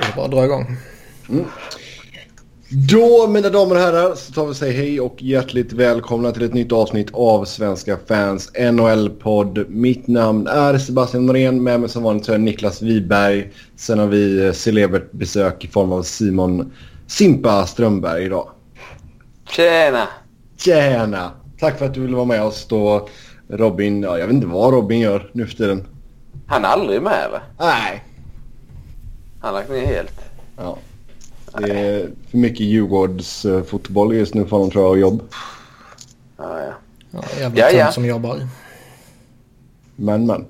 Det är bara att dra igång. Mm. Då mina damer och herrar så tar vi och säger hej och hjärtligt välkomna till ett nytt avsnitt av Svenska fans NHL-podd. Mitt namn är Sebastian Norén, med mig som vanligt så är Niklas Wiberg. Sen har vi celebert besök i form av Simon Simpa Strömberg idag. Tjena! Tjena! Tack för att du ville vara med oss då. Robin, ja, jag vet inte vad Robin gör nu för tiden. Han är aldrig med eller? Nej. Han har lagt ner helt. Ja. Det är för mycket Djurgårds uh, fotboll just nu för honom tror jag och jobb. Ja, ja. Ja, jävla Ja, ja. som jobbar. Men men.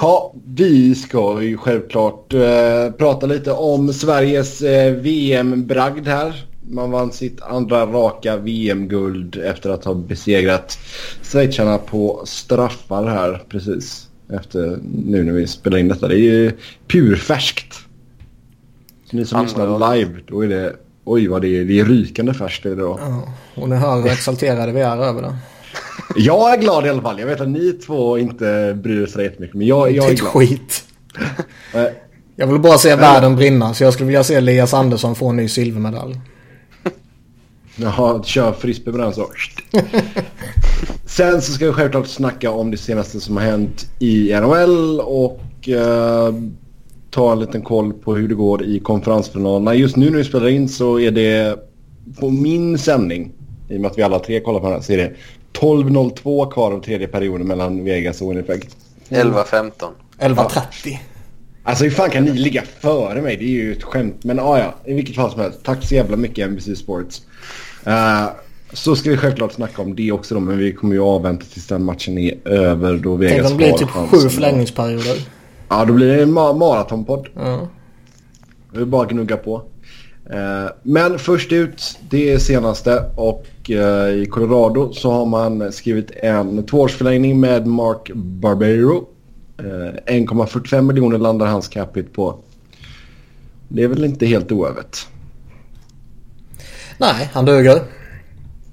Ja, vi ska ju självklart eh, prata lite om Sveriges eh, VM-bragd här. Man vann sitt andra raka VM-guld efter att ha besegrat schweizarna på straffar här precis. Efter nu när vi spelar in detta. Det är ju purfärskt. Ni som lyssnar live, då är det... Oj vad det är, det är rykande färskt är det då. Ja, och ni hör hur exalterade vi är över det. Jag är glad i alla fall. Jag vet att ni två inte bryr er så jättemycket. Men jag, jag är glad. skit. Eh, Jag vill bara se världen brinna så jag skulle vilja se Elias Andersson få en ny silvermedalj. Jaha, kör frisbee med den så. Sen så ska vi självklart snacka om det senaste som har hänt i NHL och eh, ta en liten koll på hur det går i konferensfinalerna. Just nu när vi spelar in så är det på min sändning, i och med att vi alla tre kollar på den här, så är det 12.02 kvar av tredje perioden mellan Vegas och Winnipeg. 11-15. 11.30. Alltså hur fan kan ni ligga före mig? Det är ju ett skämt. Men ah, ja, i vilket fall som helst. Tack så jävla mycket NBC Sports. Eh, så ska vi självklart snacka om det också då. Men vi kommer ju avvänta tills den matchen är över. Då Tänk Vegas om det blir typ sju förlängningsperioder. Ja, då blir det en ma- maratonpodd. Ja. Vi bara gnugga på. Eh, men först ut, det är senaste. Och eh, i Colorado så har man skrivit en tvåårsförlängning med Mark Barbero. Eh, 1,45 miljoner landar hans capita på. Det är väl inte helt oövet. Nej, han duger.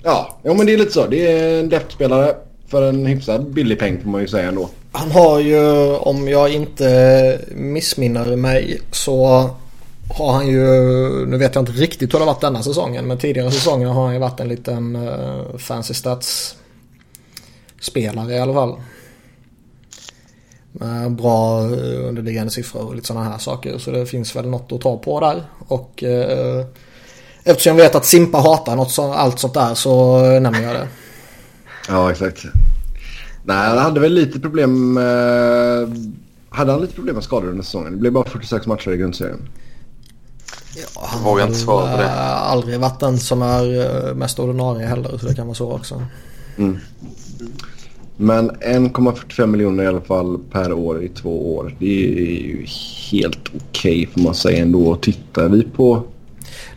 Ja, ja men det är lite så. Det är en depth-spelare för en hyfsad billig peng får man ju säga ändå. Han har ju, om jag inte missminner mig, så har han ju, nu vet jag inte riktigt hur det har varit denna säsongen, men tidigare säsonger har han ju varit en liten uh, fancy stats spelare i alla fall. Med bra eh, underliggande siffror och lite sådana här saker. Så det finns väl något att ta på där. Och eh, eftersom jag vet att Simpa hatar något så, allt sånt där så nämner jag det. Ja, exakt. Nej, han hade väl lite problem med... Hade han lite problem med skador under säsongen? Det blev bara 46 matcher i grundserien. Ja, han Vågar har inte svara på det. eh, aldrig varit den som är eh, mest ordinarie heller. Så det kan vara så också. Mm. Men 1,45 miljoner i alla fall per år i två år. Det är ju helt okej får man säga ändå. Tittar vi på...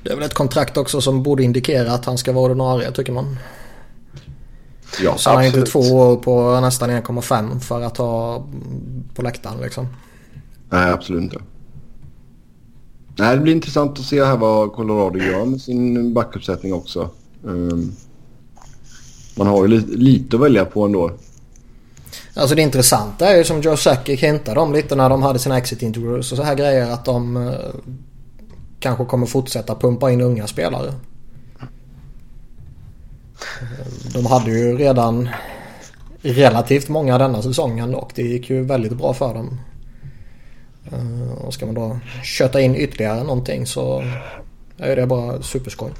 Det är väl ett kontrakt också som borde indikera att han ska vara ordinarie tycker man. Ja, Så han absolut. två år på nästan 1,5 för att ha på läktaren liksom. Nej, absolut inte. Nej, det blir intressant att se här vad Colorado gör med sin backuppsättning också. Ehm, man har ju lite, lite att välja på ändå. Alltså det intressanta är ju som Joe Sakic hintade om lite när de hade sina exit interviews och så här grejer att de eh, kanske kommer fortsätta pumpa in unga spelare. De hade ju redan relativt många denna säsongen och det gick ju väldigt bra för dem. Eh, Och ska man då köta in ytterligare någonting så är det bara superskoj.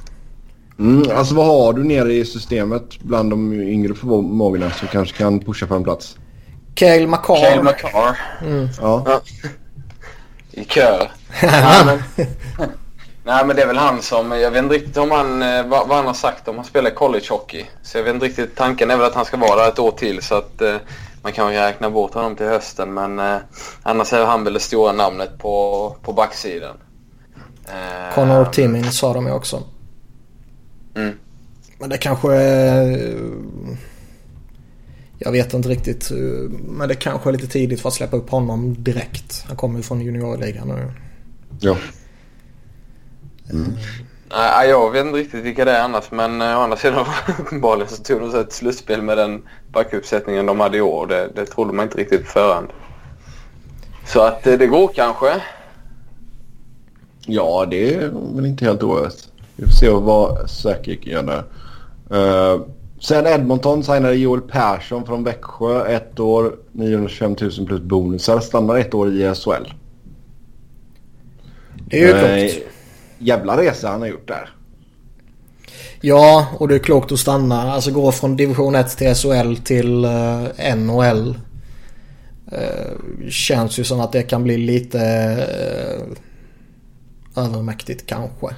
Mm, alltså vad har du nere i systemet bland de yngre förmågorna som kanske kan pusha för en plats? Cale McCarr. Cale McCarr Ja, i kö. Nej, men, nej men det är väl han som, jag vet inte riktigt om han, eh, vad, vad han har sagt om han spelar college hockey. Så jag vet inte riktigt, tanken är väl att han ska vara där ett år till så att eh, man kan ju räkna bort honom till hösten men eh, annars är han väl det stora namnet på, på backsidan. Eh, Connor Timmins sa de ju också. Mm. Men det kanske är... Jag vet inte riktigt. eh, Men det kanske är lite tidigt för att släppa upp honom direkt. Han kommer ju från juniorligan nu. ja. Nej, jag vet inte riktigt vilka det är annars men eh, å andra sidan uppenbarligen så tog de sig ett slutspel med den backuppsättningen de hade i år. Det, det trodde man inte riktigt på förhand. Så att eh, det går kanske. Ja, det är väl inte helt oerhört. Vi får se vad Sakic gör där. Uh, sen Edmonton signade Joel Persson från Växjö. Ett år, 925 000 plus bonusar. Stannar ett år i SHL. Det är ju klokt. Jävla resa han har gjort där. Ja, och det är klokt att stanna. Alltså gå från division 1 till SHL till uh, NHL. Uh, känns ju som att det kan bli lite uh, övermäktigt kanske.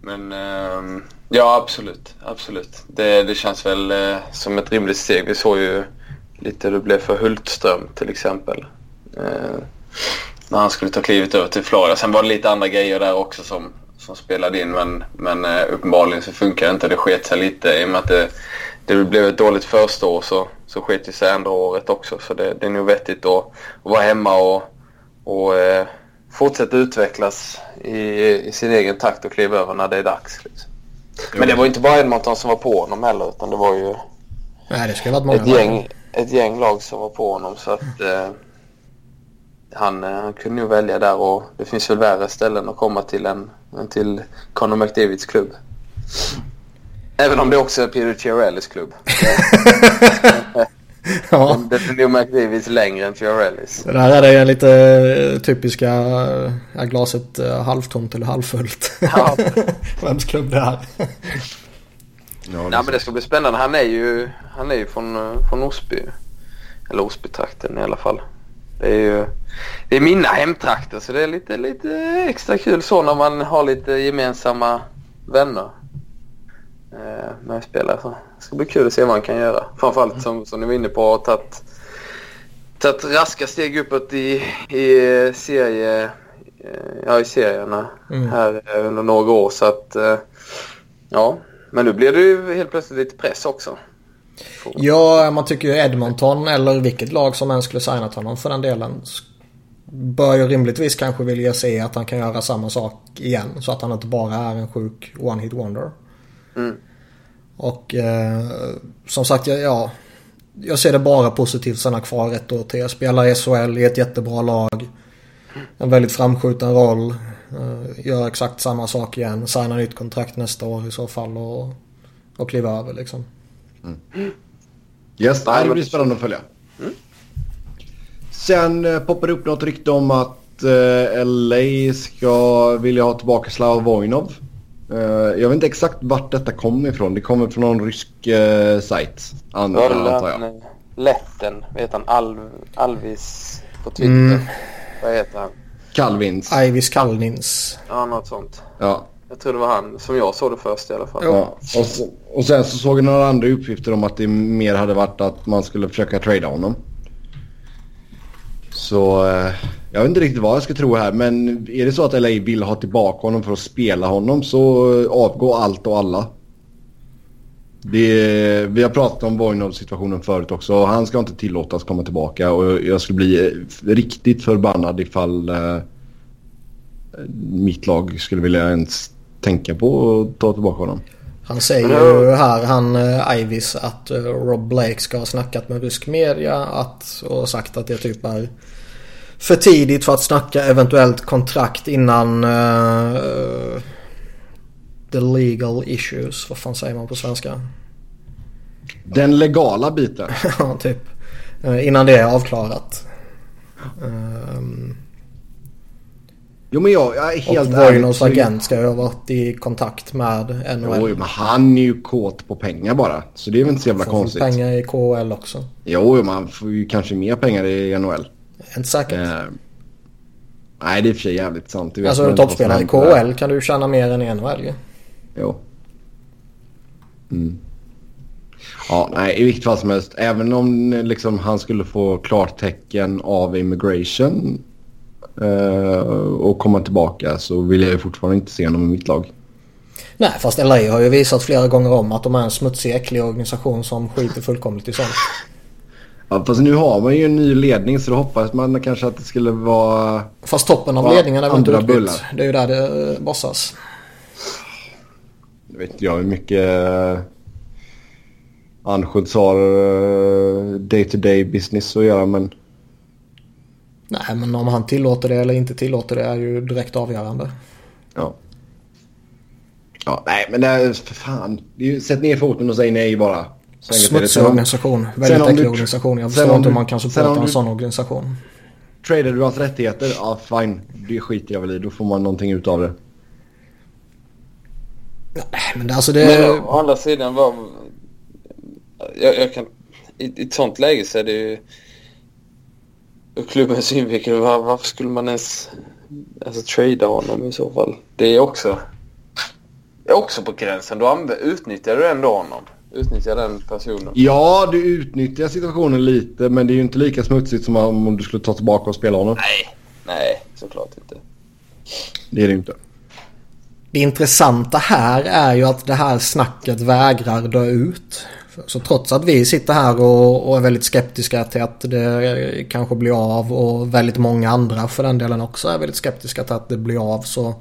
Men uh, ja, absolut. Absolut. Det, det känns väl som ett rimligt steg. Vi såg ju lite hur det blev för Hultström till exempel. När han skulle ta klivet över till Florida. Sen var det lite andra grejer där också som, som spelade in. Men, men uh, uppenbarligen så funkar det inte. Det sket sig lite i och med att det, det blev ett dåligt första år så, så sket det sig andra året också. Så det, det är nog vettigt att, att vara hemma och, och uh, fortsätta utvecklas i, i, sin egen takt och kliva över när det är dags. Liksom. Men det var inte bara Edmonton som var på honom heller utan det var ju Nej, det ett, gäng, ett gäng lag som var på honom. Så att eh, han, han kunde nog välja där och det finns väl värre ställen att komma till än, än till Conor McDavids klubb. Även om det också är Peter Chiarellis klubb. ja. Det är nog McDavids längre än Chiarellis. Det där är det lite typiska är glaset halvtomt eller halvfullt. Ja. Vems klubb det är. Ja, Nej, men det ska bli spännande. Han är ju, han är ju från, från Osby. Eller Osbytrakten i alla fall. Det är ju det är mina hemtrakter så det är lite, lite extra kul så när man har lite gemensamma vänner eh, med spelare. Så det ska bli kul att se vad man kan göra. Framförallt som, som ni var inne på har tagit, tagit raska steg uppåt i, i serie eh, ja, i serierna Mm. här eh, under några år. Så att, eh, ja. Men nu blir det ju helt plötsligt lite press också. Ja, man tycker ju Edmonton eller vilket lag som än skulle signat honom för den delen bör ju rimligtvis kanske vilja se att han kan göra samma sak igen. Så att han inte bara är en sjuk one-hit wonder. Mm. Och eh, som sagt, ja, ja, jag ser det bara positivt sen kvar ett år till. Spelar i SHL i ett jättebra lag. En väldigt framskjuten roll. Eh, gör exakt samma sak igen. Signar nytt kontrakt nästa år i så fall och, och kliva över liksom. Yes, nej, det blir spännande att följa. Mm. Sen eh, poppar det upp något rykte om att eh, LA ska vilja ha tillbaka Slava Vojnov. Eh, jag vet inte exakt vart detta kommer ifrån. Det kommer från någon rysk eh, sajt. An, antar jag. han, Letten, vet han, Al, Alvis på Twitter. Mm. Vad heter han? Calvins. Ivis Kalnins. Ja, något sånt. Ja. Jag tror det var han som jag såg det först i alla fall. ja. Och, så, och sen så såg jag några andra uppgifter om att det mer hade varit att man skulle försöka trada honom. Så eh, jag vet inte riktigt vad jag ska tro här. Men är det så att LA vill ha tillbaka honom för att spela honom så avgå allt och alla. Det, vi har pratat om Vojnovs situationen förut också. och Han ska inte tillåtas komma tillbaka och jag skulle bli eh, riktigt förbannad ifall eh, mitt lag skulle vilja ens tänka på att ta tillbaka honom. Han säger ju här, han uh, Ivis, att eh, Rob Blake ska ha snackat med rysk media att, och sagt att det typ är för tidigt för att snacka eventuellt kontrakt innan eh, the legal issues. Vad fan säger man på svenska? Den legala biten. Ja, typ. Eh, innan det är avklarat. Um, Jo men jag, jag är helt och. Vojnovs så- agent ska ju ha varit i kontakt med NHL. Jo, men han är ju kåt på pengar bara. Så det är väl inte så jävla Får konstigt. pengar i KHL också. Jo, man får ju kanske mer pengar i NHL. Inte säkert. Eh, nej, det är i och för sig jävligt sant. Alltså en toppspelare i. KHL kan du tjäna mer än i NHL ju. Jo. Mm. Ja, nej, i vilket fall som helst. Även om liksom, han skulle få klartecken av immigration och komma tillbaka så vill jag ju fortfarande inte se honom i mitt lag. Nej fast LA har ju visat flera gånger om att de är en smutsig äcklig organisation som skiter fullkomligt i sånt. Ja, fast nu har man ju en ny ledning så då hoppas man kanske att det skulle vara... Fast toppen av ledningen är väl inte utbytt. Det är ju där det eh, bossas. Jag vet inte jag hur mycket uh, Anschutz har eh, day to day business att göra men... Nej, men om han tillåter det eller inte tillåter det är ju direkt avgörande. Ja. Ja, nej men det är för fan. Det är ju, sätt ner foten och säg nej bara. Smutsig organisation. Väldigt äcklig du- organisation. Jag förstår inte hur du- man kan supporta en du- sån organisation. Tradar du hans rättigheter? Ja, fine. Det skiter jag väl i. Då får man någonting ut av det. Nej, men det, alltså det... Men å andra sidan var... Jag, jag kan... I, I ett sånt läge så är det ju... Ur klubbens synvinkel, var, varför skulle man ens alltså, trada honom i så fall? Det är också... Det är också på gränsen. Då utnyttjar du ändå honom. Utnyttjar den personen. Ja, du utnyttjar situationen lite men det är ju inte lika smutsigt som om du skulle ta tillbaka och spela honom. Nej. Nej, såklart inte. Det är det inte. Det intressanta här är ju att det här snacket vägrar dö ut. Så trots att vi sitter här och, och är väldigt skeptiska till att det kanske blir av och väldigt många andra för den delen också är väldigt skeptiska till att det blir av så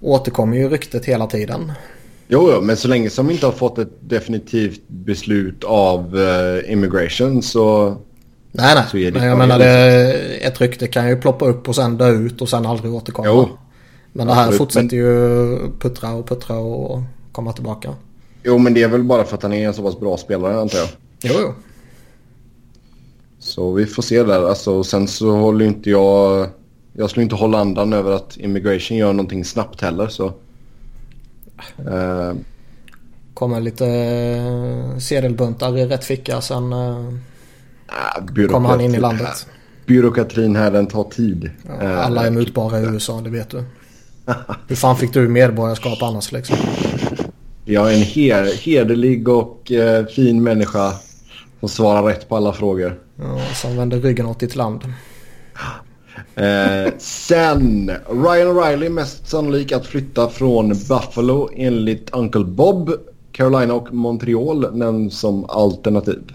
återkommer ju ryktet hela tiden. Jo, jo, men så länge som vi inte har fått ett definitivt beslut av eh, immigration så... Nej, nej. Så är det men jag menar det, ett rykte kan ju ploppa upp och sen dö ut och sen aldrig återkomma. Jo. Men det här Absolut, fortsätter ju puttra och puttra och komma tillbaka. Jo, men det är väl bara för att han är en så pass bra spelare antar jag. Jo, jo. Så vi får se där. Alltså, sen så håller inte jag... Jag skulle inte hålla andan över att immigration gör någonting snabbt heller så... Eh, Kommer lite eh, sedelbuntar i rätt ficka sen eh, kommer han in i landet. Byråkratin här den tar tid. Ja, Eh, alla är mutbara i USA, det vet du. Hur fan fick du medborgarskap annars liksom? Jag är en her, hederlig och eh, fin människa som svarar rätt på alla frågor. Ja, som vänder ryggen åt ditt land. Eh, sen, Ryan O'Reilly mest sannolik att flytta från Buffalo enligt Uncle Bob. Carolina och Montreal nämns som alternativ.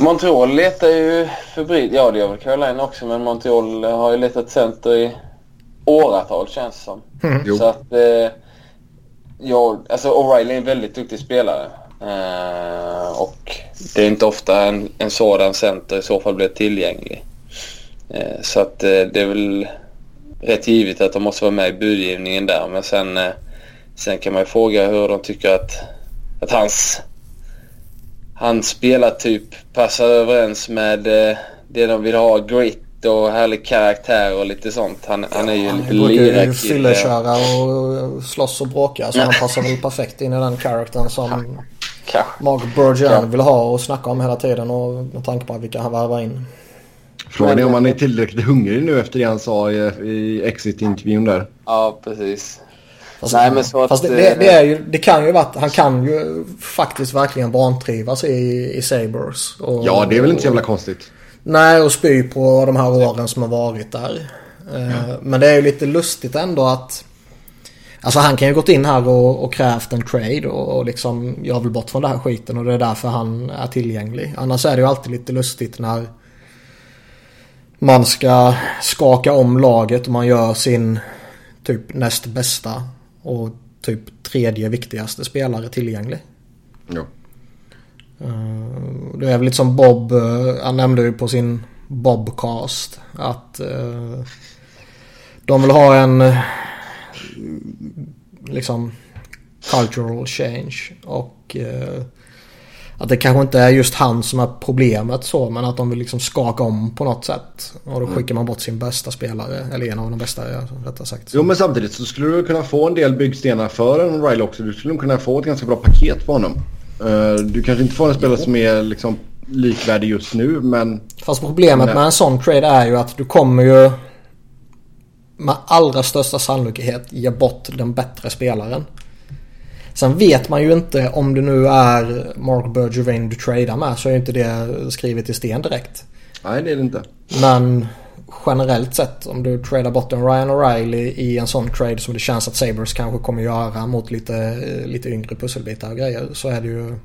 Montreal letar ju febrilt. Ja, det gör väl Carolina också. Men Montreal har ju letat center i åratal känns det som. Jo. Så att... Eh, ja, alltså O'Reilly är en väldigt duktig spelare. Eh, och det är inte ofta en, en sådan center i så fall blir tillgänglig. Eh, så att eh, det är väl rätt givet att de måste vara med i budgivningen där. Men sen, eh, sen kan man ju fråga hur de tycker att, att hans, hans spelartyp passar överens med eh, det de vill ha. Grit och härlig karaktär och lite sånt. Han, han är ju Han lite brukar ju lirakille. fylleköra och slåss och bråka så han passar väl perfekt in i den karaktären som. Mark Bergeron Ja. vill ha och snacka om hela tiden och med tanke på vilka han värvar in. Frågan är om han är tillräckligt hungrig nu efter det han sa i, i exit-intervjun där. Ja, precis. Fast, Nej, men så att, fast det, eh, det, det, är ju, det kan ju varit, han kan ju faktiskt verkligen vantrivas i, i Sabres. Och, Ja, det är väl inte så jävla konstigt. Nej, och spy på de här åren som har varit där. Eh, Men det är ju lite lustigt ändå att... Alltså han kan ju gått in här och, och krävt en trade och, och liksom jag vill bort från den här skiten och det är därför han är tillgänglig. Annars är det ju alltid lite lustigt när man ska skaka om laget och man gör sin typ näst bästa och typ tredje viktigaste spelare tillgänglig. Ja. Eh, Det är väl lite som Bob, eh, han nämnde ju på sin Bobcast att eh, de vill ha en liksom cultural change och att det kanske inte är just han som är problemet så men att de vill liksom skaka om på något sätt. Och då skickar man bort sin bästa spelare, eller en av de bästa rättare sagt. Jo, men samtidigt så skulle du kunna få en del byggstenar för en O'Reilly också. Du skulle kunna få ett ganska bra paket på honom. Eh, du kanske inte får en spelare som är liksom likvärdig just nu, men... Fast problemet Nej. med en sån trade är ju att du kommer ju med allra största sannolikhet ge bort den bättre spelaren. Sen vet man ju inte om det nu är Mark Bergevin du tradar med så är ju inte det skrivet i sten direkt. Nej, det är det inte. Men generellt sett om du tradar bort en Ryan O'Reilly i en sån trade som det känns att Sabres kanske kommer göra mot lite, lite yngre pusselbitar och grejer så är det ju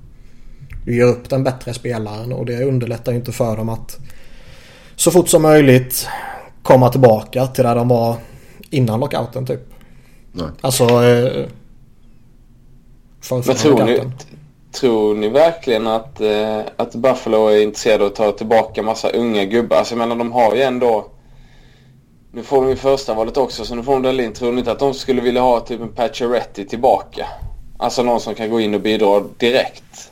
du ger upp den bättre spelaren och det underlättar ju inte för dem att så fort som möjligt komma tillbaka till där de var innan lockouten typ. Nej. Alltså eh, för Men tror ni, tror ni verkligen att, eh, att Buffalo är intresserade av att ta tillbaka massa unga gubbar? Alltså jag menar de har ju ändå... Nu får de ju första valet också så nu får de Dahlin. Tror ni inte att de skulle vilja ha typ en Pacioretty tillbaka? Alltså någon som kan gå in och bidra direkt.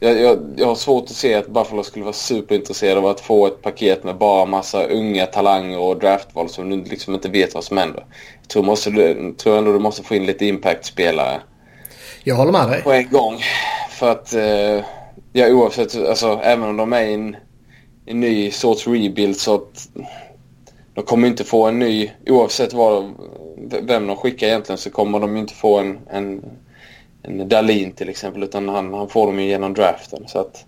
Jag, jag, jag har svårt att se att Buffalo skulle vara superintresserade av att få ett paket med bara massa unga talanger och draftval som du liksom inte vet vad som händer. Jag tror, måste, tror ändå du måste få in lite impact-spelare. Jag håller med dig. På en gång. För att, eh, ja oavsett, alltså även om de är i en, en ny sorts rebuild så att de kommer inte få en ny, oavsett vad, vem de skickar egentligen så kommer de inte få en, en en Dalin till exempel utan han, han får dem ju genom draften. Så att,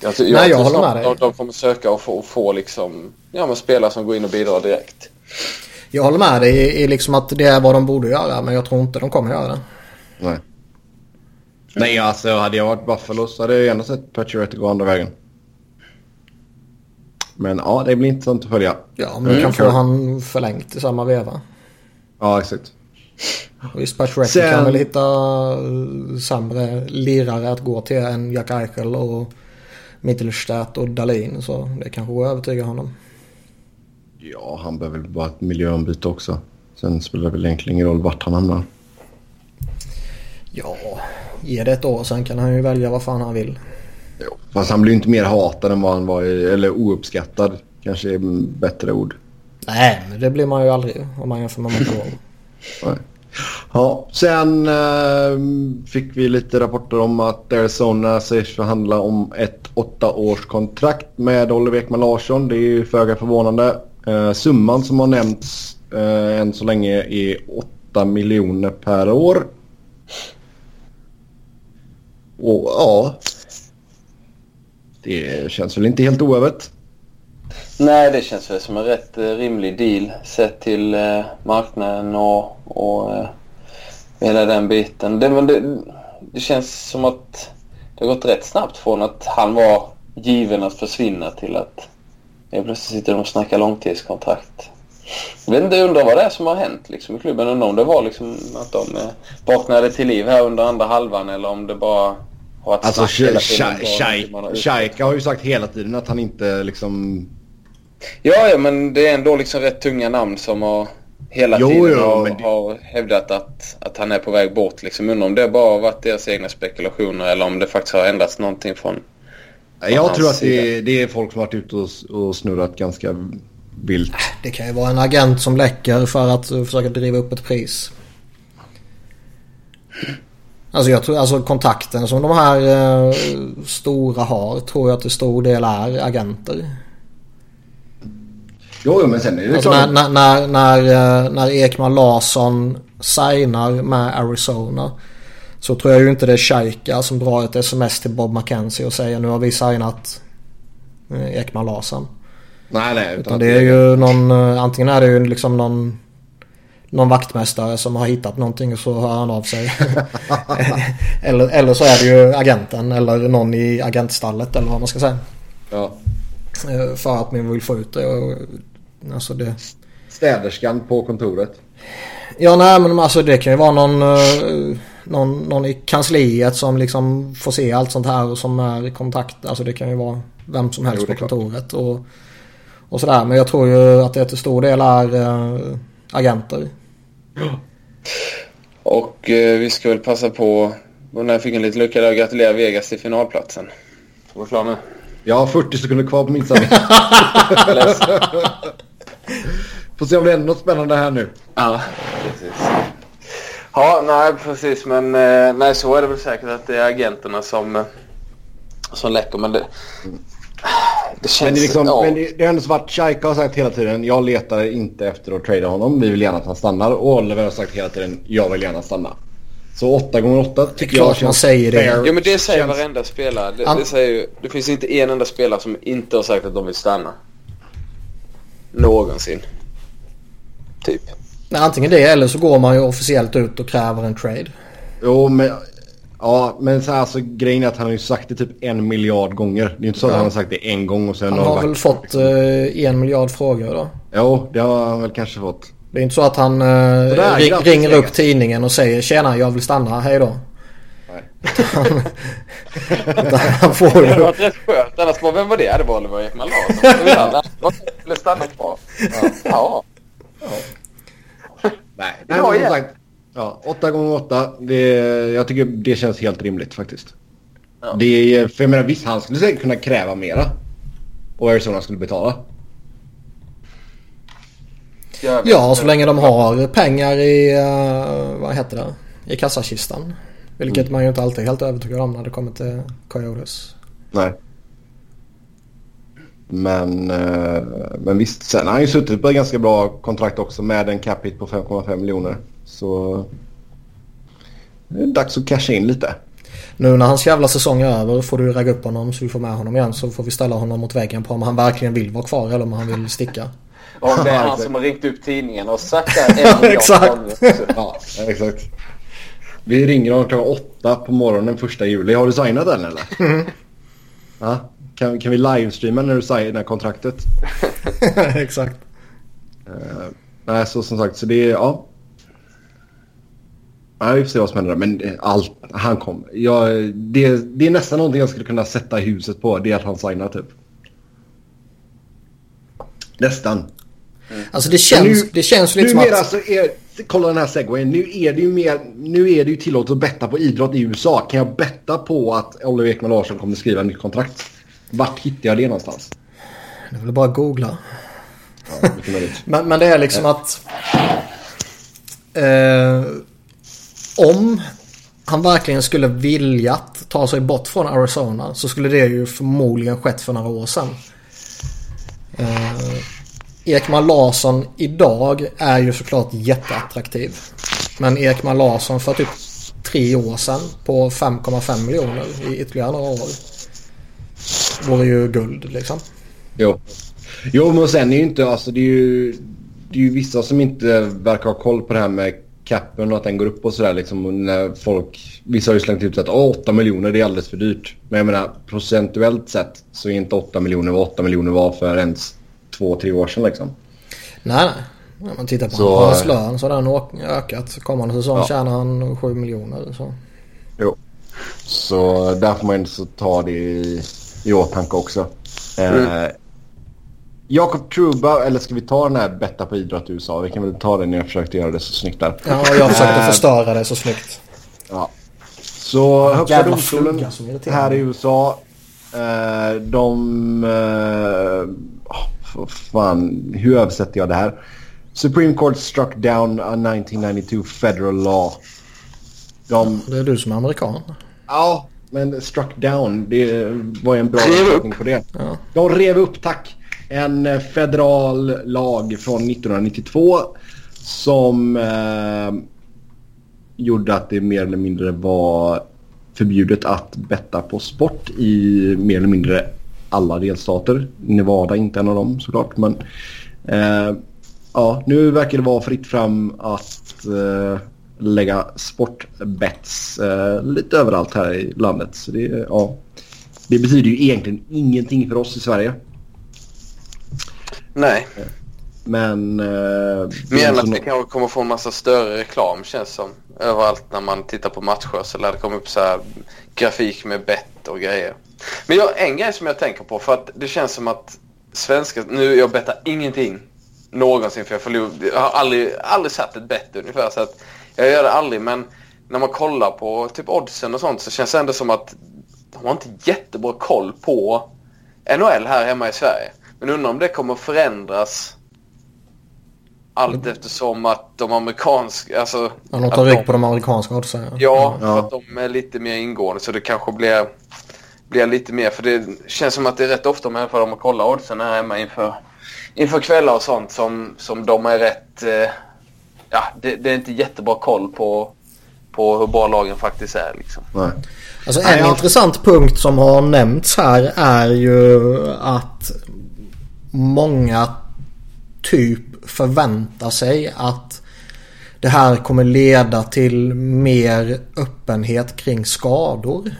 jag, jag, Nej, jag håller med dig. De, de kommer söka och få, få liksom, ja, men spelare som går in och bidrar direkt. Jag håller med dig i liksom att det är vad de borde göra men jag tror inte de kommer göra det. Nej. Nej, alltså hade jag varit Buffalo så hade jag gärna sett Pacioretty gå andra vägen. Men ja, det blir inte sånt att följa. Ja, men du kan få han förlängt i samma veva. Ja, exakt. Visst, Pacioretty Sen... kan väl hitta eh, sämre lirare att gå till än Jack Eichel och Mittelstadt och Dalin. Så det kanske går att övertyga honom. Ja, han behöver väl bara ett miljöombyte också. Sen spelar det väl egentligen ingen roll vart han hamnar. Ja, ge det ett år sen kan han ju välja vad fan han vill. Jo, fast han blir ju inte mer hatad än vad han var, eller ouppskattad kanske är bättre ord. Nej, men det blir man ju aldrig om man jämför med. Nej. Ja, sen äh, fick vi lite rapporter om att Arizona sägs förhandla om ett åtta års kontrakt med Oliver Ekman Larsson. Det är ju föga förvånande. Äh, summan som har nämnts äh, än så länge är 8 miljoner per år. Och ja, det känns väl inte helt oövet. Nej, det känns väl som en rätt eh, rimlig deal sett till eh, marknaden och, och eh, hela den biten. Det, men det, det känns som att det har gått rätt snabbt från att han var given att försvinna till att jag plötsligt sitter de och snackar långtidskontrakt. Jag vet inte, jag undrar vad det är som har hänt liksom, i klubben. Undrar om det var liksom att de eh, vaknade till liv här under andra halvan eller om det bara har varit Alltså Shaika har ju sagt hela tiden att han inte liksom... Ja, ja, men det är ändå liksom rätt tunga namn som har hela jo, tiden jo, har, det... har hävdat att, att han är på väg bort. Liksom. Undrar om det bara har varit deras egna spekulationer eller om det faktiskt har ändrats någonting från, från Jag tror att det är, det är, folk som har varit ute och, och snurrat ganska vilt. Det kan ju vara en agent som läcker för att försöka driva upp ett pris. Alltså jag tror alltså kontakten som de här eh, stora har tror jag till stor del är agenter. Jo, men sen är det alltså klart. När, när, när, eh, när Ekman Larsson signar med Arizona. Så tror jag ju inte det är Shaika som drar ett sms till Bob McKenzie och säger nu har vi signat eh, Ekman Larsson. Nej, nej. Utan, utan det är ju någon, eh, antingen är det ju liksom någon, någon vaktmästare som har hittat någonting och så hör han av sig. eller, eller så är det ju agenten eller någon i agentstallet eller vad man ska säga. Ja. För att man vill få ut det. Alltså det... Städerskan på kontoret? Ja, nej men alltså det kan ju vara någon, uh, någon, någon i kansliet som liksom får se allt sånt här och som är i kontakt. Alltså det kan ju vara vem som helst jo, på kontoret och, och sådär. Men jag tror ju att det till stor del är uh, agenter. Och uh, vi ska väl passa på, när jag fick en liten lucka där, och gratulera Vegas till finalplatsen. Ska vara klar med. Jag har 40 sekunder kvar på min sanning. Får se om det händer något spännande här nu. Ja, precis. Ja, nej precis. Men eh, nej, så är det väl säkert att det är agenterna som, eh, som läcker. Men det, det känns... Men det, liksom, ja. men det, har ändå varit Shaika har sagt hela tiden jag letar inte efter att trada honom. Vi vill gärna att han stannar. Och Oliver har sagt hela tiden jag vill gärna stanna. Så 8 gånger 8 tycker jag känns man säger det. Ja men det säger känns... varenda spelare. Det, det, säger, det finns inte en enda spelare som inte har sagt att de vill stanna. Någonsin. Typ. Nej, antingen det eller så går man ju officiellt ut och kräver en trade. Jo men... Ja men så här, alltså, grejen är att han har ju sagt det typ en miljard gånger. Det är inte så ja. att han har sagt det en gång och sen Han har, har väl fått uh, en miljard frågor då? Jo det har han väl kanske fått. Det är inte så att han uh, ring, ringer upp tidningen och säger tjena jag vill stanna, hej då. han får Det hade ju... varit rätt skönt. Annars bara, vem var det? Det var Oliver Ekman Larsson. Han skulle stanna kvar. Ja. Nej, Ja, men som sagt. Ja, 8 gånger 8 det, jag tycker det känns helt rimligt faktiskt. Ja. Det är, för jag menar visst, han skulle säkert kunna kräva mera. Och Arizona skulle betala. Ja, så länge de har pengar i, eh, vad heter det, i kassakistan. Vilket man ju inte alltid är helt övertygad om när det kommer till Coyotes. Nej. Men, eh, men visst, sen har han ju suttit på ett ganska bra kontrakt också med en cap hit på 5,5 miljoner. Så det är dags att casha in lite. Nu när hans jävla säsong är över får du ragga upp honom så vi får med honom igen. Så får vi ställa honom mot väggen på om han verkligen vill vara kvar eller om han vill sticka. Om det är han som har ringt upp tidningen och sagt det här Exakt. Ja, exakt. Vi ringer honom klockan åtta på morgonen första juli. Har du signat den eller? Ja, kan, kan vi livestreama när du signar kontraktet? Exakt. Uh, nej, så som sagt, så det är, ja. Ja, vi får se vad som händer. Men eh, allt, han kommer. Ja, det, det är nästan någonting jag skulle kunna sätta huset på. Det är att han signar typ. Nästan. Alltså det känns, Nu- det känns lite som att... så är, kolla den här segwayen. Nu är det ju mer, nu är det ju tillåtet att betta på idrott i USA. Kan jag betta på att Oliver Ekman Larsson kommer skriva nytt kontrakt? Vart hittar jag det någonstans? Jag vill bara googla. Ja, möjligt. Men, men det är liksom att... Eh, om han verkligen skulle viljat ta sig bort från Arizona så skulle det ju förmodligen skett för några år sedan. Eh, Ekman Larsson idag är ju såklart jätteattraktiv. Men Ekman Larsson för typ tre år sedan på 5,5 miljoner i ytterligare några år. Vore ju guld liksom. Jo. Jo, men sen är ju inte, alltså det är ju, det är ju vissa som inte verkar ha koll på det här med capen och att den går upp och sådär liksom. När folk, vissa har ju slängt ut att "Åh, 8 miljoner det är alldeles för dyrt. Men jag menar procentuellt sett så är inte 8 miljoner vad 8 miljoner var för ens två, tre år sedan liksom. Nej, nej. Om man tittar på Så, hans lön så har den ökat. Kommande säsong Ja. tjänar han 7 miljoner. Så. Jo. Så där får man ju så ta det i, i åtanke också. Eh, Jakob Truba, eller ska vi ta den här betta på idrott i USA? Vi kan väl ta den när jag försökte göra det så snyggt där. Ja, jag försökte Eh, förstöra det så snyggt. Ja. Så högsta Jävla domstolen här i. USA. Eh, de... Eh, oh, fan, hur översätter jag det här? Supreme Court struck down a 1992 federal law. De... Det är du som är amerikan. Ja, men struck down. Det var ju en bra översättning på det. Ja. De rev upp, tack. En federal lag från 1992 som eh, gjorde att det mer eller mindre var förbjudet att betta på sport i mer eller mindre alla delstater. Nevada inte en av dem såklart. Men eh, ja, nu verkar det vara fritt fram att eh, lägga sportbets eh, lite överallt här i landet. Så det, ja, det betyder ju egentligen ingenting för oss i Sverige. Nej, Men... Eh, mer än att vi kanske kommer få en massa större reklam känns som. Överallt när man tittar på matcher så lär det komma upp så här grafik med bett och grejer. Men jag, en grej som jag tänker på för att det känns som att svenska, nu jag bettar ingenting någonsin för jag förlor, jag har aldrig, aldrig satt ett bett ungefär så att jag gör det aldrig men när man kollar på typ oddsen och sånt så känns det ändå som att de har inte jättebra koll på NHL här hemma i Sverige. Men undrar om det kommer förändras allt eftersom att de amerikanska, alltså... Ja, de att tar rygg på de amerikanska oddsen. Ja, för Ja. att de är lite mer ingående så det kanske blir, blir lite mer. För det känns som att det är rätt ofta med för dem att kolla oddsen här hemma inför, inför kvällar och sånt som, som de är rätt... Eh, ja, det, det är inte jättebra koll på, på hur bra lagen faktiskt är liksom. Nej. Alltså en Nej, jag- intressant punkt som har nämnts här är ju att många typ förväntar sig att det här kommer leda till mer öppenhet kring skador.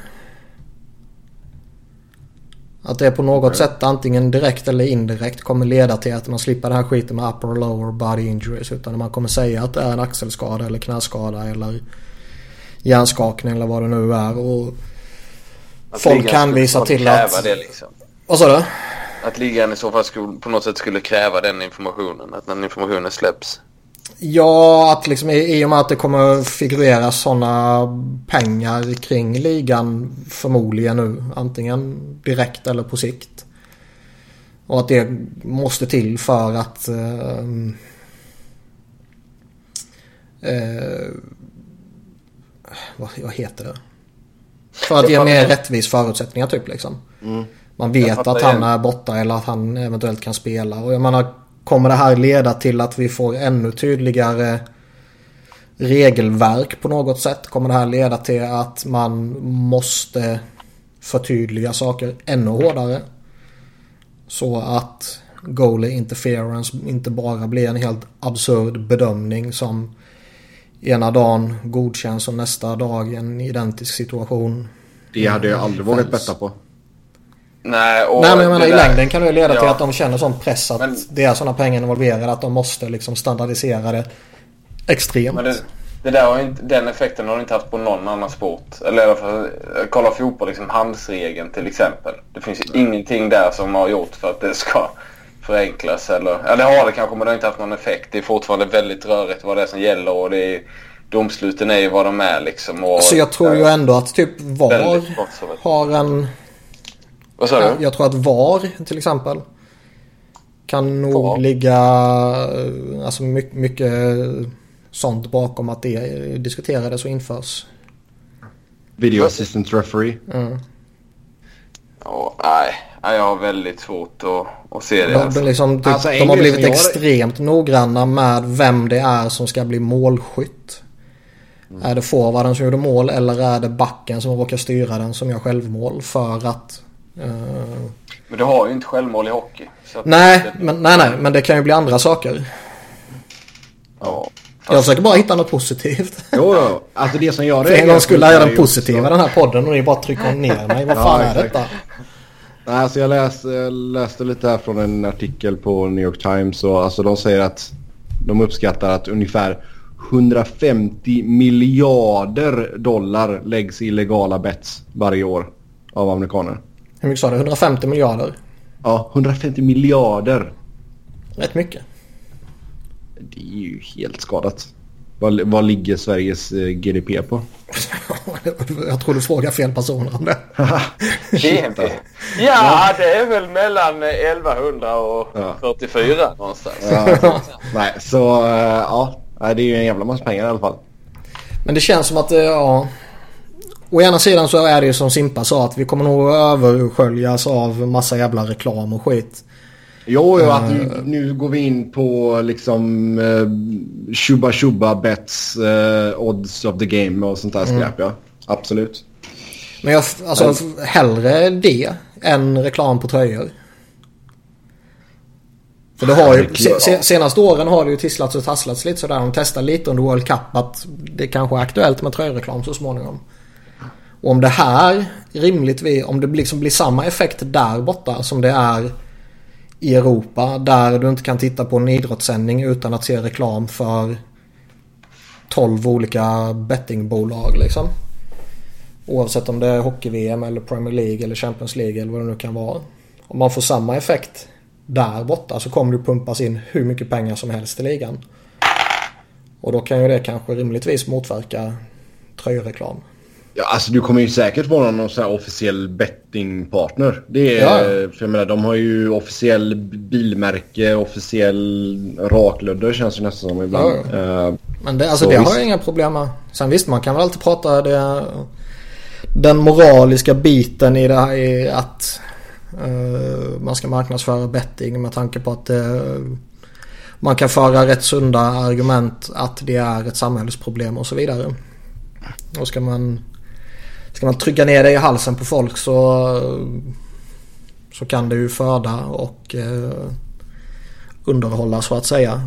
Att det på något sätt antingen direkt eller indirekt kommer leda till att man slipper det här skiten med upper och lower body injuries. Utan man kommer säga att det är en axelskada eller knäskada eller hjärnskakning eller vad det nu är. Och folk hänvisar till att... Det, liksom. Vad sa du? Att ligan i så fall skulle, på något sätt skulle kräva den informationen. Att den informationen släpps. Ja, att liksom i, i och med att det kommer figurera sådana pengar kring ligan förmodligen nu. Antingen direkt eller på sikt. Och att det måste till för att... Eh, eh, vad, vad heter det? För att ge mer rättvis förutsättningar typ liksom. Man vet att han är borta eller att han eventuellt kan spela. Och jag menar, kommer det här leda till att vi får ännu tydligare regelverk på något sätt? Kommer det här leda till att man måste förtydliga saker ännu hårdare? Så att goalie interference inte bara blir en helt absurd bedömning som ena dagen godkänns och nästa dag en identisk situation. Det hade jag aldrig vågat Fans. betta på. Nej, och Nej men jag menar i där- längden kan det ju leda till Ja. att de känner sån press att Men- det är sådana pengar involverade att de måste liksom standardisera det extremt. Men det, det där har inte, den effekten har du inte haft på någon annan sport. Eller i alla fall, kolla fotboll, liksom handsregeln till exempel. Det finns ju ingenting där som har gjort för att det ska förenklas. Eller, det har det kanske men det har inte haft någon effekt. Det är fortfarande väldigt rörigt vad det är som gäller och det är, domsluten är ju vad de är liksom. Och, Så jag tror ju ändå att typ VAR har en... Vad sa du? Jag tror att VAR till exempel kan nog VAR? ligga alltså mycket, mycket sånt bakom att det diskuterades och införs. Video assistant referee. Mm. Ja, nej, nej, jag har väldigt svårt att, att se det. De, Alltså. liksom, typ, Alltså, de har blivit jag- extremt noggranna med vem det är som ska bli målskytt. Mm. Är det forwarden som gjorde mål eller är det backen som råkar styra den som gör självmål för att... eh, Men du har ju inte självmål i hockey. Nej, det- men, nej, nej, men det kan ju bli andra saker. Ja. Jag försöker bara hitta något positivt. Jo, jo. Alltså det som jag För en gång skulle jag är göra den positiva den här podden och ni bara trycker ner mig. Vad Ja, fan är exakt. detta? Nej, alltså jag läste, läste lite här från en artikel på New York Times och alltså de säger att de uppskattar att ungefär 150 miljarder dollar läggs i illegala bets varje år av amerikaner. Hur mycket sa du? 150 miljarder? Ja, 150 miljarder. Rätt mycket. Det är ju helt skadat. Vad, vad ligger Sveriges eh, GDP på? Jag tror du frågar fel personer om det. BNP? Ja, det är väl mellan eh, 1100 och Ja. 44 någonstans. Ja, nej, så eh, ja. Det är ju en jävla massa pengar i alla fall. Men det känns som att, eh, ja. Å ena sidan så är det ju som Simpa sa att vi kommer nog översköljas av massa jävla reklam och skit. Jo, jo att nu, nu går vi in på liksom uh, Shuba Shuba bets, eh, odds of the game och sånt där skräp ja. Absolut. Men jag, alltså hellre det än reklam på tröjor. För det har ju, se, senaste åren har det ju tisslats och tasslats lite sådär. De testar lite under World Cup att det kanske är aktuellt med tröjreklam så småningom. Och om det här rimligtvis, om det liksom blir samma effekt där borta som det är i Europa. Där du inte kan titta på en idrottssändning utan att se reklam för 12 olika bettingbolag liksom. Oavsett om det är hockey-VM eller Premier League eller Champions League eller vad det nu kan vara. Om man får samma effekt där borta så kommer det pumpas in hur mycket pengar som helst i ligan. Och då kan ju det kanske rimligtvis motverka tröjreklam. Ja, alltså du kommer ju säkert vara någon sån här officiell bettingpartner. Det är, Ja. för jag menar, de har ju officiell bilmärke, officiell raklödder känns det nästan som ibland. Ja, Eh, Men det, alltså Så det har jag inga problem med. Sen visst man kan väl alltid prata det, den moraliska biten i det här är att eh, man ska marknadsföra betting med tanke på att eh, man kan föra rätt sunda argument att det är ett samhällsproblem och så vidare. Och ska man, ska man trycka ner det i halsen på folk så, så kan det ju föda och eh, underhålla så att säga.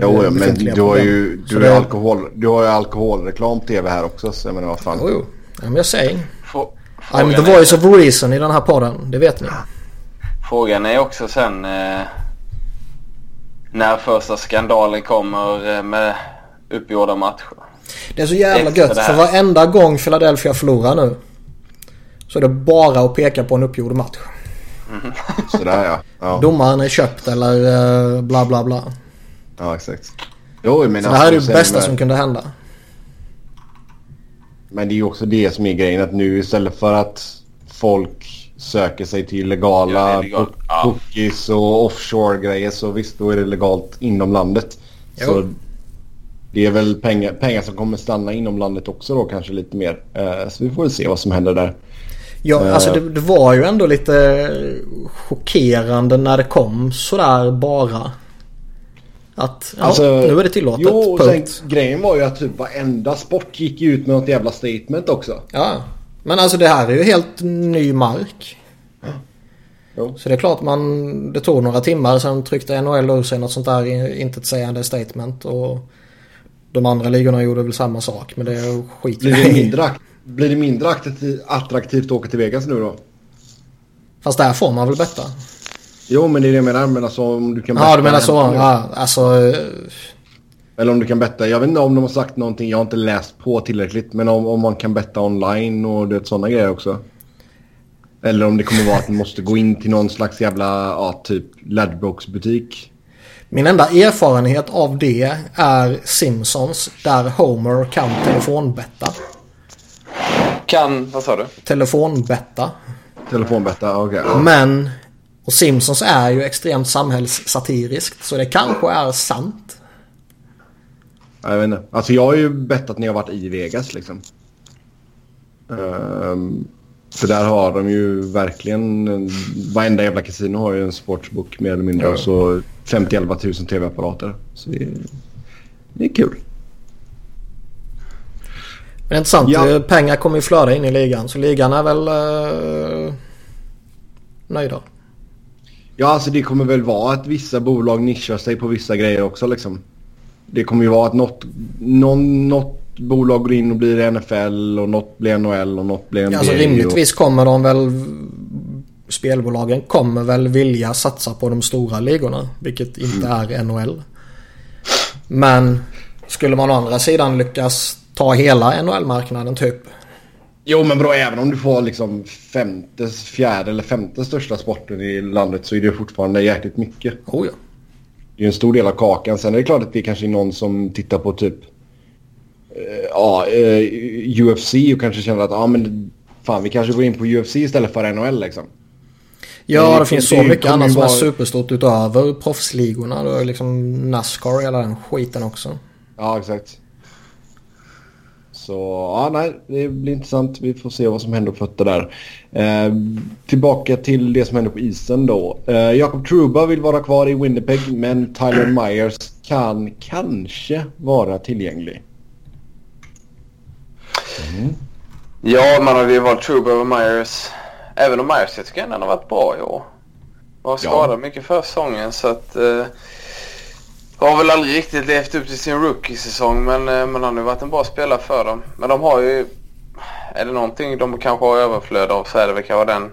jo, ja, men du har ju du har det- ju alkohol, du har ju alkoholreklam på tv här också. Så jag menar vad fan. Jo, jo. Ja, men jag säger. Frå- I'm the är, voice of reason i den här podden. Det vet ni. frågan är också sen eh, när första skandalen kommer eh, med uppgjorda matcher. Det är så jävla gött för varenda gång Philadelphia förlorar nu. Så är det bara att peka på en uppgjord match. Mm. Sådär ja. ja. Domaren är köpt eller uh, bla bla bla. Ja exakt. Jo, men så det här är det bästa som kunde hända. Men det är ju också det som är grejen att nu istället för att folk söker sig till legala ja, bookies och offshore-grejer så visst då är det legalt inom landet. Jo. Så det är väl pengar, pengar som kommer stanna inom landet också då kanske lite mer. Uh, så vi får väl se vad som händer där. Ja, uh, alltså det, det, var ju ändå lite chockerande när det kom sådär bara. Att ja, alltså, nu är det tillåtet. Jo, och sen, grejen var ju att typ varenda sport gick ut med något jävla statement också. Ja, men alltså det här är ju helt ny mark. Jo. Så det är klart man, det tog några timmar sen tryckte NHL ur sig något sånt där intetsägande statement. Och de andra ligorna gjorde väl samma sak men det skiter blir det mindre, Blir det mindre attraktivt att åka till Vegas nu då? Fast där får man väl betta? Jo men det är det jag menar. Men alltså om du kan betta. Ja du menar så. Ja, alltså. Eller om du kan betta. Jag vet inte om de har sagt någonting. Jag har inte läst på tillräckligt. Men om, om man kan betta online och det sådana grejer också. Eller om det kommer vara att man måste gå in till någon slags jävla, ja, typ Ladbrokes butik. Min enda erfarenhet av det är Simpsons där Homer kan telefonbetta. Kan, vad sa du? Telefonbetta. Telefonbetta, okej. Okay. Men, och Simpsons är ju extremt samhällssatiriskt så det kanske är sant. Jag vet inte. Alltså jag har ju bettat när jag varit i Vegas liksom. Um, för där har de ju verkligen, varenda jävla kasino har ju en sportsbook mer eller mindre. Ja. Så 50-11 000 tv-apparater. Så det är, det är kul. Men intressant. Ja. Pengar kommer ju flöda in i ligan. Så ligan är väl uh, nöjda. Ja, alltså det kommer väl vara att vissa bolag nischar sig på vissa grejer också liksom. Det kommer ju vara att något, någon, något bolag går in och blir NFL och något blir NHL och något blir NBA. Alltså rimligtvis kommer de väl spelbolagen kommer väl vilja satsa på de stora ligorna. Vilket inte mm. är NHL. Men skulle man å andra sidan lyckas ta hela NHL-marknaden typ. Jo men bra även om du får liksom femte, fjärde eller femte största sporten i landet så är det fortfarande jäkligt mycket. Oh ja. Det är en stor del av kakan. Sen är det klart att det kanske är någon som tittar på typ ja, uh, eh, UFC och kanske känner att ah, men fan vi kanske går in på UFC istället för NHL liksom. Ja, det, det finns så mycket annat som är superstort utöver proffsligorna. Du har liksom Nascar och hela den skiten också. Ja, exakt. Så ja, nej, det blir intressant. Vi får se vad som händer på fötter där. Eh, tillbaka till det som händer på isen då. Eh, Jakob Truba vill vara kvar i Winnipeg men Tyler Myers kan kanske vara tillgänglig. Mm. Ja, man har ju valt Truba över Myers. Även om Myers jag tycker ändå han har varit bra i år. Var skadad ja. mycket för säsongen så att... Eh, har väl aldrig riktigt levt upp till sin rookie-säsong men, eh, men han har ju varit en bra spelare för dem. Men de har ju... Är det någonting de kanske har överflöd av så är det väl kanske den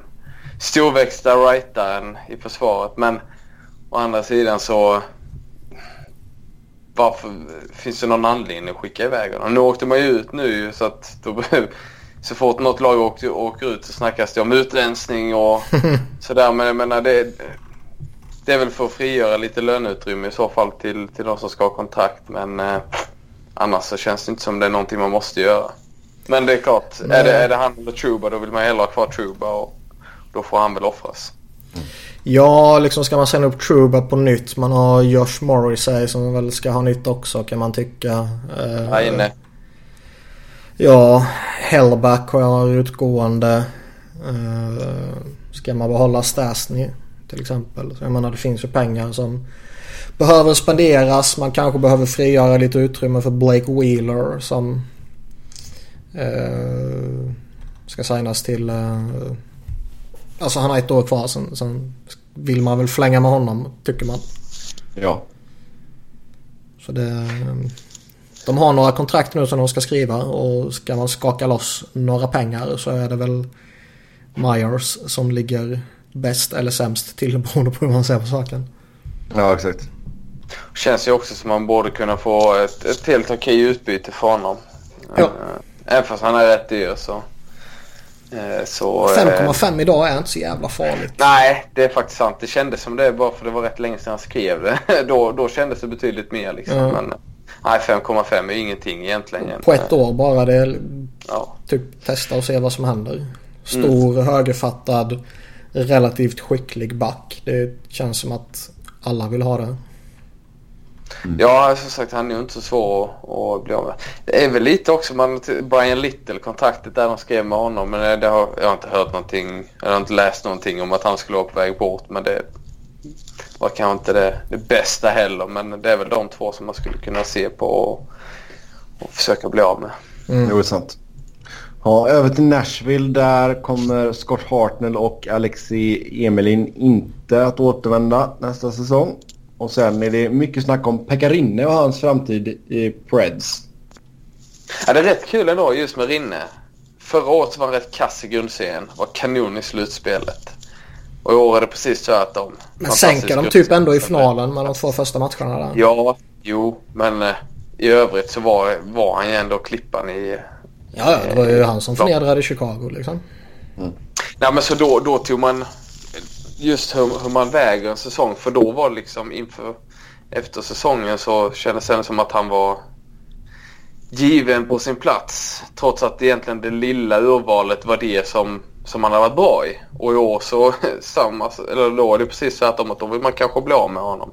storväxta rightaren i försvaret. Men å andra sidan så varför finns det någon anledning att skicka iväg honom? Nu åkte man ju ut nu så att då, så fort något lag åker, åker ut så snackas det om utrensning och sådär. Men jag menar det, det är väl för att frigöra lite löneutrymme i så fall till, till de som ska ha kontrakt. Men eh, annars så känns det inte som det är någonting man måste göra. Men det är klart, är det, är det han eller Truba då vill man hellre ha kvar Truba och då får han väl offras. Mm. Ja, liksom ska man sända upp Truba på nytt. Man har Josh Morrissey som väl ska ha nytt också kan man tycka. Ja, inne. Ja, Hellback har jag utgående. Uh, ska man behålla Stasny till exempel. Så jag menar det finns ju pengar som behöver spenderas. Man kanske behöver frigöra lite utrymme för Blake Wheeler som uh, ska signas till uh, Alltså han har ett år kvar sen, sen vill man väl flänga med honom tycker man. Ja. Så det... De har några kontrakt nu som de ska skriva och ska man skaka loss några pengar så är det väl Myers som ligger bäst eller sämst till beroende på hur man ser på saken. Ja, exakt. Känns ju också som man borde kunna få ett, ett helt okej utbyte för honom. Ja. Även fast han är rätt dyr så... eh, så eh, 5,5 idag är inte så jävla farligt. Nej, det är faktiskt sant. Det kändes som det bara för det var rätt länge sedan han skrev det. då, då kändes det betydligt mer liksom. Ja. Men nej, 5,5 är ingenting egentligen. På ett år bara. Det Ja. typ testa och se vad som händer. Stor, högerfattad, relativt skicklig back. Det känns som att alla vill ha det. Ja, som sagt han är ju inte så svår att, att bli av med. Det är väl lite också man, Brian Little, kontraktet där de skrev med honom. Men det har, jag har inte hört någonting, jag har inte läst någonting om att han skulle vara på väg bort. Men det var kanske inte det, det bästa heller. Men det är väl de två som man skulle kunna se på och, och försöka bli av med. Mm. Det är sant. Ja, över till Nashville. Där kommer Scott Hartnell och Alexi Emelin inte att återvända nästa säsong. Och sen är det mycket snack om Pekka Rinne och hans framtid i Preds. Ja, det är rätt kul ändå just med Rinne. Förra året var han rätt kass i grundserien. Var kanon i slutspelet. Och i år är det precis tvärtom. Men sänker de typ ändå i finalen med de två första matcherna där? Ja, jo, men eh, i övrigt så var, var han ju ändå klippan i... Ja, det var ju han som förnedrade Chicago liksom. Nej men så då, då tog man just hur, hur man väger en säsong. För då var det liksom inför efter säsongen så kändes det som att han var given på sin plats. Trots att egentligen det lilla urvalet var det som, som han hade varit bra i. Och i år så samma, eller då är det precis tvärtom att då vill man kanske bli av med honom.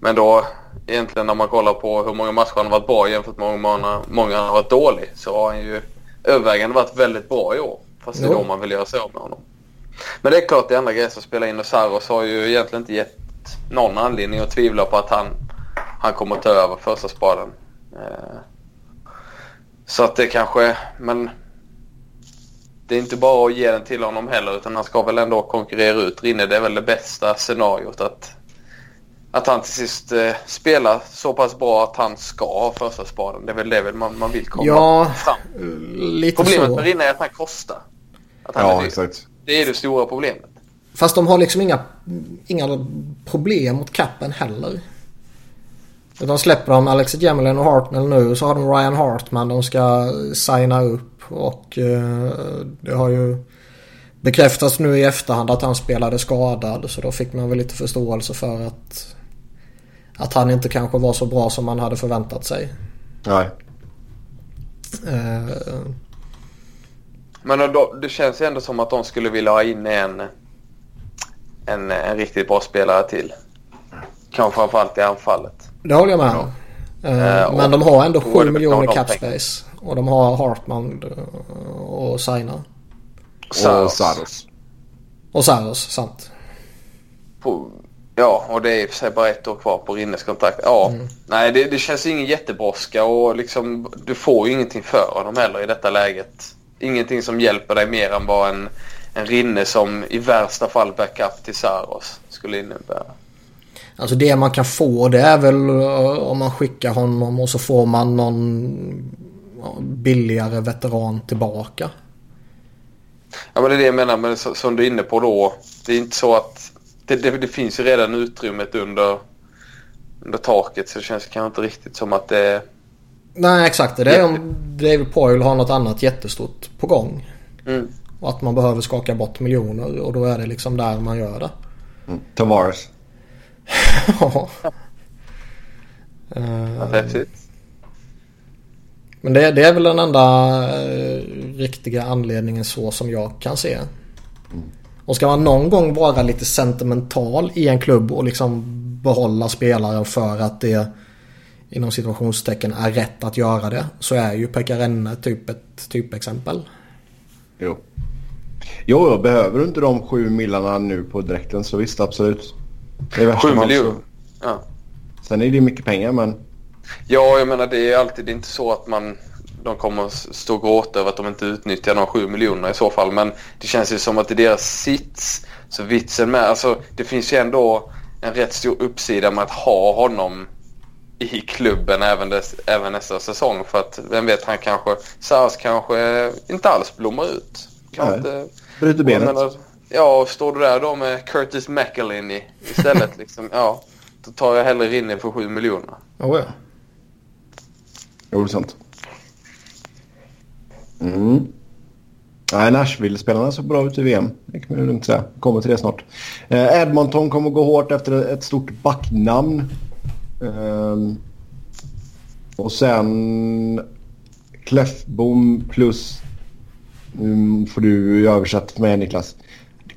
Men då egentligen när man kollar på hur många matcher han har varit bra jämfört med hur många, många han har varit dålig så har han ju övervägande varit väldigt bra i år. Fast det är då man vill göra sig av med honom. Men det är klart det är andra grejer som spelar in och Saros har ju egentligen inte gett någon anledning att tvivla på att han, han kommer att ta över första spaden. Eh, så att det kanske, men det är inte bara att ge den till honom heller utan han ska väl ändå konkurrera ut Rinne. Det är väl det bästa scenariot att, att han till sist eh, spelar så pass bra att han ska ha första spaden. Det är väl det man, man vill komma Ja, fram. lite Problemet så. med Rinne är att han kostar. Att han Ja, exakt. Det är det stora problemet. Fast de har liksom inga, inga problem mot capen heller. De släpper de Alex Gemelin och Hartnell nu så har de Ryan Hartman de ska signa upp och eh, det har ju bekräftats nu i efterhand att han spelade skadad så då fick man väl lite förståelse för att att han inte kanske var så bra som man hade förväntat sig. Nej. Eh, Men då, det känns ju ändå som att de skulle vilja ha in en, en, en riktigt bra spelare till. Kanske framförallt i anfallet. Det håller jag med om. Eh, och Men de har ändå då är 7 det väl miljoner cap space. Och de har Hartman och signa. Och Saros. Saros. Och Saros, sant. På, ja, och det är i och för sig bara ett år kvar på Rinnes kontrakt. Ja, Mm. nej det, det känns ingen jättebrådska och liksom du får ju ingenting för honom heller i detta läget. Ingenting som hjälper dig mer än vad en, en Rinne som i värsta fall backup till Saros skulle innebära. Alltså det man kan få det är väl eh, om man skickar honom och så får man någon billigare veteran tillbaka. Ja men det är det jag menar men som du är inne på då. Det är inte så att det, det, det finns ju redan utrymmet under, under taket så det känns kanske inte riktigt som att det Nej exakt. Det är om David Poyle har något annat jättestort på gång. mm. Och att man behöver skaka bort miljoner och då är det liksom där man gör det. Mm. Tavares. Ja. Men det, det är väl den enda eh, riktiga anledningen så som jag kan se. Och ska man någon gång vara lite sentimental i en klubb och liksom behålla spelare för att det inom situationstecken är rätt att göra det. Så är ju Pekka Renne typ ett typexempel. Jo. Jo, jo, behöver du inte de sju millarna nu på direkten så visst absolut. Det är Sju miljoner. Ja. Sen är det mycket pengar men ja, jag menar det är alltid det är inte så att man de kommer att stå och gråta över att de inte utnyttjar de sju miljonerna i så fall. Men det känns ju som att det är deras sits. Så vitsen med, alltså det finns ju ändå en rätt stor uppsida med att ha honom i klubben även, dess, även nästa säsong. För att vem vet, han kanske, Saras kanske inte alls blommar ut. Kan inte, bryter benet. menar, ja, står du där då med Curtis McElhinney istället liksom, ja. Då tar jag hellre Rinne för 7 miljoner. Oh, ja. Jo, det är sant. Mm. Nej, Nashville-spelarna såg bra ut i VM. Det kan man lugnt säga. Kommer till det snart. Eh, Edmonton kommer gå hårt efter ett stort backnamn. Um, och sen Kläffbom plus... Nu får du översätta för mig Niklas.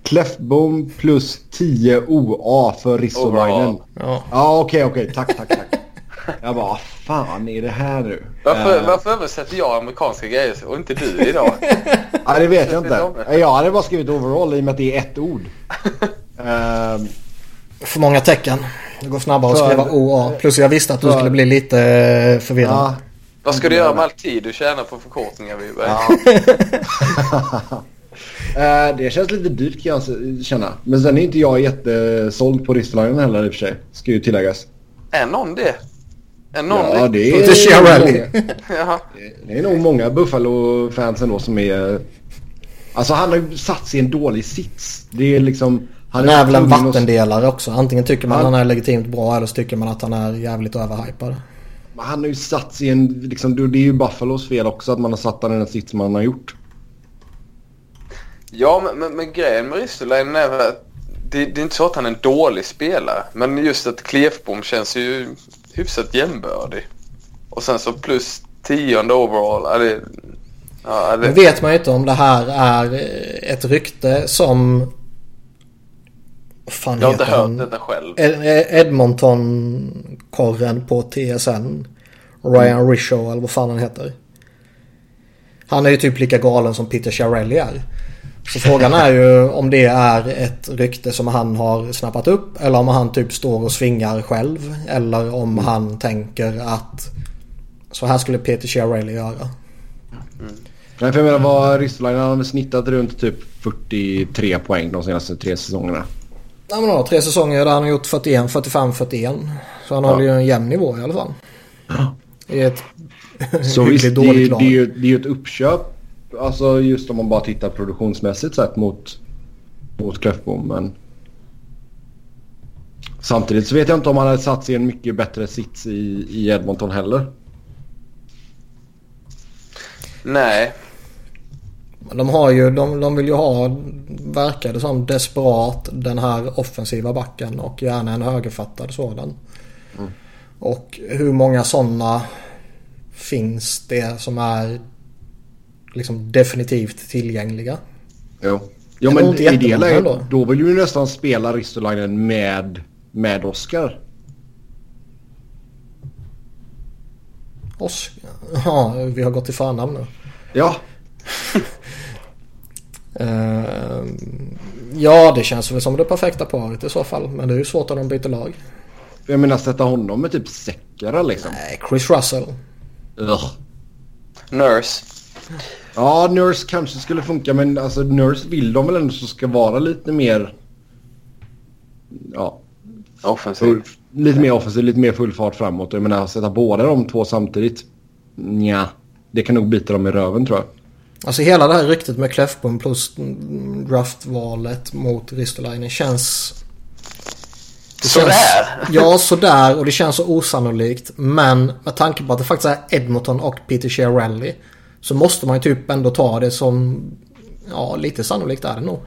Kläffbom plus 10 OA för Ristolainen. Ja. Ja, okej, okej. Tack, tack, tack. Jag bara, vad fan är det här nu? Varför, Eh, varför översätter jag amerikanska grejer och inte du idag? Ja, det vet jag inte. Jag hade bara skrivit overall i och med att det är ett ord. Ehm, För många tecken. Det går snabbare att skriva OA. Plus jag visste att du för- skulle bli lite eh, förvirrad. ja, Vad ska du göra med all tid du tjänar på förkortningar Wiberg? ja. Eh, det känns lite dyrt kan jag känna. Men sen är inte jag jättesåld på Ristolainen heller i och för sig. Ska ju tilläggas. Är någon det? Är någon Ja, det är, Det är Jaha. det är nog många Buffalo-fans ändå som är... Alltså han har ju satt sig i en dålig sits. Det är liksom... Han är väl en att- vattendelare också. Antingen tycker man Han- han är legitimt bra eller så tycker man att han är jävligt överhypad. Han har ju satt sig i en... Liksom, det är ju Buffalos fel också att man har satt honom i den sits man har gjort. Ja, men, men, men grejen med Ristolainen är att det, det är inte så att han är en dålig spelare. Men just att Klefbom känns ju hyfsat jämbördig. Och sen så plus tionde overall. Ja, det, ja, Nu det, vet man ju inte om det här är ett rykte som... Vad fan jag har inte hört han? detta själv. Ed- Edmonton-korren på TSN. Ryan Rishow eller vad fan han heter. Han är ju typ lika galen som Peter Chiarelli är. Så frågan är ju om det är ett rykte som han har snappat upp eller om han typ står och svingar själv. Eller om han tänker att så här skulle Peter Chiarelli göra. För jag menar vad Ristolainen har snittat runt typ 43 poäng de senaste tre säsongerna. Ja men då, tre säsonger där han har gjort 41, 45, 41. Så han Ja. håller ju en jämn nivå i alla fall. I ett Så visst, det, är- dåligt lag. det, är ju, det är ju ett uppköp. Alltså just om man bara tittar produktionsmässigt sett mot, mot Kläffbom. Men samtidigt så vet jag inte om han hade satt sig i en mycket bättre sits i, i Edmonton heller. Nej. De har ju, de, de vill ju ha, verkar det som, desperat den här offensiva backen och gärna en högerfattad sådan. Och hur många sådana finns det som är liksom definitivt tillgängliga? Jo. Det är men i det läget ändå. då vill ju nästan spela Ristolainen med, med Oscar. Oskar? Ja, vi har gått till förnamn nu. Ja. Eh, ja, det känns väl som det perfekta paret i så fall. Men det är ju svårt om de byter lag. Jag menar sätta honom med typ Säckara liksom. Nej, Chris Russell. Ugh. Nurse. Ja, Nurse kanske skulle funka men alltså Nurse vill de väl ändå så ska vara lite mer... Ja, Offensiv. full, lite mer offensiv, lite mer full fart framåt. Jag menar sätta båda de två samtidigt. Nja, det kan nog bita dem i röven tror jag. Alltså hela det här ryktet med Kläffbom plus mm, draftvalet mot Ristolainen känns... det Sådär. Känns, ja, sådär och det känns så osannolikt. Men med tanke på att det faktiskt är Edmonton och Peter Chiarelli så måste man ju typ ändå ta det som... Ja, lite sannolikt är det nog.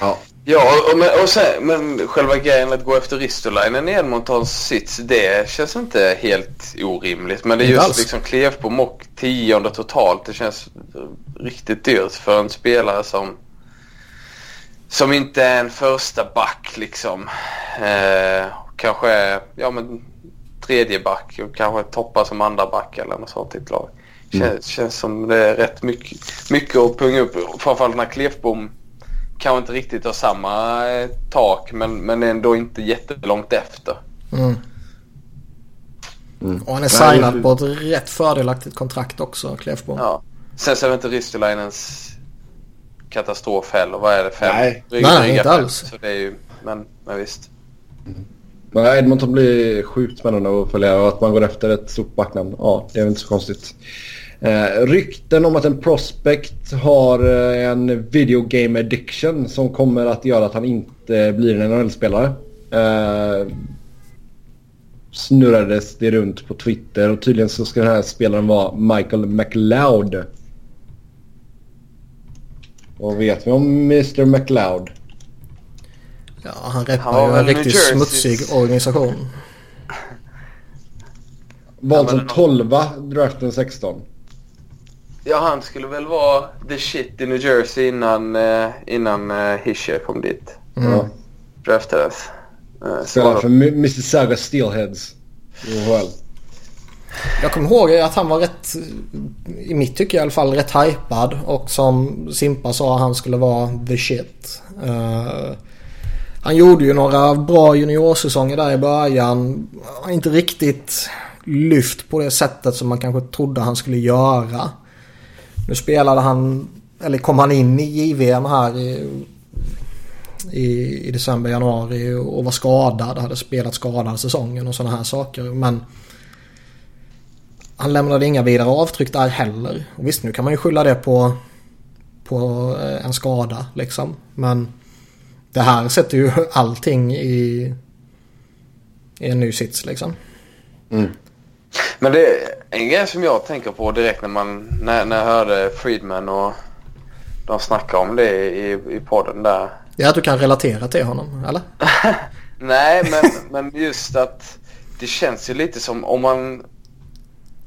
Ja, Ja, och, men, och sen, men själva grejen att gå efter Ristolainen i Edmontons sits, det känns inte helt orimligt. Men det är Inte just alls. liksom Klevbom och tionde totalt. Det känns riktigt dyrt för en spelare som som inte är en första back liksom. Eh, kanske är, ja men tredje back och kanske toppar som andra back eller något sånt i ett lag. Känns, känns som det är rätt mycket, mycket att punga upp. Framförallt när Klefbom kanske inte riktigt har samma eh, tak men, men ändå inte jättelångt efter. Mm. Mm. Och han är signad det- på ett rätt fördelaktigt kontrakt också, Kläffbom. Ja. Sen så är väl inte Ristolainens katastrof heller. Vad är det? Fem? Nej. Dryga- Nej, inte fem. alls. Så det är ju, men, men visst. Men Edmonton blir sjukt spännande att följa och att man går efter ett stort backnamn. Ja, det är väl inte så konstigt. Eh, rykten om att en prospect har eh, en video game addiction som kommer att göra att han inte blir en NHL-spelare. Eh, snurrades det runt på Twitter och tydligen så ska den här spelaren vara Michael McLeod. Vad vet vi om Mr McLeod? Ja, han reppar ju en riktigt smutsig organisation. Vald som men- 12 draften 16. Ja, han skulle väl vara the shit i New Jersey innan, eh, innan eh, Hischer kom dit. Mm. Ja. Draftades. Eh, var för Mississauga Steelheads. OHL. Jag kommer ihåg att han var rätt, i mitt tycke i alla fall, rätt hypad. Och som Simpa sa, han skulle vara the shit. Eh, han gjorde ju några bra juniorsäsonger där i början. Inte riktigt lyft på det sättet som man kanske trodde han skulle göra. Nu spelade han, eller kom han in i JVM här i, i, i december, januari och var skadad. Hade spelat skadad säsongen och sådana här saker. Men han lämnade inga vidare avtryck där heller. Och visst, nu kan man ju skylla det på, på eh, en skada liksom. Men det här sätter ju allting i, i en ny sits liksom. Mm. Men det är en grej som jag tänker på direkt när, man, när, när jag hörde Friedman och de snackade om det i, i podden där. Är att du kan relatera till honom, eller? Nej, men, men just att det känns ju lite som om man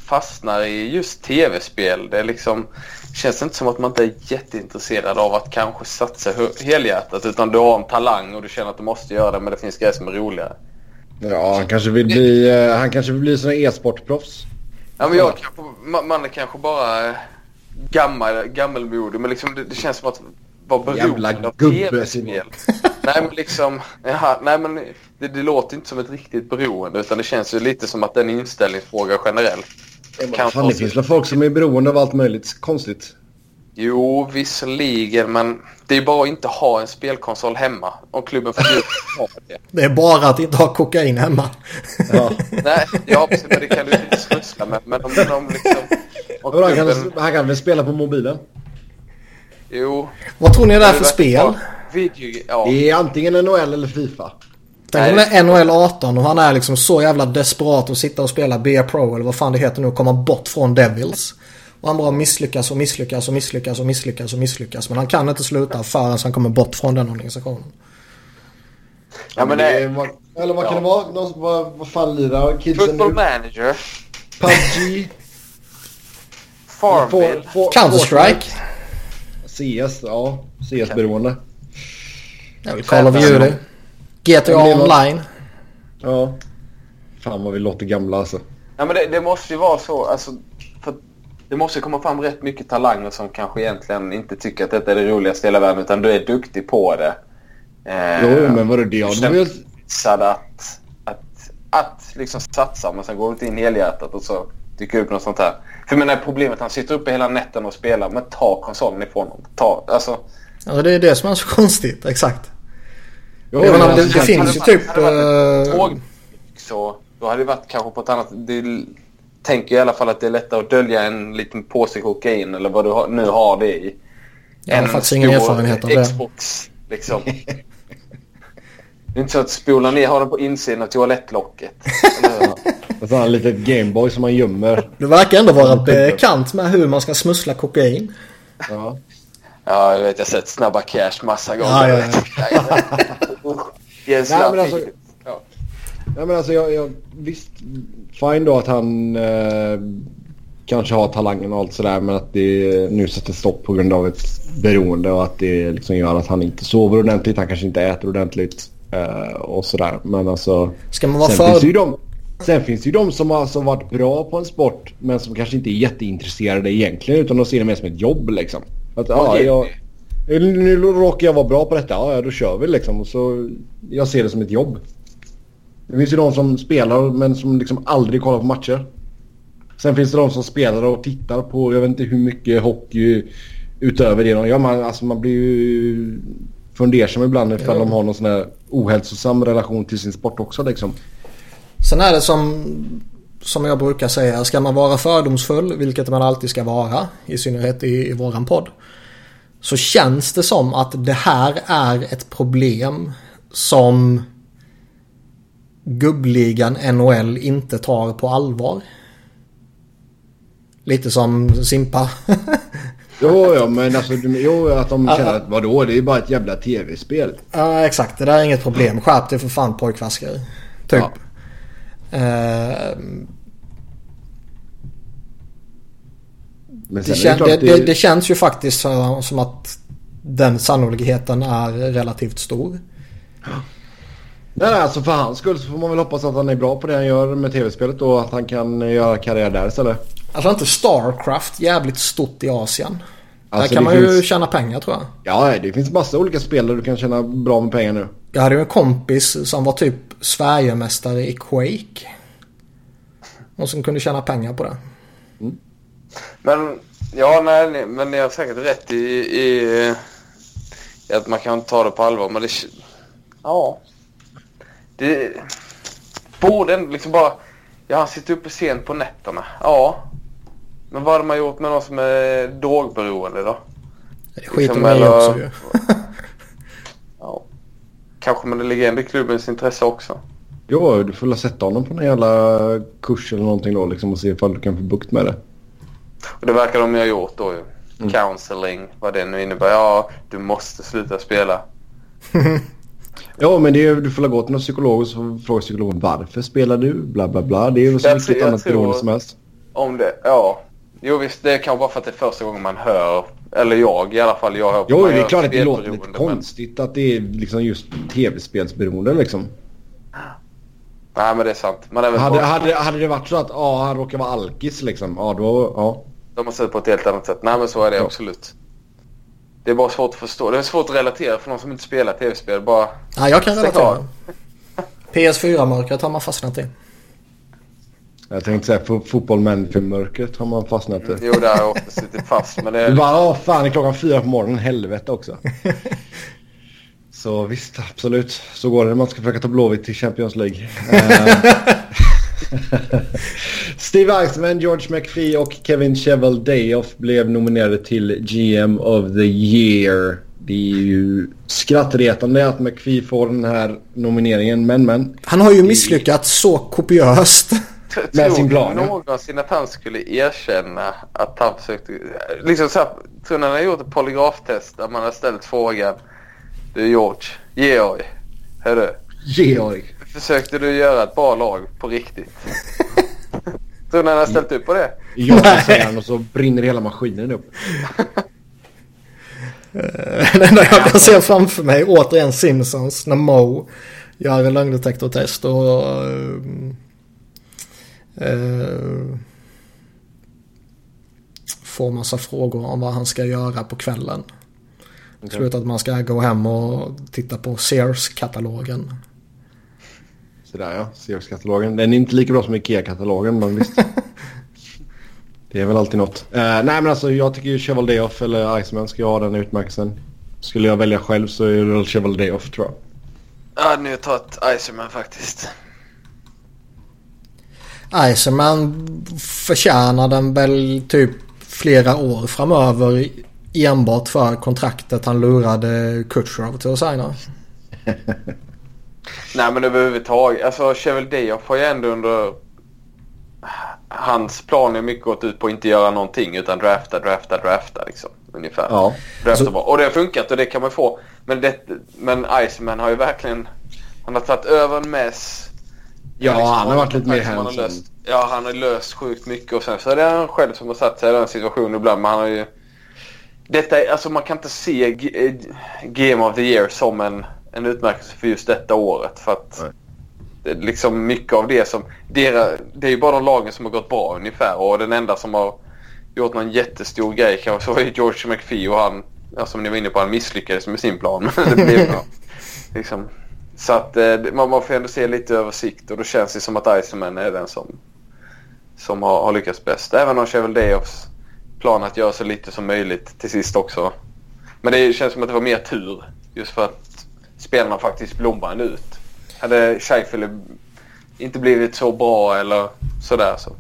fastnar i just tv-spel. Det liksom, känns inte som att man inte är jätteintresserad av att kanske satsa helhjärtat utan du har en talang och du känner att du måste göra det men det finns grejer som är roligare. Ja, han kanske vill bli, eh, han kanske vill bli sån e-sportproffs. Ja, men jag kanske, man, är kanske bara eh, gammal, gammelmodig men liksom det, det känns som att vara beroende av tv-spel. nej men liksom, ja, nej men det, det låter inte som ett riktigt beroende utan det känns ju lite som att det är en inställningsfråga generellt. Fan, det finns väl folk som är beroende av allt möjligt konstigt. Jo, visserligen men det är bara att inte ha en spelkonsol hemma om klubben förbjuder att ha det. Det är bara att inte ha kokain hemma. Ja. Nej, ja precis, men det kan du inte smussla med. Men om, om liksom... Han, kan, klubben, han kan väl spela på mobilen? jo. Vad tror ni det är för spel? Video, ja. Det är antingen NHL eller Fifa. Tänk om det är NHL 18 och han är liksom så jävla desperat att sitta och spela BA Pro eller vad fan det heter nu och komma bort från Devils. Och han bara misslyckas och misslyckas och misslyckas och misslyckas och misslyckas. Men han kan inte sluta förrän han kommer bort från den organisationen. ja men det vad, eller vad kan ja. det vara? Någon, som- vad, vad fan lirar kidsen Football nu? Manager, PubG? Farmville. Counter-Strike. CS, ja. CS-beroende. Ja, Call of Duty. GTA var- Online. Ja. Fan vad vi låter gamla alltså. Ja men det, det måste ju vara så. Alltså, för det måste ju komma fram rätt mycket talanger som kanske egentligen inte tycker att detta är det roligaste i hela världen utan du är duktig på det. Eh, Jo, men vadå det? Ja, du det stressad att, att, att liksom satsa men sen går du inte in helhjärtat och så dyker upp något sånt här. För jag menar problemet han sitter uppe hela nätten och spelar men ta konsolen ifrån honom. Ta, alltså, Alltså det är det som är så konstigt. Exakt. Jo, Jag menar, men det, alltså, det finns ju typ... Hade det varit ett eh, tåg så då hade det varit kanske på ett annat... Det tänker i alla fall att det är lättare att dölja en liten påse kokain eller vad du har, nu har det i. Jag har En faktiskt ingen stor erfarenhet av det. Xbox liksom. Det är inte så att spola ner har den på insidan av toalettlocket. Eller hur? En sån här litet Gameboy som man gömmer. Du verkar ändå vara bekant med hur man ska smussla kokain. Ja. Ja, jag vet. Jag har sett Snabba Cash massa gånger. Ja, ja, en Nej, men alltså- ja. Nej men alltså jag, jag visst fine då att han eh, kanske har talangen och allt sådär men att det nu sätter stopp på grund av ett beroende och att det liksom gör att han inte sover ordentligt, han kanske inte äter ordentligt eh, och sådär. Men alltså Ska man vara sen, för... finns ju de, sen finns det ju de som har alltså varit bra på en sport men som kanske inte är jätteintresserade egentligen utan de ser det mer som ett jobb liksom. Att, ja, Okej. jag, nu råkar jag vara bra på detta, ja då kör vi liksom. Och så, jag ser det som ett jobb. Det finns ju de som spelar men som liksom aldrig kollar på matcher. Sen finns det de som spelar och tittar på, jag vet inte hur mycket hockey utöver det. Ja, man, alltså man blir ju fundersam ibland ifall Jo. de har någon sån här ohälsosam relation till sin sport också liksom. Sen är det som, som jag brukar säga, ska man vara fördomsfull, vilket man alltid ska vara, i synnerhet i, i våran podd. Så känns det som att det här är ett problem som gubbligan NHL inte tar på allvar. Lite som Simpa. Jo, ja, men alltså, jo, att de känner att vadå, det är bara ett jävla tv-spel. Ja, exakt. Det där är inget problem. Skärp dig för fan pojkvaskare. Typ. Ja. Men det, kän, det, det, det känns ju faktiskt som att den sannolikheten är relativt stor. Nej, nej, alltså för hans skull så får man väl hoppas att han är bra på det han gör med tv-spelet och att han kan göra karriär där istället. Alltså inte Starcraft jävligt stort i Asien. Alltså, där kan man ju finns- tjäna pengar tror jag. Ja, det finns massa olika spel där du kan tjäna bra med pengar nu. Jag hade ju en kompis som var typ Sverigemästare i Quake. Och som kunde tjäna pengar på det. Men ja, nej, men ni har säkert rätt i, i, i att man kan ta det på allvar. Men det... Ja. Det borde ändå liksom bara... Ja, han sitter uppe sent på nätterna. Ja. Men vad hade man gjort med någon som är drogberoende då? Det skiter Liksom, man i eller- också ju. Ja. Kanske det ligger ändå i klubbens intresse också. Jo, du får väl sätta honom på någon jävla kurs eller någonting då liksom och se ifall du kan få bukt med det. Och det verkar de ju ha gjort då ju. Counseling, vad det nu innebär. Ja, du måste sluta spela. Ja, men det är, du får gå till någon psykolog och så fråga psykologen varför spelar du? Bla bla bla. Det är ju så tror- jag annat beroende som helst. Om det, ja. Jo visst, det är kanske bara för att det är första gången man hör, eller jag i alla fall, jag hör Jo, det är klart att det låter lite konstigt att det är liksom just tv-spelsberoende liksom. Men, nej men det är sant. Man är väl Hade, hade, hade det varit så att ja, han råkar vara alkis liksom. Ja, då... Ja. de har sett på ett helt annat sätt. Nej men så är det Ja. absolut. Det är bara svårt att förstå. Det är svårt att relatera för någon som inte spelar tv-spel. Bara, Ja, jag kan relatera. av. PS4-mörkret har man fastnat i. Jag tänkte säga fo- fotboll mörkret har man fastnat i. jo, där har jag också suttit fast. Men Du det, bara, åh fan, det är klockan fyra på morgonen. Helvete också. Så visst, absolut. Så går det när man ska försöka ta Blåvitt till Champions League. Steve Eisenman, George McPhee och Kevin Chevel Dayoff blev nominerade till GM of the Year. Det är ju skrattretande att McPhee får den här nomineringen, men men. Han har ju misslyckats så kopiöst. Med sin tror plan, ja. någonsin att han skulle erkänna att han försökte... Liksom så här, tror ni han har gjort ett polygraftest där man har ställt frågan Du George, Georg, hörru. Georg. Försökte du göra ett bra lag på riktigt? Tror ni han har ställt upp på det? Ja, säger han och så brinner hela maskinen upp. Det enda jag kan se framför mig återigen Simpsons när Mo gör en lögndetektortest och eh, eh, får massa frågor om vad han ska göra på kvällen. Okay. Slutar att man ska gå hem och titta på Sears-katalogen. Sådär ja, Sears-katalogen. Den är inte lika bra som Ikea-katalogen men visst. det är väl alltid något. Uh, nej men alltså jag tycker ju Cheval Dayoff eller Iceman ska ha den utmärkelsen. Skulle jag välja själv så är det väl Cheval Dayoff tror jag. Jag hade nog tagit Iceman faktiskt. Iceman förtjänar den väl typ flera år framöver enbart för kontraktet han lurade Kutjerov till att signa. Nej men överhuvudtaget. Alltså Chevel Dayoff har ju ändå under... Hans plan är mycket gått ut på att inte göra någonting utan drafta, drafta, drafta liksom. Ungefär. Ja. Drafta Så- bara. Och det har funkat och det kan man få. Men, det, men Iceman har ju verkligen... Han har tagit över en mess. Ja, Liksom, han har varit lite mer kontakt som han har hands-on. löst. Ja, han har löst sjukt mycket och sen så är det han själv som har satt sig i den situationen ibland. Men han har ju... Detta är, alltså man kan inte se G- eh, Game of the Year som en, en utmärkelse för just detta året. För att Nej. det liksom mycket av det som... Dera, det är ju bara de lagen som har gått bra ungefär. Och den enda som har gjort någon jättestor grej kanske så var ju George McPhee och han, ja, som ni var inne på, han misslyckades med sin plan. Men det blev bra. Liksom. Så att eh, man, man får ändå se lite översikt och då känns det som att Iceman är den som, som har, har lyckats bäst. Även om Chevel Dayoffs plan att göra så lite som möjligt till sist också. Men det känns som att det var mer tur just för att spelarna faktiskt blommade ut. Hade Scheifele inte blivit så bra eller sådär så.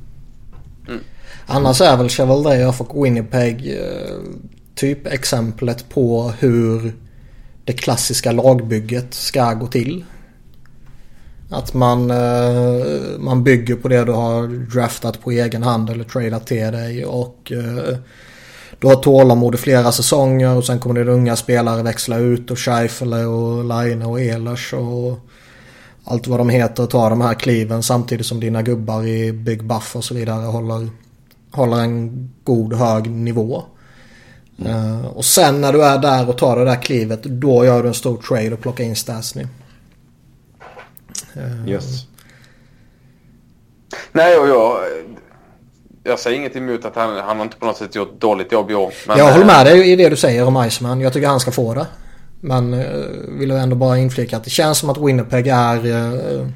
Mm. Annars är väl Chevalier och Winnipeg eh, typ exemplet på hur det klassiska lagbygget ska gå till. Att man, eh, man bygger på det du har draftat på egen hand eller tradat till dig. Och eh, du har tålamod i flera säsonger och sen kommer det unga spelare växla ut och Scheifele och Laine och Ehlers och allt vad de heter tar de här kliven samtidigt som dina gubbar i Big Buff och så vidare håller, håller en god hög nivå. Mm. Uh, och sen när du är där och tar det där klivet då gör du en stor trade och plockar in Stasny. Uh, yes. Nej och jag, jag säger inget emot att han, han har inte på något sätt gjort dåligt jobb i år. Men, jag håller med dig i det du säger om Iceman. Jag tycker han ska få det. Men uh, vill ändå bara inflika att det känns som att Winnipeg är... Uh,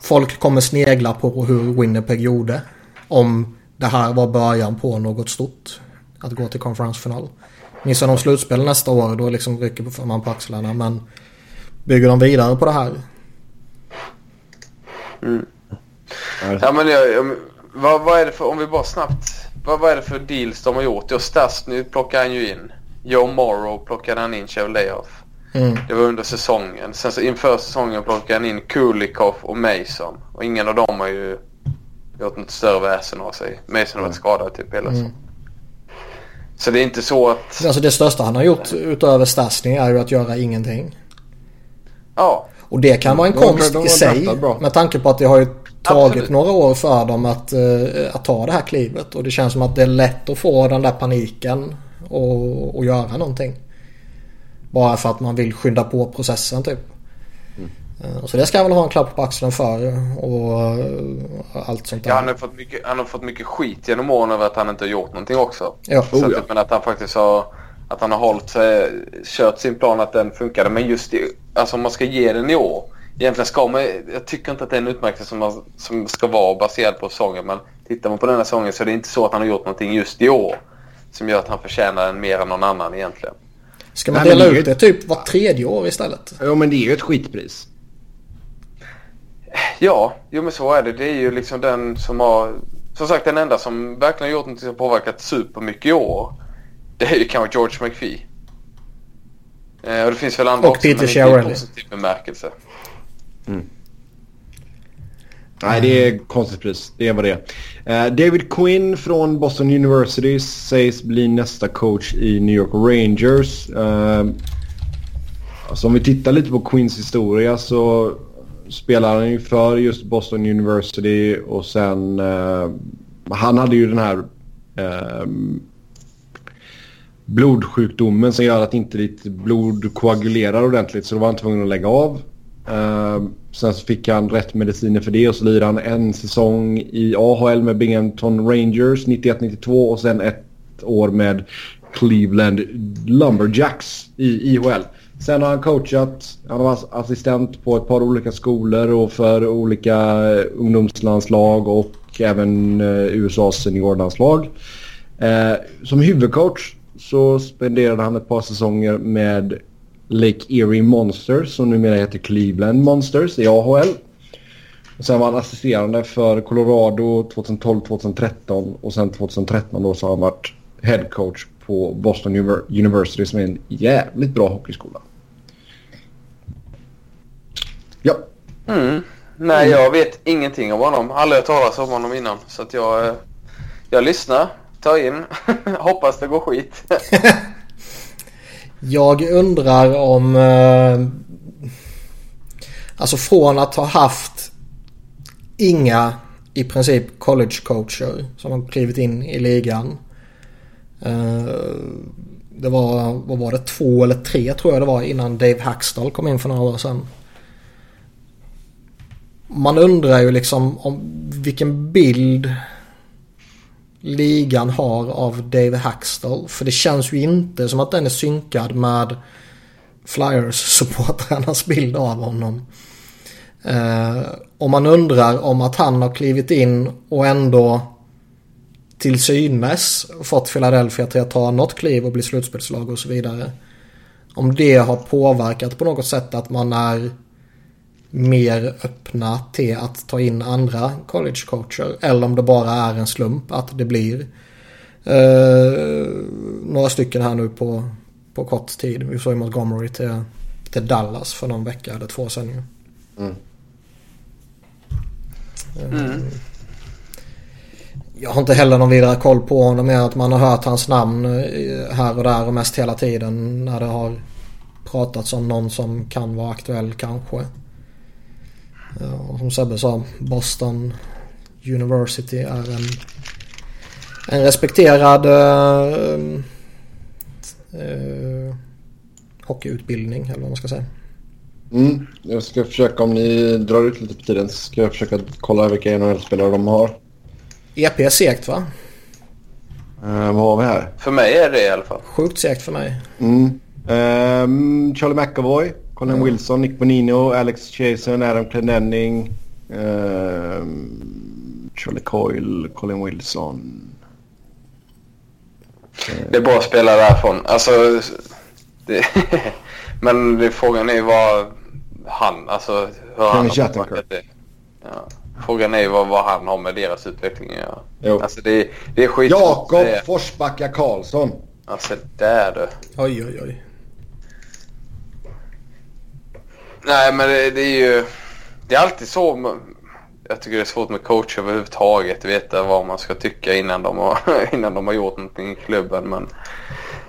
folk kommer snegla på hur Winnipeg gjorde. Om det här var början på något stort. Att gå till konferensfinal. Missar de slutspel nästa år då liksom rycker man på axlarna. Men bygger de vidare på det här? Mm. Ja men jag, jag vad, vad, är det för, om vi bara snabbt. Vad, vad är det för deals de har gjort? Just Stastny plockar han ju in. Joe Morrow plockade han in Chevleoff. Mm. Det var under säsongen. Sen så inför säsongen plockade han in Kulikov och Mason. Och ingen av dem har ju gjort något större väsen av sig. Mason har varit skadad typ hela mm. Så det är inte så att... Alltså det största han har gjort utöver Stastny är ju att göra ingenting. Ja. Och det kan vara en konst i sig. Med tanke på att det har ju tagit Absolut. några år för dem att, uh, att ta det här klivet. Och det känns som att det är lätt att få den där paniken och, och göra någonting. Bara för att man vill skynda på processen typ. Mm. Uh, så det ska jag väl ha en klapp på axeln för och uh, allt sånt där. Ja, han har, fått mycket, han har fått mycket skit genom åren över att han inte har gjort någonting också. Ja. Så oh, ja. men att han faktiskt har att han har hållit sig, kört sin plan att den funkade. Men just i, alltså om man ska ge den i år Egentligen ska man, jag tycker inte att det är en utmärkelse som, som ska vara baserad på sången. Men tittar man på den här sången så är det inte så att han har gjort någonting just i år. Som gör att han förtjänar den mer än någon annan egentligen. Ska man dela ut det typ var tredje år istället? Ja men det är ju ett skitpris. Ja, jo men så är det. Det är ju liksom den som har... Som sagt den enda som verkligen har gjort något som påverkat supermycket i år. Det är ju kanske George McPhee. Eh, och det finns väl andra och också Peter men inte i positiv bemärkelse. Mm. Nej, det är konstigt pris. Det är vad det är. Eh, David Quinn från Boston University sägs bli nästa coach i New York Rangers. Eh, alltså om vi tittar lite på Quinns historia så spelar han ju för just Boston University och sen... Eh, han hade ju den här eh, blodsjukdomen som gör att inte ditt blod koagulerar ordentligt så då var han tvungen att lägga av. Uh, sen så fick han rätt mediciner för det och så lirade han en säsong i AHL med Binghamton Rangers 91-92 och sen ett år med Cleveland Lumberjacks i IHL. Sen har han coachat, han har varit assistent på ett par olika skolor och för olika ungdomslandslag och även eh, USAs seniorlandslag. Uh, som huvudcoach så spenderade han ett par säsonger med Lake Erie Monsters som numera heter Cleveland Monsters i AHL. Och sen var han assisterande för Colorado 2012-2013 och sen 2013 då så har han varit head coach på Boston University som är en jävligt bra hockeyskola. Ja. Mm. Nej, jag vet ingenting om honom. Aldrig hört talas om honom innan. Så att jag, jag lyssnar, tar in, hoppas det går skit. Jag undrar om... Eh, alltså från att ha haft inga i princip college coacher som har klivit in i ligan. Eh, det var, vad var det, två eller tre tror jag det var innan Dave Hackstall kom in för några år sedan. Man undrar ju liksom om vilken bild ligan har av Dave Hackstall. För det känns ju inte som att den är synkad med Flyers-supportrarnas bild av honom. Eh, och man undrar om att han har klivit in och ändå till synes fått Philadelphia till att ta något kliv och bli slutspelslag och så vidare. Om det har påverkat på något sätt att man är mer öppna till att ta in andra collegecoacher. Eller om det bara är en slump att det blir eh, några stycken här nu på, på kort tid. Vi såg ju Montgomery till, till Dallas för någon vecka eller två sedan ju. Mm. Mm. Jag har inte heller någon vidare koll på honom mer att man har hört hans namn eh, här och där och mest hela tiden när det har pratats om någon som kan vara aktuell kanske. Ja, som Sebbe sa, Boston University är en, en respekterad uh, uh, hockeyutbildning eller vad man ska säga. Mm. Jag ska försöka, om ni drar ut lite på tiden, så ska jag försöka kolla vilka NHL-spelare de har. EP är segt va? Uh, vad har vi här? För mig är det i alla fall. Sjukt segt för mig. Mm. Um, Charlie McAvoy, Colin. Wilson, Nick Bonino, Alex Chasen, Adam Clenenning, um, Charlie Coyle, Colin Wilson. Det är bra spelare därifrån. Alltså, det, men det, frågan är vad han, alltså hur han har det. Ja. Frågan är vad, vad han har med deras utveckling att göra. Jo. Alltså det, det är skit. Jakob Forsbacka Karlsson. Alltså där du. Oj oj oj. Nej men det, det är ju... Det är alltid så. Jag tycker det är svårt med coach överhuvudtaget. Veta vad man ska tycka innan de har, innan de har gjort någonting i klubben. Men,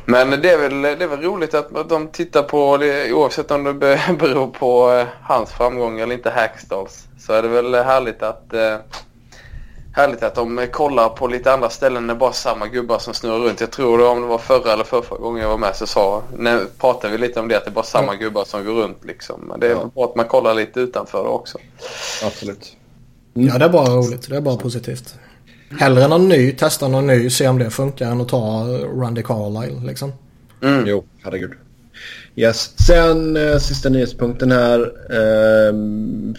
men det, är väl, det är väl roligt att de tittar på det oavsett om det beror på eh, hans framgång eller inte Hackstalls. Så är det väl härligt att eh, härligt att de kollar på lite andra ställen än bara samma gubbar som snurrar runt. Jag tror det om det var förra eller förra gången jag var med så sa, när pratade vi lite om det att det är bara samma mm. gubbar som går runt liksom. Men det är ja. bra att man kollar lite utanför det också. Absolut. Mm. Ja det är bara roligt. Det är bara positivt. Hellre någon ny, testa någon ny, se om det funkar än att ta Randy Carlisle liksom. Mm. Jo, herregud. Yes. Sen eh, sista nyhetspunkten här. Eh,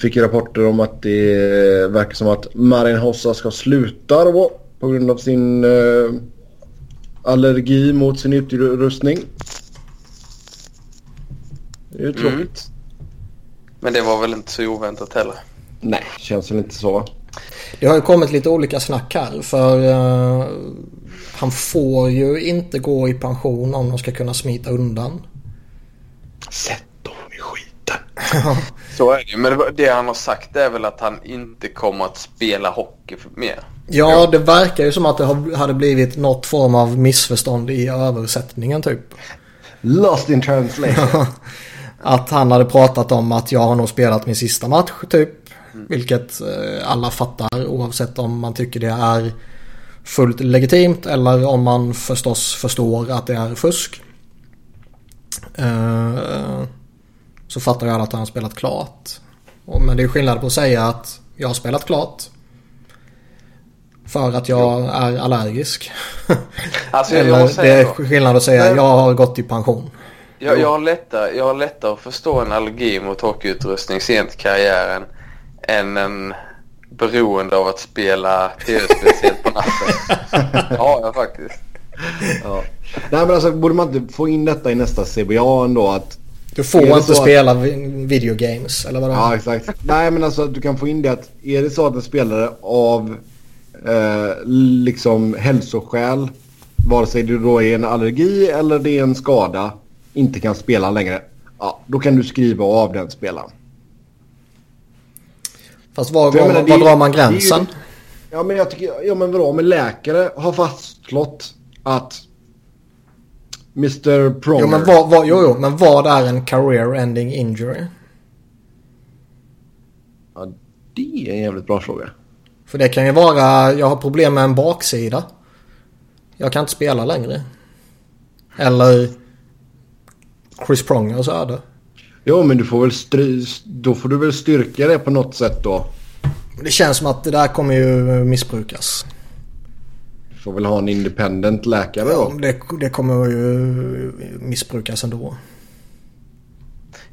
fick rapporter om att det verkar som att Marin Hossa ska sluta då, på grund av sin eh, allergi mot sin utrustning. Det är ju tråkigt. Mm. Men det var väl inte så oväntat heller? Nej, känns väl inte så. Det har ju kommit lite olika snack här för uh, han får ju inte gå i pension om de ska kunna smita undan. Sätt dem i skiten. Så är det Men det han har sagt är väl att han inte kommer att spela hockey mer. Ja, det verkar ju som att det hade blivit något form av missförstånd i översättningen typ. Lost in translation. att han hade pratat om att jag har nog spelat min sista match typ. Mm. Vilket eh, alla fattar oavsett om man tycker det är fullt legitimt eller om man förstås förstår att det är fusk. Eh, så fattar jag att han har spelat klart. Men det är skillnad på att säga att jag har spelat klart. För att jag är allergisk. Alltså, Eller det är skillnad att säga att jag har gått i pension. Jag, jag, har lättare, jag har lättare att förstå en allergi mot hockeyutrustning sent i karriären än en beroende av att spela tv-spel sent på natten. ja, jag faktiskt. Ja. Nej men alltså borde man inte få in detta i nästa CBA ändå att du får inte spela att... videogames eller vad det är. Ja exakt. Nej men alltså du kan få in det att är det så att en spelare av eh, liksom hälsoskäl vare sig det då är en allergi eller det är en skada inte kan spela längre. Ja, då kan du skriva av den spelaren. Fast var, var, menar, var drar man gränsen? Ju, ja men jag tycker, ja men vadå, men läkare har fastslått att Mr Pronger. Jo men vad, vad, jo, jo, men vad är en career ending injury? Ja, det är en jävligt bra fråga. För det kan ju vara, jag har problem med en baksida. Jag kan inte spela längre. Eller Chris Prongers öde. Jo men du får väl stry, då får du väl styrka det på något sätt då. Det känns som att det där kommer ju missbrukas. Får väl ha en independent läkare då. Ja, det, det kommer ju missbrukas ändå.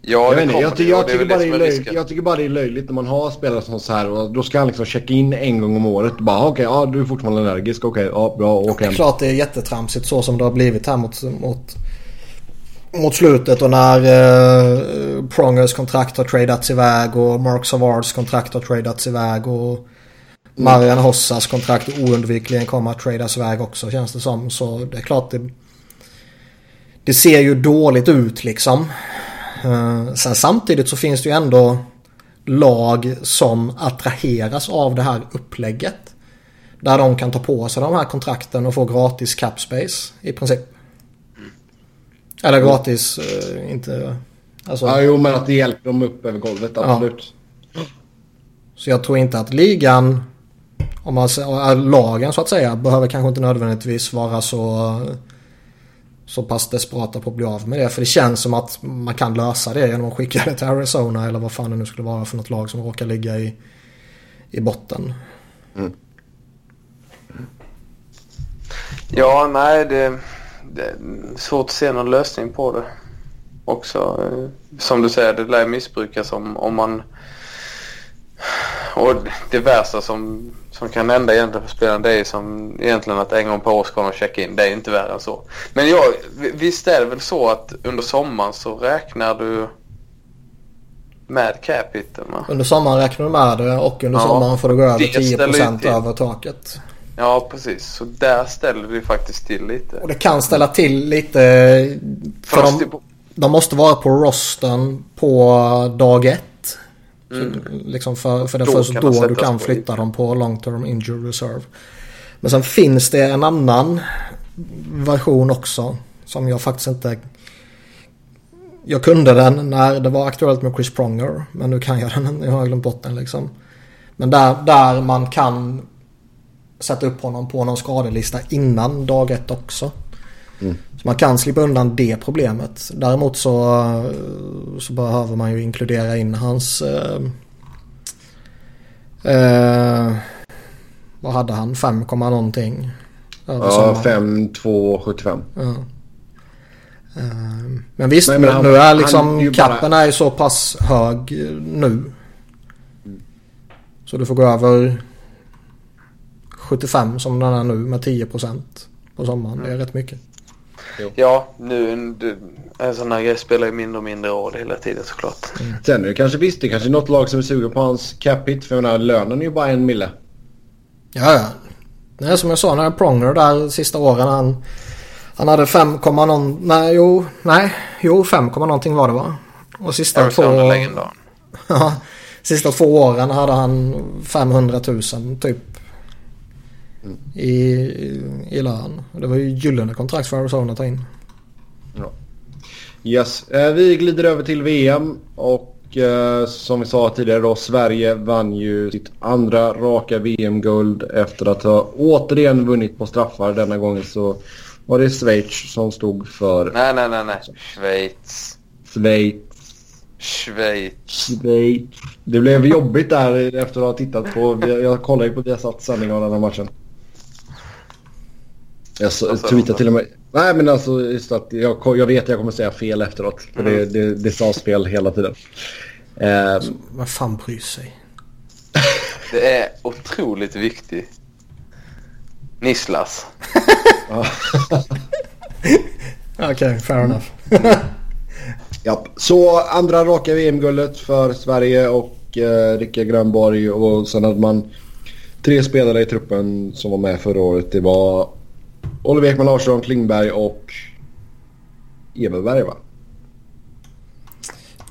Ja, jag, det jag, tycker, jag, tycker bara det är löjligt, jag tycker bara det är löjligt när man har spelare som så här och då ska han liksom checka in en gång om året. Bara okej, okay, ja du är fortfarande allergisk. Okej, okay, ja bra, åk okay. Det är klart det är jättetramsigt så som det har blivit här mot, mot mot slutet och när eh, Prongers kontrakt har tradats iväg och Mark Savards kontrakt har tradats iväg och Marian Hossas kontrakt oundvikligen kommer att tradas iväg också känns det som. Så det är klart det, det ser ju dåligt ut liksom. Eh, sen samtidigt så finns det ju ändå lag som attraheras av det här upplägget. Där de kan ta på sig de här kontrakten och få gratis cap space i princip. Eller gratis, eh, inte... Alltså, Ja, jo, men att det hjälper dem upp över golvet, absolut. Så jag tror inte att ligan, om man, lagen så att säga, behöver kanske inte nödvändigtvis vara så, så pass desperata på att bli av med det. För det känns som att man kan lösa det genom att skicka det till Arizona eller vad fan det nu skulle vara för något lag som råkar ligga i, i botten. Mm. Ja, nej det, det är svårt att se någon lösning på det. Också eh, som du säger, det lär missbrukas om, om man... Och det värsta som, som kan hända egentligen för spelarna det är som egentligen att en gång per år ska de checka in. Det är inte värre än så. Men ja, visst är det väl så att under sommaren så räknar du med capiten va? Under sommaren räknar du med det och under Ja, sommaren får du gå över det ställer ju 10% till. över taket. Ja, precis. Så där ställer det faktiskt till lite. Och det kan ställa till lite för de, de måste vara på rosten på dag ett. Så, liksom för, för det är Mm. Först då du kan flytta dem på long term injury reserve. Men sen finns det en annan version också. Som jag faktiskt inte... Jag kunde den när det var aktuellt med Chris Pronger. Men nu kan jag den. Jag har glömt bort den liksom. Men där, där man kan sätta upp honom på någon skadelista innan dag ett också. Så man kan slippa undan det problemet. Däremot så, så behöver man ju inkludera in hans... Eh, eh, vad hade han? 5, komma någonting. Ja, sommaren. 5, 2, 75. Ja. Eh, Men visst, Men- men, han- nu är liksom ju bara- kappen är så pass hög eh, nu. Så du får gå över 75 som den är nu med 10% på sommaren. Det är rätt mycket. Ja, nu du, en sån här grej spelar ju mindre och mindre roll hela tiden såklart. Sen är det kanske visst, det kanske är något lag som är sugen på hans cap hit. För jag menar, lönen är ju bara en mille. Ja, ja. Det är som jag sa när Pronger där sista åren. Han, han hade 5, någon, nej jo, nej, jo 5, någonting var det va? Och sista två, Arizona-legendaren. ja, sista två åren hade han 500 000 typ. I, i lön. Det var ju gyllene kontrakt för Arizona att ta in. Yes. Eh, vi glider över till VM och eh, som vi sa tidigare då, Sverige vann ju sitt andra raka VM-guld efter att ha återigen vunnit på straffar. Denna gången så var det Schweiz som stod för Nej, nej, nej, nej. Schweiz. Schweiz. Schweiz. Schweiz. Det blev jobbigt där efter att ha tittat på, jag kollade ju på Viasat sändning av den här matchen. Jag så- Vad sa tweetade till och med. Nej men alltså just att jag, jag vet att jag kommer säga fel efteråt. För det, det, det sades fel hela tiden. Eh, Vad fan bryr sig? Det är otroligt viktigt. Nislas. Okej, fair enough. japp. Så andra raka VM-guldet för Sverige och eh, Rickard Grönborg. Och sen hade man tre spelare i truppen som var med förra året. Det var Oliver Ekman Larsson, Klingberg och Everberg va?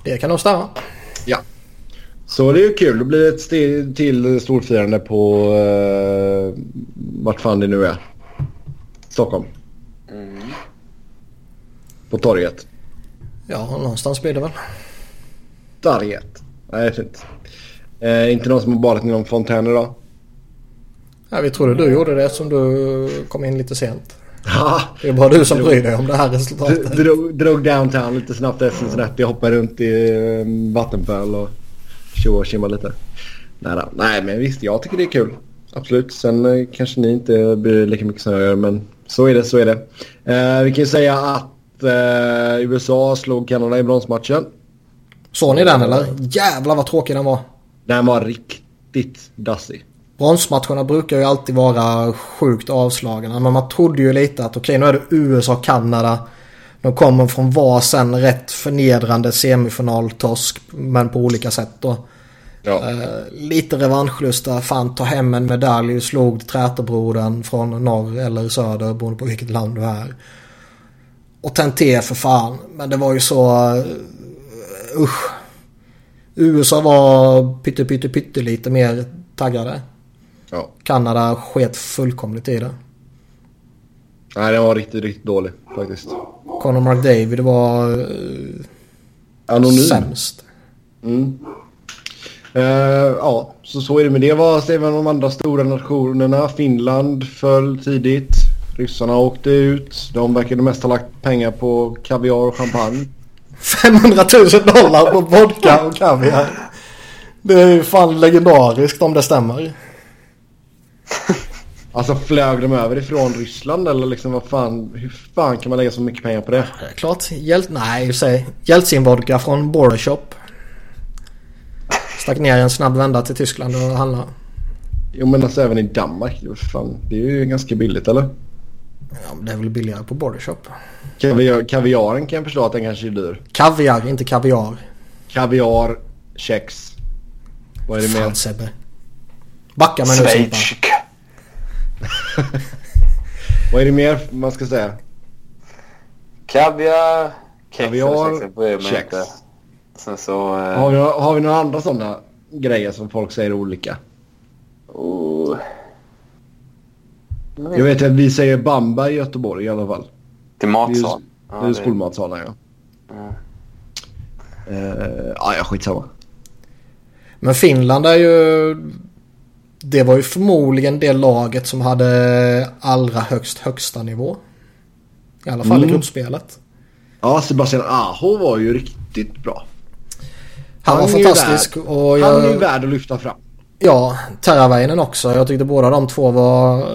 Det kan nog stämma. Ja. Så det är ju kul. Det blir ett steg till storfirande på uh, vart fan det nu är. Stockholm. På torget. Ja, någonstans blir det väl. Torget. Nej, det är fint. Eh, inte någon som har badat i någon fontän idag? Ja, vi trodde du gjorde det som du kom in lite sent. Ha! Det är bara du som bryr dig om det här resultatet. drog, drog downtown lite snabbt efter Cincinnati. Hoppade runt i uh, vattenpöl och tjo och tjimma lite. Nej. Nej, men visst. Jag tycker det är kul. Absolut. Sen eh, kanske ni inte bryr er lika mycket som jag gör, men så är det, så är det. Eh, vi kan ju säga att eh, USA slog Kanada i bronsmatchen. Såg ni den eller? Jävlar vad tråkig den var. Den var riktigt dassig. Bronsmatcherna brukar ju alltid vara sjukt avslagna. Men man trodde ju lite att okej nu är det USA och Kanada. De kommer från varsin rätt förnedrande semifinaltorsk. Men på olika sätt då. Ja. Eh, lite revanschlusta. Fan ta hem en medalj. Slog trätobrodern från norr eller söder beroende på vilket land du är. Och Tenté för fan. Men det var ju så... Uh, usch. USA var pytte pytte pytte lite mer taggade. Ja. Kanada sket fullkomligt i det. Nej, den var riktigt, riktigt dålig faktiskt. Conor McDavid var eh, Anonym. sämst. Mm. Eh, ja, så så är det med det. Man om de andra stora nationerna? Finland föll tidigt. Ryssarna åkte ut. De verkade mest ha lagt pengar på kaviar och champagne. 500 000 dollar på vodka och kaviar. Det är ju fan legendariskt om det stämmer. Alltså flög de över ifrån Ryssland eller liksom vad fan? Hur fan kan man lägga så mycket pengar på det? Det är klart. Hjäl nej, säg. Jeltsin-vodka från Border Shop. Stack ner en snabb vända till Tyskland och handla. Jo men alltså även i Danmark. det är Fan, det är ju ganska billigt eller? Ja, men det är väl billigare på Border Shop. Kaviar, kaviaren kan jag förstå att den kanske är dyr. Kaviar, inte kaviar. Kaviar, kex. Vad är det mer? Fan Sebbe. Backa med nu. Schweiz. Vad är det mer man ska säga? Kaviar. Kex Kaviar, kex. Sen så... eh, Har vi, har vi några andra sådana grejer som folk säger olika? oh. Jag vet att vi säger bamba i Göteborg i alla fall. Till matsal. Det är ju skolmatsalen ja. Eh, ja, ja, skitsamma. Men Finland är ju... Det var ju förmodligen det laget som hade allra högst högsta nivå. I alla fall i Mm. gruppspelet. Ja, Sebastian Aho var ju riktigt bra. Han, var är ju fantastisk. värd- Och Han är ju jag, värd att lyfta fram. ja, Terravainen också. Jag tyckte båda de två var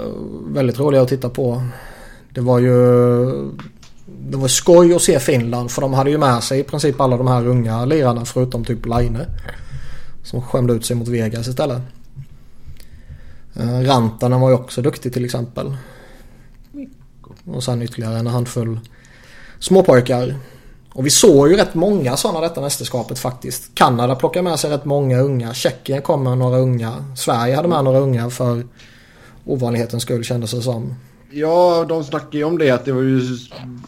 väldigt roliga att titta på. Det var ju... Det var skoj att se Finland för de hade ju med sig i princip alla de här unga lirarna förutom typ Laine. Som skämde ut sig mot Vegas istället. Eh, Rantanen var ju också duktig till exempel. Och sen ytterligare en handfull småpojkar. Och vi såg ju rätt många sådana detta mästerskapet faktiskt. Kanada plockade med sig rätt många unga. Tjeckien kom med några unga. Sverige hade med några unga för ovanlighetens skull kändes det som. Ja, de snackar ju om det att det var ju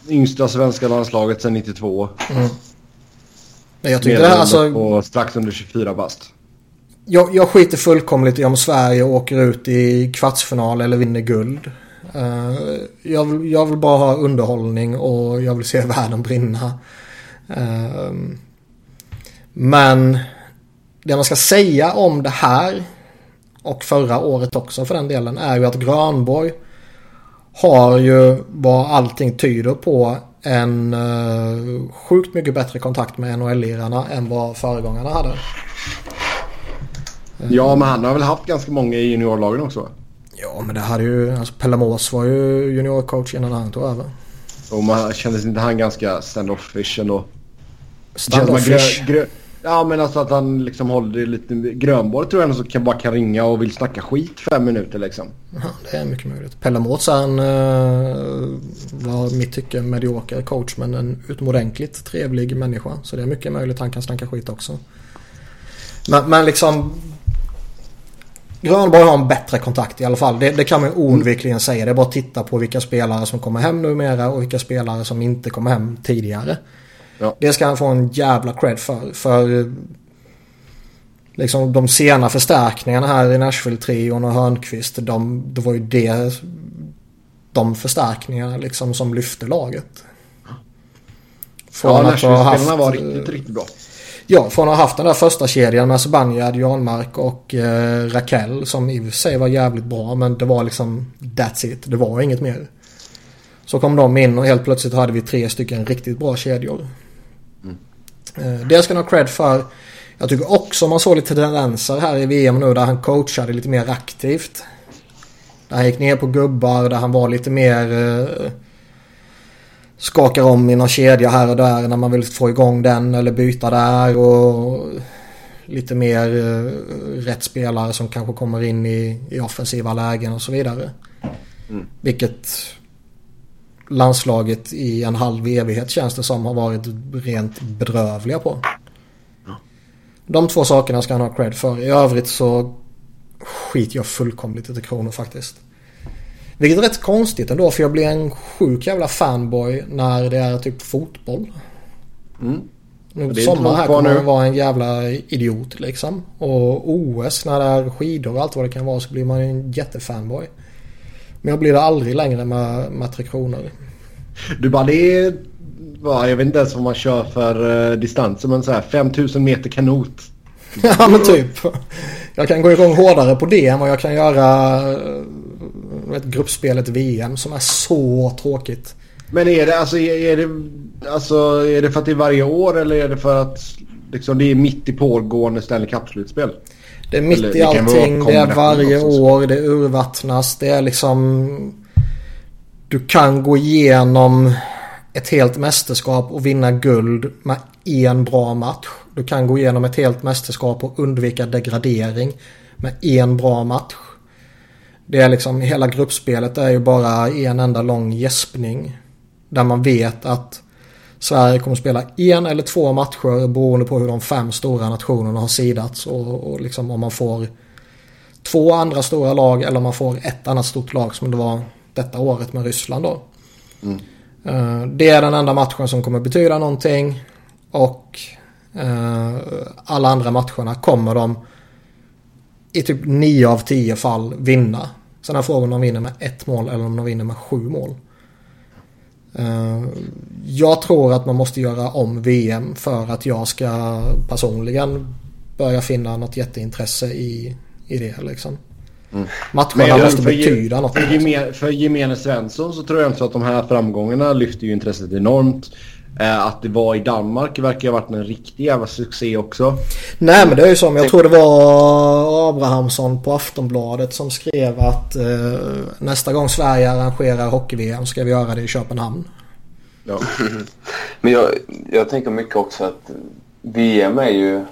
yngsta svenska landslaget sedan 92. Men jag tyckte det här alltså... på strax under 24 bast. Jag, jag skiter fullkomligt i om Sverige åker ut i kvartsfinal eller vinner guld. Uh, jag, vill, jag vill bara ha underhållning och jag vill se världen brinna. Uh, men det man ska säga om det här och förra året också för den delen är ju att Grönborg har ju vad allting tyder på en uh, sjukt mycket bättre kontakt med NHL-lirarna än vad föregångarna hade. Ja, men han har väl haft ganska många i juniorlagen också? Ja men det hade ju, alltså Pelamos var ju juniorcoach innan han tog över. Och man kändes inte han ganska standoffish ändå? Att Standoffish. grö, grö, ja men alltså att han liksom håller det lite... Grönborg tror jag ändå så kan bara kan ringa och vill snacka skit fem minuter liksom. Ja, det är mycket möjligt. Pelamos en, uh, var mitt tycke, medioker coach men en utomordentligt trevlig människa. Så det är mycket möjligt han kan snacka skit också. Men, men liksom Grönborg har en bättre kontakt i alla fall. Det, det kan man oundvikligen säga. Det är bara att titta på vilka spelare som kommer hem numera och vilka spelare som inte kommer hem tidigare. Ja. Det ska han få en jävla cred för. För liksom de sena förstärkningarna här i Nashville-trion och Hörnqvist. De, det var ju det, de förstärkningarna liksom som lyfte laget. Från Ja, Nashville-spelarna var riktigt, riktigt bra. Ja, från att ha haft den där första kedjan med Zibanejad, Janmark och eh, Rakell som i och för sig var jävligt bra men det var liksom that's it. Det var inget mer. Så kom de in och helt plötsligt hade vi tre stycken riktigt bra kedjor. Eh, det ska han ha cred för. Jag tycker också man såg lite tendenser här i VM nu där han coachade lite mer aktivt. Där han gick ner på gubbar, där han var lite mer... Eh, skakar om i någon kedja här och där när man vill få igång den eller byta där och lite mer eh, rätt spelare som kanske kommer in i, i offensiva lägen och så vidare. Mm. Vilket landslaget i en halv evighet känns det som har varit rent bedrövliga på. De två sakerna ska han ha cred för. I övrigt så skiter jag fullkomligt i Kronor faktiskt. Vilket är rätt konstigt ändå för jag blir en sjuk jävla fanboy när det är typ fotboll. Mm. Nu sommar här kommer man vara en jävla idiot liksom. Och OS när det är skidor och allt vad det kan vara så blir man en jättefanboy. Men jag blir det aldrig längre med, med Tre Kronor. Du bara det är... Jag vet inte ens vad man kör för uh, distanser men så här 5000 meter kanot. ja men typ. Jag kan gå igång hårdare på det än vad jag kan göra ett gruppspelet VM som är så tråkigt. Men är det, alltså, är, det, alltså, är det för att det är varje år eller är det för att liksom, det är mitt i pågående Stanley Cup-slutspel? Det är mitt eller, i allting. Det, det är varje också, år. Det urvattnas. Det är liksom... Du kan gå igenom ett helt mästerskap och vinna guld med en bra match. Du kan gå igenom ett helt mästerskap och undvika degradering med en bra match. Det är liksom hela gruppspelet är ju bara en enda lång gäspning. Där man vet att Sverige kommer spela en eller två matcher beroende på hur de fem stora nationerna har sidats. Och, och liksom om man får två andra stora lag eller om man får ett annat stort lag som det var detta året med Ryssland då. Mm. Uh, det är den enda matchen som kommer betyda någonting. Och uh, alla andra matcherna kommer de i typ nio av tio fall vinna. Sen är frågan om de vinner med ett mål eller om de vinner med sju mål. Eh, jag tror att man måste göra om VM för att jag ska personligen börja finna något jätteintresse i, i det liksom. Mm. Matcherna måste betyda något. För, gemen, för gemene Svensson så tror jag inte att de här framgångarna lyfter ju intresset enormt. Eh, att det var i Danmark verkar ha varit en riktig jävla succé också. Nej men det är ju som, jag tror det var Abrahamsson på Aftonbladet som skrev att eh, nästa gång Sverige arrangerar hockey-VM ska vi göra det i Köpenhamn. Ja. men jag, jag tänker mycket också att VM är ju...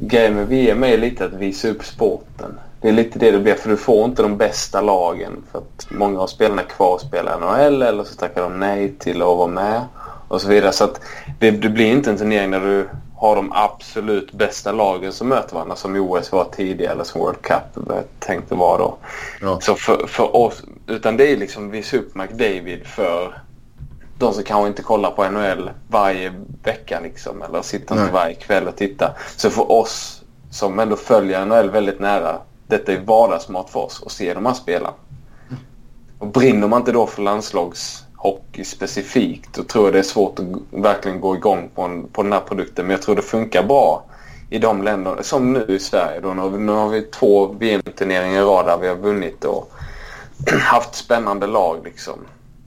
Grejen med VM är lite att visa upp sporten. Det är lite det det blir för du får inte de bästa lagen för att många av spelarna är kvar och spelar NHL eller så tackar de nej till att vara med och så vidare. Så att det, det blir inte en turnering där du har de absolut bästa lagen som möter varandra som OS var tidigare eller som World Cup tänkte vara då. Ja. Så för, för oss, utan det är liksom visa upp McDavid för de som kanske inte kollar på NHL varje vecka liksom eller sitter inte varje kväll och tittar. Så för oss som ändå följer NHL väldigt nära detta är vardagsmat för oss att se de här spelarna. Och brinner man inte då för landslagshockey specifikt då tror jag det är svårt att verkligen gå igång på, en, på den här produkten. Men jag tror det funkar bra i de länder som nu i Sverige. Då, nu, nu har vi två VM-turneringar i rad där vi har vunnit och haft spännande lag liksom.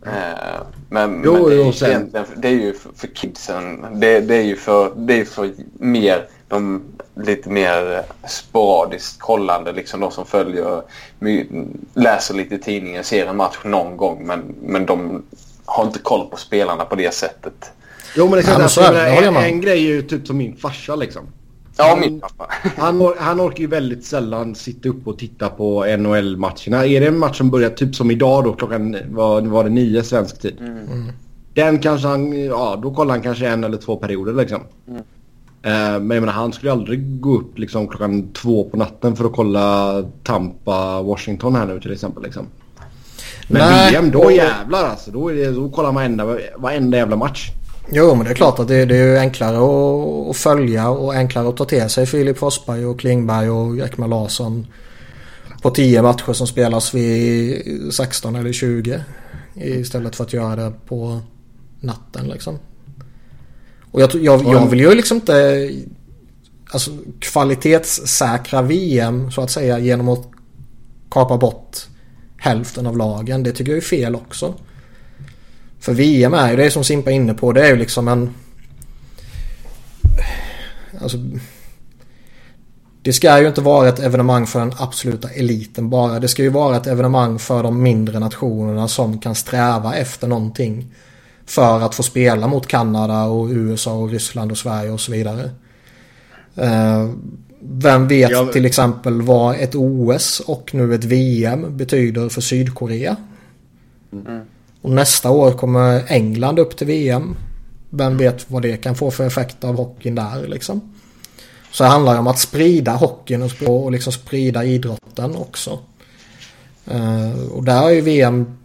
Eh, men, jo, men det, är sen... det är ju för, för kidsen. Det, det, är ju för, det är för mer de lite mer sporadiskt kollande, liksom de som följer, läser lite tidningen, ser en match någon gång men, men de har inte koll på spelarna på det sättet. Jo men det är klart, ja, en, en grej är ju typ som min farsa liksom. Ja, min pappa. han, han orkar ju väldigt sällan sitta upp och titta på NHL-matcherna. Är det en match som börjar typ som idag då klockan var, var det nio svensk tid. Mm. Den kanske han, ja då kollar han kanske en eller två perioder liksom. Mm. Eh, men jag menar, han skulle aldrig gå upp liksom klockan två på natten för att kolla Tampa-Washington här nu till exempel. Liksom. Men Nej. VM, då jävlar alltså. Då, är det, då kollar man varenda, varenda jävla match. Jo men det är klart att det, det är enklare att, att, följa och enklare att ta till sig Filip Forsberg och Klingberg och Ekman Larsson. På 10 matcher som spelas vid 16 eller 20. Istället för att göra det på natten liksom. Och jag, jag, jag vill ju liksom inte alltså, kvalitetssäkra VM så att säga genom att kapa bort hälften av lagen. Det tycker jag är fel också. För VM är ju det som Simpa är inne på. Det är ju liksom en... Alltså... Det ska ju inte vara ett evenemang för den absoluta eliten bara. Det ska ju vara ett evenemang för de mindre nationerna som kan sträva efter någonting. För att få spela mot Kanada och USA och Ryssland och Sverige och så vidare. Uh, vem vet ja, till exempel vad ett OS och nu ett VM betyder för Sydkorea? Mm. Och nästa år kommer England upp till VM. Vem mm. vet vad det kan få för effekt av hockeyn där liksom. Så det handlar om att sprida hockeyn och, och liksom sprida idrotten också. Uh, och där är ju VM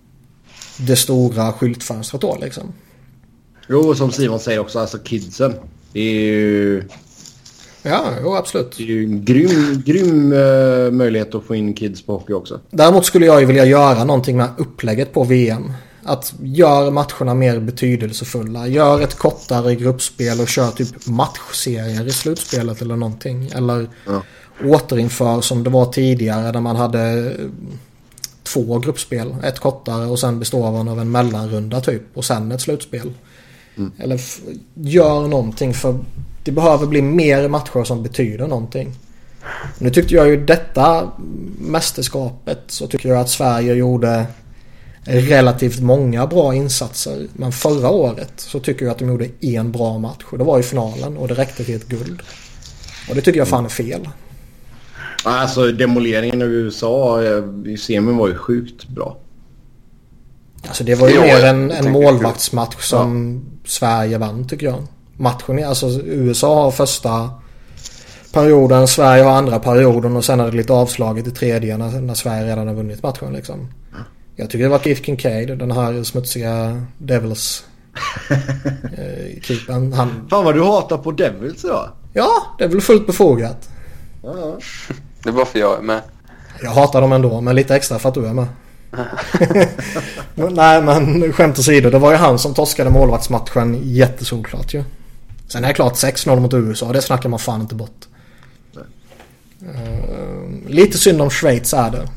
det stora skyltfönstret då liksom. Jo, som Simon säger också, alltså kidsen. Det är ju, Ja, jo, absolut. det är ju en grym, grym eh, möjlighet att få in kids på hockey också. Däremot skulle jag ju vilja göra någonting med upplägget på VM. Att gör matcherna mer betydelsefulla. Gör ett kortare gruppspel och kör typ matchserier i slutspelet eller någonting. Eller Ja. återinför som det var tidigare där man hade två gruppspel. Ett kortare och sen bestående av en mellanrunda typ. Och sen ett slutspel. Eller f- gör någonting för det behöver bli mer matcher som betyder någonting. Nu tyckte jag ju detta mästerskapet så tycker jag att Sverige gjorde relativt många bra insatser. Men förra året så tycker jag att de gjorde en bra match och det var i finalen och det räckte till ett guld. Och det tycker jag fan är fel. Alltså demoleringen av USA eh, i semin var ju sjukt bra. Alltså det var ju Jo, mer en, en målvaktsmatch som Sverige vann tycker jag. Matchen är alltså USA har första perioden, Sverige har andra perioden och sen är det lite avslaget i tredje när, när Sverige redan har vunnit matchen liksom. Jag tycker det var Keith Kincaid, den här smutsiga Devils eh, keepern. Han, Fan vad du hatar på Devils idag. ja, det är väl fullt befogat. Ja, ja. Det är bara för jag är med. Jag hatar dem ändå, men lite extra för att du är med. Nej, men skämt åsido. Det var ju han som torskade målvaktsmatchen jättesolklart ju. Sen är det klart 6-0 mot USA. Det snackar man fan inte bort. Uh, lite synd om Schweiz är det.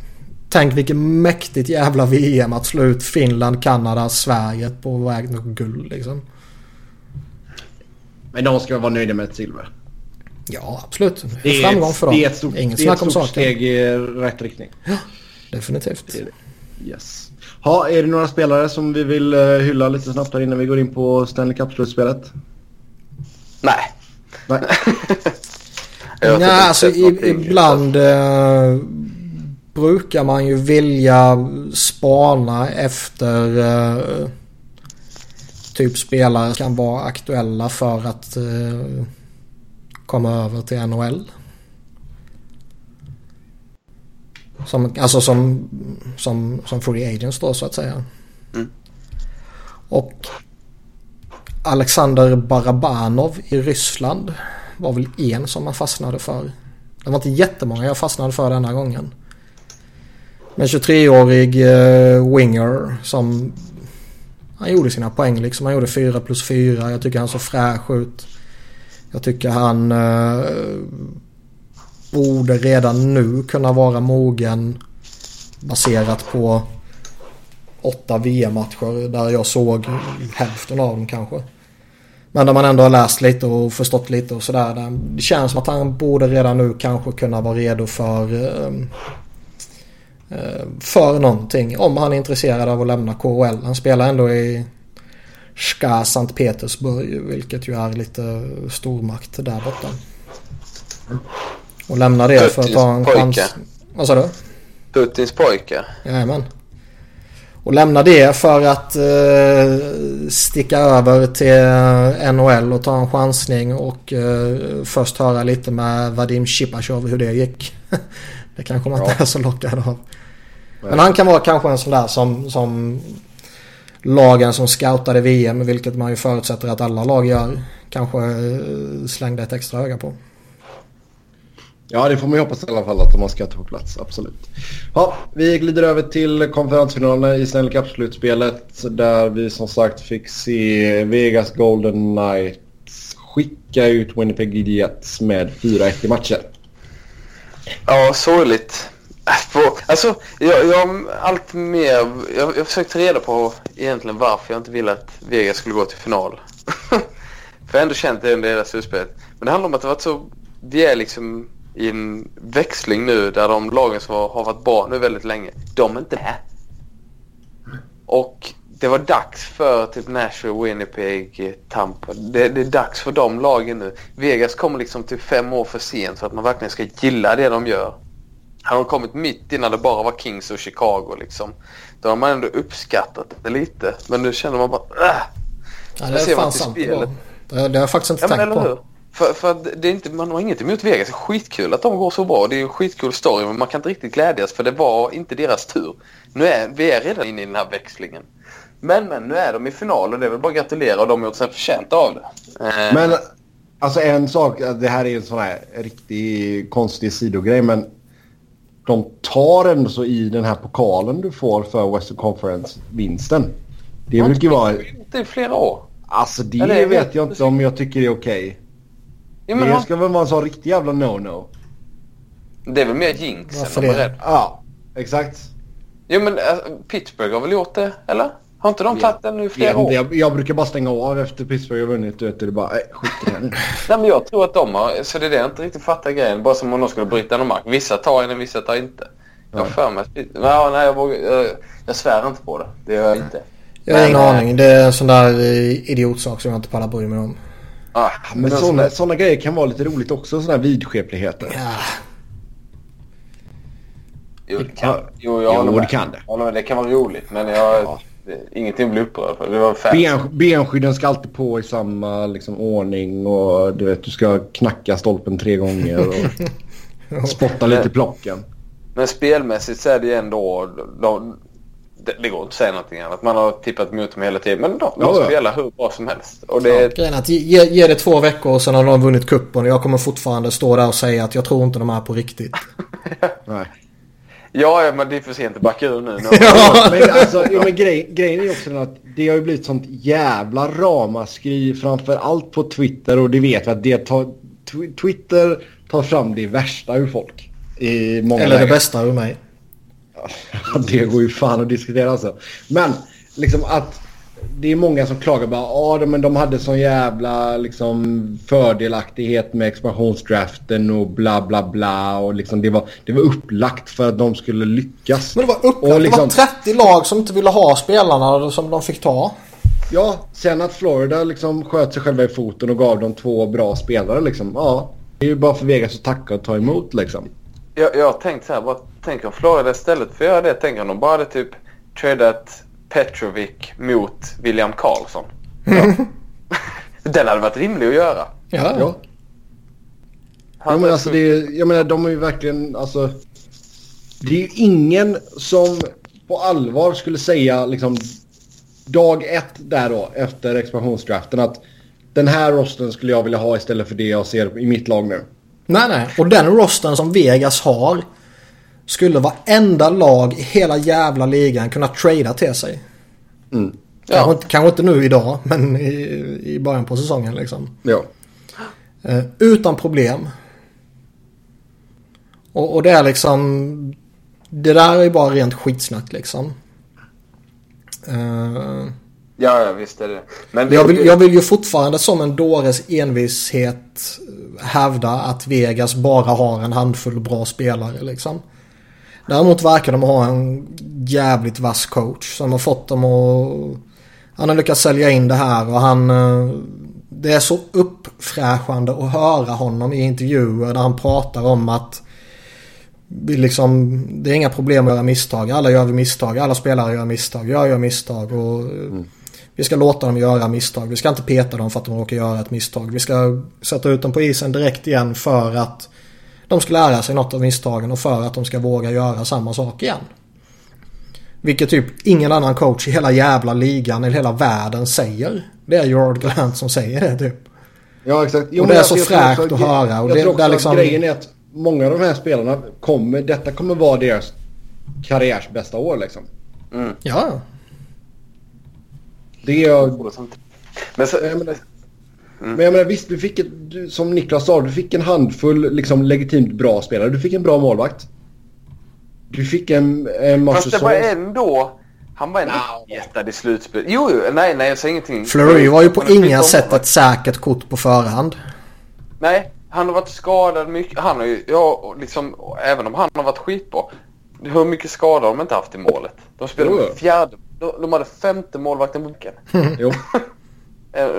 Tänk vilket mäktigt jävla VM att slå ut Finland, Kanada, Sverige på väg mot guld liksom. Men de ska vara nöjda med ett silver. Ja, absolut. Det är, Framgång för dem. det är ett stort, Inget det är ett stort steg i rätt riktning. Definitivt. Det är det. Yes. Ha, är det några spelare som vi vill eh, hylla lite snabbt här innan vi går in på Stanley Cup-slutspelet? Nej. Nej. Nej, alltså ibland eh, brukar man ju vilja spana efter eh, typ spelare som kan vara aktuella för att eh, komma över till NHL. Som, alltså som, som, som free agents då så att säga. Mm. Och Alexander Barabanov i Ryssland var väl en som man fastnade för. Det var inte jättemånga jag fastnade för denna gången. Men 23-årig eh, winger som... Han gjorde sina poäng liksom. Han gjorde 4 plus 4. Jag tycker han såg fräsch ut. Jag tycker han eh, borde redan nu kunna vara mogen baserat på åtta VM-matcher där jag såg hälften av dem kanske. Men där man ändå har läst lite och förstått lite och sådär. Det känns som att han borde redan nu kanske kunna vara redo för eh, eh, för någonting. Om han är intresserad av att lämna KHL. Han spelar ändå i Ska Sankt Petersburg vilket ju är lite stormakt där borta. Och lämna det för att ta en Putins chans. pojke. Vad sa du? Putins pojke. Jajamän. Och lämna det för att eh, sticka över till NHL och ta en chansning och eh, först höra lite med Vadim Shipachov hur det gick. det kanske man inte är så lockad av. Men han kan vara kanske en sån där som, som lagen som scoutade VM, vilket man ju förutsätter att alla lag gör, kanske eh, slängde ett extra öga på. Ja, det får man ju hoppas i alla fall att de har skatt på plats. Absolut. Ja, vi glider över till konferensfinalerna i Stanley Cup-slutspelet. Där vi som sagt fick se Vegas Golden Knights skicka ut Winnipeg Jets med 4-1 i matchen. Ja, sorgligt. På, alltså, jag, jag allt mer... Jag, jag försökte ta reda på egentligen varför jag inte ville att Vegas skulle gå till final. För jag har ändå känt det under hela slutspelet. Men det handlar om att det varit så... Vi är liksom i en växling nu där de lagen som har, har varit bra nu väldigt länge, de är inte med. Och det var dags för typ Nashville, Winnipeg, Tampa. Det, det är dags för de lagen nu. Vegas kommer liksom typ fem år för sent så att man verkligen ska gilla det de gör. Hade de kommit mitt innan det bara var Kings och Chicago liksom. Då har man ändå uppskattat det lite. Men nu känner man bara äh. Ja, det Jag är ser fan sant. Det, spelet. det, har jag faktiskt inte Ja men tänkt eller på. hur? För, för det är inte, man har inget emot Vegas. Det är skitkul att de går så bra. Det är en skitkul story men man kan inte riktigt glädjas för det var inte deras tur. Nu är vi är redan inne i den här växlingen. Men, men nu är de i final och det är väl bara att gratulera och de har gjort sig förtjänta av det. Eh, Men alltså en sak, det här är en sån här riktigt konstig sidogrej men de tar ändå så i den här pokalen du får för Western Conference-vinsten. Det har brukar inte vara... det i flera år. Alltså det Eller, vet jag inte om jag tycker det är okej. Ja, men Det ska väl vara en sån riktig jävla no-no. Det är väl mer jinx Varför än de är det? rädda. Ja, exakt. Jo men alltså, Pittsburgh har väl gjort det, eller? Har inte de tagit den nu flera Jag, år? jag, jag brukar bara stänga av efter Pittsburgh har vunnit. Du vet, det är bara, nej, skit i det. Nej men jag tror att de har, så det är det jag inte riktigt fattar grejen. Bara som om de skulle bryta någon mark. Vissa tar den, vissa tar inte. Jag har för mig att ja, nej, jag, vågar, jag, jag svär inte på det. Det gör jag inte. Jag har ingen Men, aning. Det är en sån där eh, idiotsak som jag inte pallar bry mig om. Ah, Men de sådana, som- sådana grejer kan vara lite roligt också. Sådana här vidskepligheter. Ja. Jo, det kan, jo, jag Jo, håller det med. kan det. Jag håller med. Det kan vara roligt men jag... Ja. Det, ingenting att bli upprörd för. Det var fans. Ben, benskydden ska alltid på i samma liksom, ordning och du vet du ska knacka stolpen tre gånger och spotta lite i plocken. Men spelmässigt så är det ju ändå... De, det, det går inte att säga någonting annat. Man har tippat mot dem hela tiden. Men de, de Ja, ja. spelar hur bra som helst. Och det, Grejen är att ge, ge det två veckor och sen har de vunnit kuppen och jag kommer fortfarande stå där och säga att jag tror inte de är på riktigt. Nej. Ja, ja, men det är för sent att backa ur nu. nu. Ja. Men, alltså, jo, men grej, grejen är ju också att det har ju blivit sånt jävla ramaskri framför allt på Twitter och det vet vi att det tar, tw- Twitter tar fram det värsta ur folk. I många Eller det lägen. bästa ur mig. det går ju fan att diskutera alltså. Men liksom att det är många som klagar bara ja de, men de hade sån jävla liksom fördelaktighet med expansionsdraften och bla bla bla och liksom det var, det var upplagt för att de skulle lyckas. Men det var upplagt. Och liksom- Det var 30 lag som inte ville ha spelarna som de fick ta. Ja, sen att Florida liksom sköt sig själva i foten och gav dem två bra spelare liksom. Ja, det är ju bara för Vegas att tacka och ta emot liksom. Jag, jag har tänkt så här, bara tänk om Florida istället för att göra det, tänk om de bara hade typ tradat Petrovic mot William Karlsson. Den hade varit rimlig att göra. Ja. Ja. Han Ja, men alltså det är, jag menar de är ju verkligen alltså. Det är ju ingen som på allvar skulle säga liksom dag ett där då efter expansionsdraften att den här rosten skulle jag vilja ha istället för det jag ser i mitt lag nu. Nej, nej. Och den rosten som Vegas har skulle varenda lag i hela jävla ligan kunna trada till sig. Mm. Kanske, Ja. inte, kanske inte nu idag, men i, i början på säsongen liksom. Ja. Eh, utan problem. Och, och det är liksom... Det där är ju bara rent skitsnack liksom. Eh, Ja, ja, visst är det. Men jag, vill, jag vill ju fortfarande som en dåres envishet hävda att Vegas bara har en handfull bra spelare liksom. Däremot verkar de ha en jävligt vass coach som har fått dem att... Han har lyckats sälja in det här och han... eh, Det är så uppfräschande att höra honom i intervjuer där han pratar om att vi liksom, det är inga problem att göra misstag. Alla gör vi misstag. Alla spelare gör misstag. Jag gör misstag. Och eh, Vi ska låta dem göra misstag. Vi ska inte peta dem för att de råkar göra ett misstag. Vi ska sätta ut dem på isen direkt igen för att de ska lära sig något av misstagen och för att de ska våga göra samma sak igen. Vilket typ ingen annan coach i hela jävla ligan eller hela världen säger. Det är Gerard Grant som säger det typ. Ja exakt. Jo, Och det är så jag också att höra, och jag det- tror också det liksom- grejen är att många av de här spelarna kommer, detta kommer vara deras karriärs bästa år liksom. Mm. Ja, Det är, Men så, menar, Men jag menar visst, du fick ett, du, som Niklas sa, du fick en handfull liksom legitimt bra spelare. Du fick en bra målvakt. Du fick en, en fast det var ändå... Han var ändå Nja. jättad i slutspel. Jo, jo, nej, nej, jag säger ingenting. Fleury var ju på inga sätt ett säkert kort på förhand. Nej, han har varit skadad mycket. Han har ju, ja, liksom, även om han har varit skitbra. Hur mycket skador har de inte haft i målet? De spelade Jo, fjärde. De, de hade femte målvakten på bänken. Jo.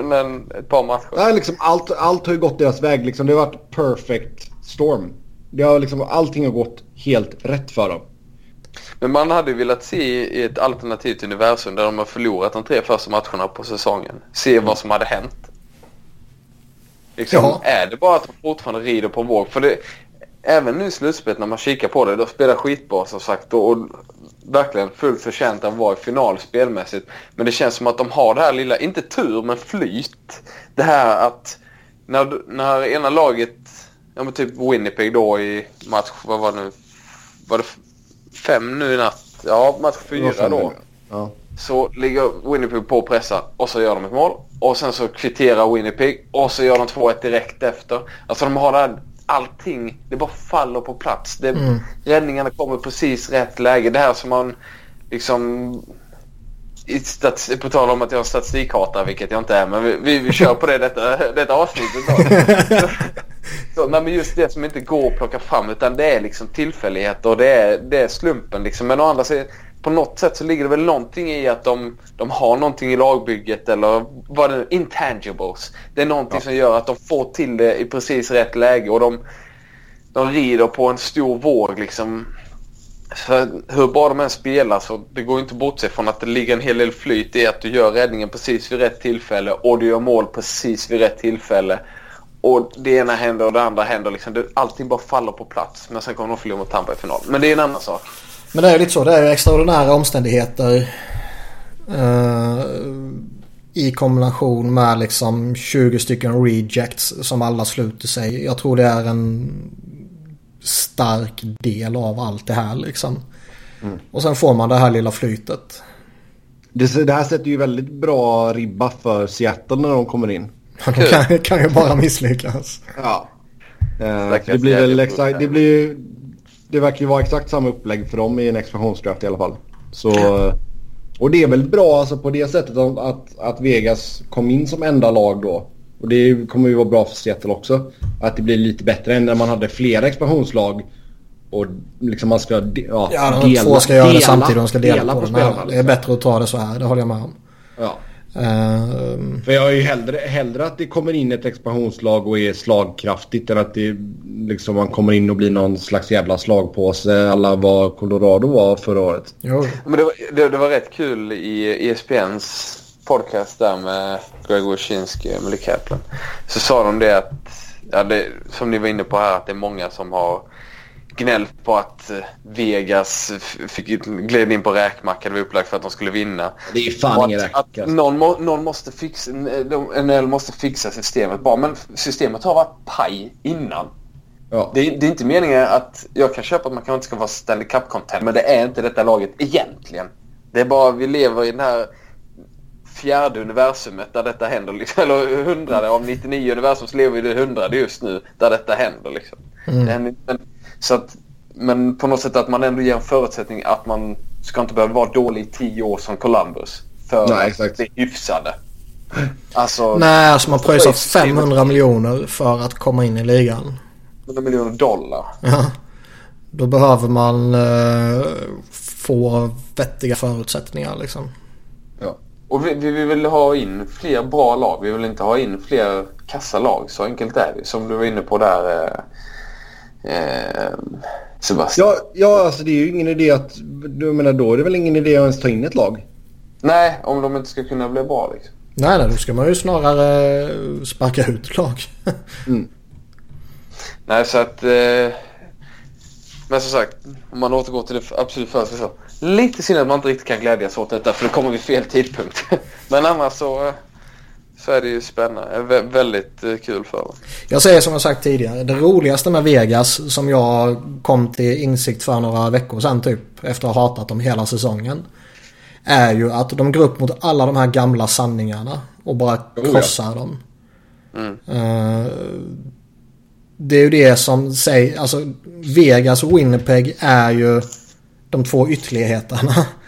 Men ett par matcher. Nej, liksom allt, allt har ju gått deras väg. Liksom. Det har varit perfect storm. Det har liksom, allting har gått helt rätt för dem. Men man hade velat se i ett alternativt universum där de har förlorat de tre första matcherna på säsongen. Se vad som hade hänt. Liksom, Ja. Är det bara att de fortfarande rider på en våg? För det, även nu i slutspelet när man kikar på det, då spelar skitbra som sagt och, och verkligen fullt förtjänt att vara i final spelmässigt. Men det känns som att de har det här lilla, inte tur men flyt. Det här att när, när ena laget, ja men typ Winnipeg då i match, vad var det nu? Var det fem nu i natt? Ja, match fyra då. Ja. Så ligger Winnipeg på och pressar och så gör de ett mål. Och sen så kvitterar Winnipeg och så gör de 2-1 direkt efter. Alltså de har det här, allting, det bara faller på plats. Det, mm. Räddningarna kommer precis rätt läge. Det här som man liksom... Stats, på tal om att jag har statistikhatare, vilket jag inte är, men vi, vi, vi kör på det detta, detta avsnittet. så, så, nej, men just det som inte går att plocka fram utan det är liksom tillfälligheter och det är, det är slumpen. Liksom. Men å andra sidan på något sätt så ligger det väl någonting i att de, de har någonting i lagbygget eller vad det intangibles. Det är någonting ja. som gör att de får till det i precis rätt läge och de, de rider på en stor våg liksom. För hur bra de än spelar så det går inte bort sig från att det ligger en hel del flyt i att du gör räddningen precis vid rätt tillfälle och du gör mål precis vid rätt tillfälle. Och det ena händer och det andra händer. Liksom. allting bara faller på plats. Men sen kommer de förlora mot Tampa i final. Men det är en annan sak. Men det är ju lite så. Det är extraordinära omständigheter. Uh, I kombination med liksom 20 stycken rejects som alla sluter sig. Jag tror det är en stark del av allt det här liksom. Mm. Och sen får man det här lilla flytet. Det, det här sätter ju väldigt bra ribba för Seattle när de kommer in. de kan, kan ju bara misslyckas. Ja. Uh, det blir väl det blir det verkar ju vara exakt samma upplägg för dem i en expansionsdraft i alla fall. Så, och det är väl bra alltså på det sättet att, att Vegas kom in som enda lag då. Och det kommer ju vara bra för Seattle också. Att det blir lite bättre än när man hade flera expansionslag. Och liksom man ska ja, ja, de dela, två ska göra det samtidigt. De ska dela, dela på, på spelarna. Liksom. Det är bättre att ta det så här. Det håller jag med om. Ja. Uh, För jag är ju hellre, hellre att det kommer in ett expansionslag och är slagkraftigt än att det liksom man kommer in och blir någon slags jävla slagpåse alla vad Colorado var förra året. Jo. Men det var, det, det var rätt kul i ESPNs podcast där med Greg Wyszynski och Emily Kaplan. Så sa de det att, ja, det, som ni var inne på här, att det är många som har gnällt på att eh, Vegas fick, gled in på räkmacka. Det var upplagt för att de skulle vinna. Det är ju fan ingen räkmacka. Någon, må, någon måste fixa, NL måste fixa systemet bara. Men systemet har varit paj innan. Ja. Det, det, är inte meningen att... Jag kan köpa att man kanske inte ska vara Stanley Cup-content. Men det är inte detta laget egentligen. Det är bara vi lever i den här fjärde universumet där detta händer. Liksom. Eller hundrade av 99 universum så lever vi i det hundrade just nu där detta händer. Liksom. Mm. Det, så att, men på något sätt att man ändå ger en förutsättning att man ska inte behöva vara dålig i tio år som Columbus. För Nej, exakt. det hyfsade. Alltså, Nej, alltså man pröjsar 500 miljoner för att komma in i ligan. 100 miljoner dollar. Ja. Då behöver man uh, få vettiga förutsättningar liksom. Ja. Och vi, vi vill ha in fler bra lag. Vi vill inte ha in fler kassalag. Så enkelt är det. Som du var inne på där. Uh, eh, Sebastian. Ja, ja, alltså det är ju ingen idé att... Du menar då är det väl ingen idé att ens ta in ett lag? Nej, om de inte ska kunna bli bra liksom. Nej, nej, då ska man ju snarare sparka ut lag. mm. Nej, så att... Eh, men som sagt, om man återgår till det absolut första så. Lite synd att man inte riktigt kan glädjas åt detta för det kommer vid fel tidpunkt. men annars så... Eh, så är det ju spännande. Vä väldigt eh, kul för dem. Jag säger som jag sagt tidigare. Det roligaste med Vegas som jag kom till insikt för några veckor sedan typ. Efter att ha hatat dem hela säsongen. Är ju att de går upp mot alla de här gamla sanningarna. Och bara krossar oh, ja. dem. Mm. Uh, det är ju det som säger, alltså Vegas och Winnipeg är ju de två ytterligheterna.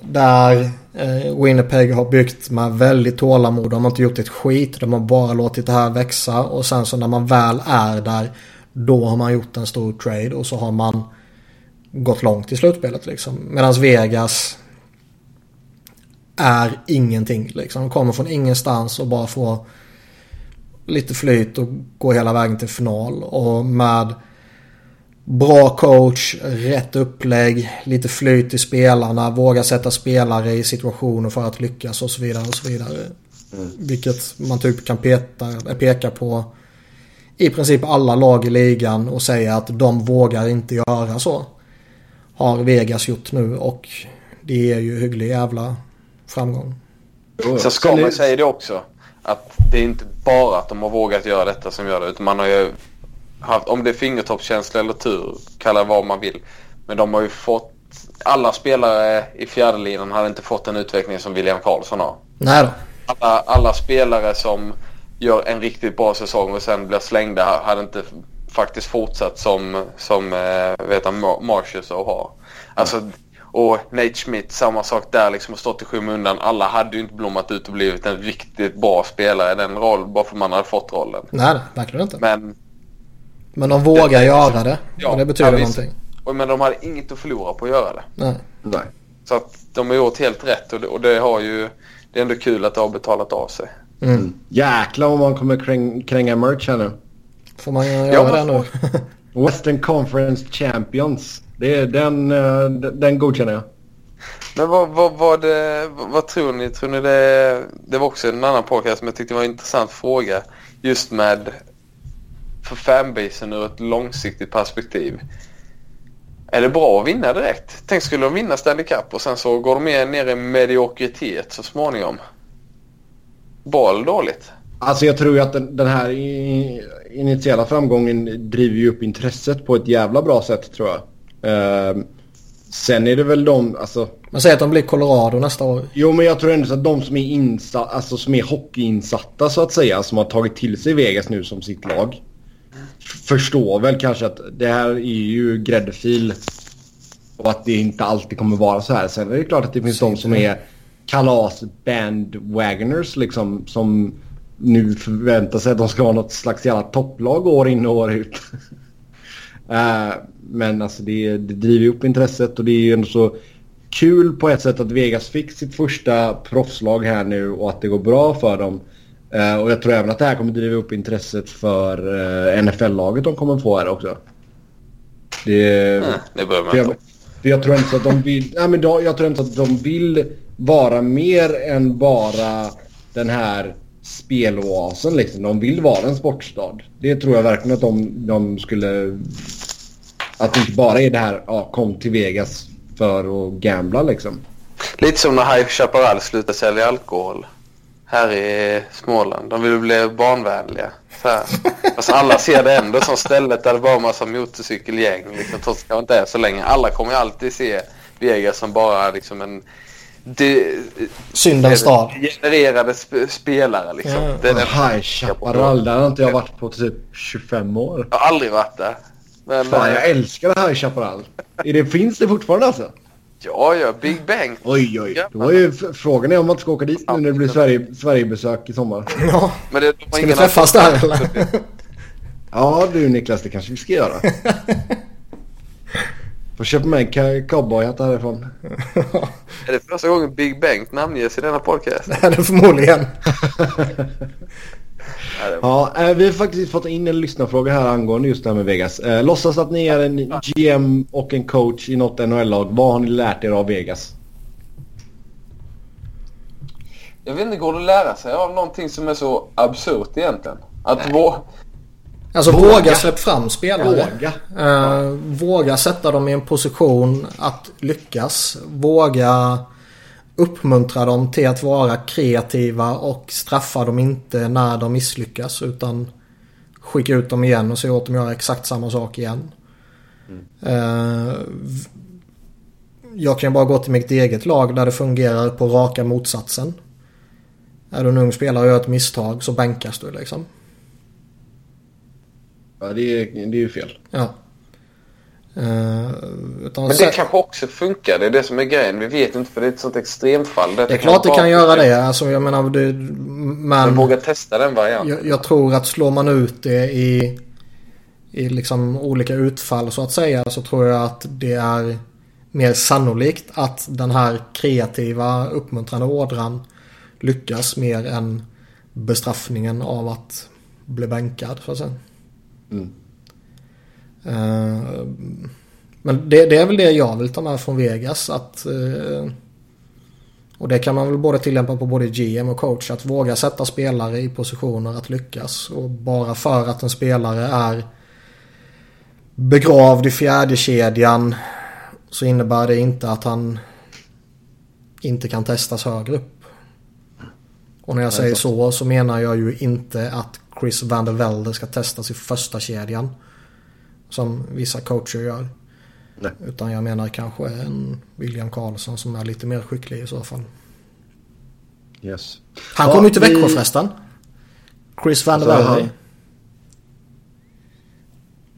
Där eh, Winnipeg har byggt med väldigt tålamod. De har inte gjort ett skit. De har bara låtit det här växa. Och sen så när man väl är där. Då har man gjort en stor trade. Och så har man gått långt i slutspelet liksom. Medan Vegas är ingenting liksom. De kommer från ingenstans och bara får lite flyt och gå hela vägen till final. Och med Bra coach, rätt upplägg, lite flyt i spelarna, våga sätta spelare i situationer för att lyckas och så vidare. och så vidare. Mm. Vilket man typ kan peta, peka på i princip alla lag i ligan och säga att de vågar inte göra så. Har Vegas gjort nu och det ger ju hygglig jävla framgång. Så ska man säga det också. Att det är inte bara att de har vågat göra detta som gör det. Utan man har ju haft, om det är fingertoppskänsla eller tur, kalla det vad man vill. Men de har ju fått, alla spelare i fjärdelinan hade inte fått den utveckling som William Karlsson har. Nej då. Alla, alla spelare som gör en riktigt bra säsong och sen blir slängda hade inte faktiskt fortsatt som, som eh, vet han, Marshall har. Alltså, och Nate Schmidt, samma sak där liksom har stått i skymundan. Alla hade ju inte blommat ut och blivit en riktigt bra spelare i den rollen bara för man hade fått rollen. Nej, verkligen inte. Men, Men de vågar Det- göra det. Ja, och det betyder ja, någonting. och, men de hade inget att förlora på att göra det. Nej. Nej. Så att de har gjort helt rätt och det, och det har ju... Det är ändå kul att det har betalat av sig. Mm. Jäklar om man kommer kräng, kränga merch här nu. Får man göra det man nu? Western Conference Champions. Det är den, eh, den den godkänner jag. Men vad, vad, vad, det, vad tror ni? Tror ni det, det var också en annan podcast som jag tyckte var en intressant fråga. Just med för fanbasen ur ett långsiktigt perspektiv. Är det bra att vinna direkt? Tänk skulle de vinna Stanley Cup och sen så går de mer ner i mediokritet så småningom. Bra eller dåligt? Alltså jag tror ju att den, den här initiala framgången driver ju upp intresset på ett jävla bra sätt tror jag. Ehm, sen är det väl de, alltså... Man säger att de blir Colorado nästa år. Jo men jag tror ändå så att de som är, insa, alltså, som är hockeyinsatta så att säga, som har tagit till sig Vegas nu som sitt lag. Förstår väl kanske att det här är ju gräddfil. Och att det inte alltid kommer vara så här. Sen är det klart att det finns de som är kalas bandwagoners liksom. Som nu förväntar sig att de ska ha något slags jävla topplag år in och år ut. uh, men alltså det, det driver ju upp intresset och det är ju ändå så kul på ett sätt att Vegas fick sitt första proffslag här nu och att det går bra för dem. Eh, och jag tror även att det här kommer driva upp intresset för uh, NFL-laget de kommer få här också. Det, Mm, det behöver man inte. för jag tror inte att de vill... Nej, men jag tror inte att de vill vara mer än bara den här speloasen liksom. De vill vara en sportstad. Det tror jag verkligen att de, de skulle... Att det inte bara är det här, ja, kom till Vegas för att gambla liksom. Lite som när High Chaparral slutade sälja alkohol. Här i Småland. De vill bli barnvänliga. Så här. Fast alla ser det ändå som stället där det bara är massa motorcykelgäng. Liksom, trots att det inte är så länge. Alla kommer ju alltid se Vegas som bara liksom en... De, Syndens stad. genererade sp spelare liksom. Ja. Det är den- High Chaparral, där har inte jag varit på typ 25 år. Jag har aldrig varit där. Men, Fan, eh, jag älskar High Chaparral. Är det, finns det fortfarande alltså? Ja, ja, Big Bang. Oj, oj. Då är ju frågan är om man inte ska åka dit nu när det blir Sverige, Sverigebesök i sommar. Ja. Men det, de Ska ingen träffas där eller? Ja du Niklas, det kanske vi ska göra. Får köpa med en cowboyhatt härifrån. Är det första gången Big Bang namnges i denna podcast? Det är det förmodligen. Ja, eh, vi har faktiskt fått in en lyssnarfråga här angående just det här med Vegas. Eh, låtsas att ni är en GM och en coach i något NHL-lag. Vad har ni lärt er av Vegas? Jag vet inte, går det att lära sig av någonting som är så absurt egentligen? Att vå... Alltså Våga. våga släpp fram spelare. Våga. Eh, våga sätta dem i en position att lyckas. Våga uppmuntra dem till att vara kreativa och straffa dem inte när de misslyckas. Utan skicka ut dem igen och se åt dem göra exakt samma sak igen. Eh, v- jag kan bara gå till mitt eget lag där det fungerar på raka motsatsen. Är du en ung spelare och gör ett misstag så bänkas du liksom. Ja, det är, det är ju fel. Ja. Utan Men det kanske också funkar. Det är det som är grejen. Vi vet inte för det är ett sånt extremfall. det är klart det kan göra det. Alltså, jag menar, det, Men men våga testa den varianten. jag, jag tror att slår man ut det i, i liksom olika utfall så att säga så tror jag att det är mer sannolikt att den här kreativa uppmuntrande ådran lyckas mer än bestraffningen av att bli bänkad. Så att säga. Mm. Eh, men det, det är väl det jag vill ta med från Vegas. Att eh, Och det kan man väl både tillämpa på både GM och coach. Att våga sätta spelare i positioner att lyckas. Och bara för att en spelare är begravd i fjärde kedjan så innebär det inte att han inte kan testas högre upp. Och när jag säger så så menar jag ju inte att Chris van der Velde ska testas i första kedjan Som vissa coacher gör. Nej. Utan jag menar kanske en William Karlsson som är lite mer skicklig i så fall. Yes. Han Ja, kommer ju till vi- Växjö förresten. Chris van der Alltså,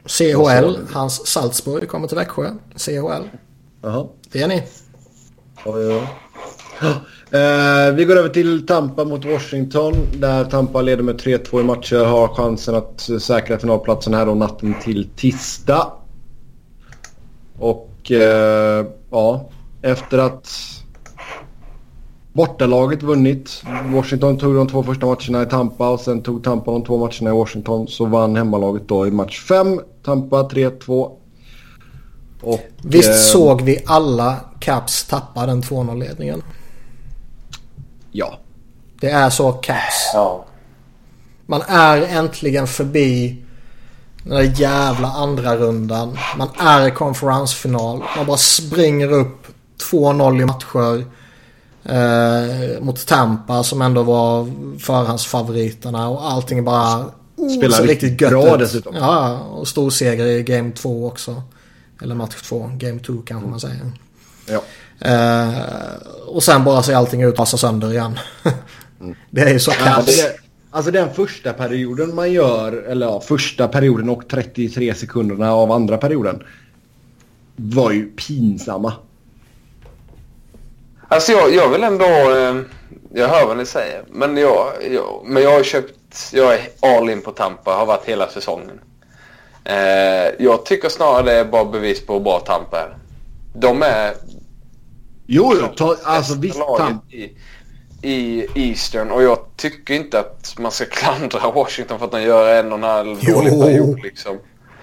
CHL. du? Hans Salzburg kommer till Växjö. CHL. Jaha. Det är ni. Oj, oj. Eh, vi går över till Tampa mot Washington. Där Tampa leder med 3-2 i matcher. Har chansen att säkra finalplatsen här och natten till tisdag. Och eh, ja, efter att bortalaget vunnit. Washington tog de två första matcherna i Tampa och sen tog Tampa de två matcherna i Washington. Så vann hemmalaget då i match 5. Tampa 3-2. Och, Visst eh, såg vi alla Caps tappa den 2-0-ledningen? Ja. Det är så Caps. Ja. Man är äntligen förbi den där jävla andra rundan. Man är i konferensfinal. Man bara springer upp 2-0 i matcher. Eh, mot Tampa som ändå var förhandsfavoriterna och allting bara oh, Spelar så riktigt bra ut. dessutom. Ja, och stor seger i game 2 också. Eller match 2, game 2 kanske man säger. Ja. Eh, och sen bara ser allting ut passa sönder igen. det är ju så Ja, Caps. det, alltså den första perioden man gör, eller ja, första perioden och 33 sekunderna av andra perioden var ju pinsamma. Alltså jag, jag vill ändå... Eh, jag hör vad ni säger. Men jag, jag, men jag har köpt... Jag är all in på Tampa. Har varit hela säsongen. Eh, jag tycker snarare det är bara bevis på hur bra Tampa är. De är... Jo, jo, ta, alltså visst. laget Tam, i, i Eastern. Och jag tycker inte att man ska klandra Washington för att de gör en och en halv Jo. dålig period liksom.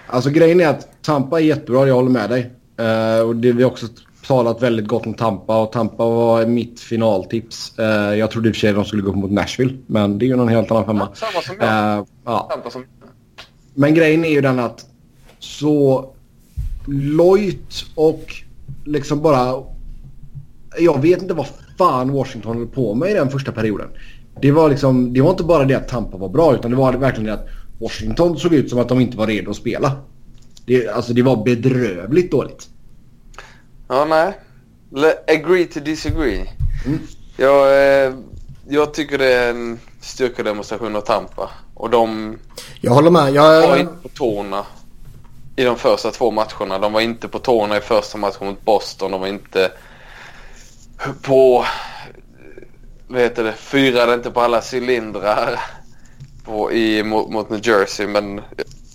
alltså grejen är att Tampa är jättebra, jag håller med dig. Eh, och det, vi har också talat väldigt gott om Tampa och Tampa var mitt finaltips. Eh, jag trodde i och för sig de skulle gå upp mot Nashville, men det är ju någon helt annan femma. Samma som jag. Eh, ja. Tampa som... Men grejen är ju den att så lojt och liksom bara... Jag vet inte vad fan Washington höll på med i den första perioden. Det var liksom, det var inte bara det att Tampa var bra utan det var verkligen det att Washington såg ut som att de inte var redo att spela. Det, alltså det var bedrövligt dåligt. Ja, nej. Le- agree to disagree. Mm. Jag, eh, jag tycker det är en styrkedemonstration av Tampa. Och de Jag håller med. var Jag, inte på tårna i de första två matcherna. De var inte på tårna i första matchen mot Boston. De var inte på... Vad heter det? Fyrade inte på alla cylindrar på, i, mot, mot New Jersey. Men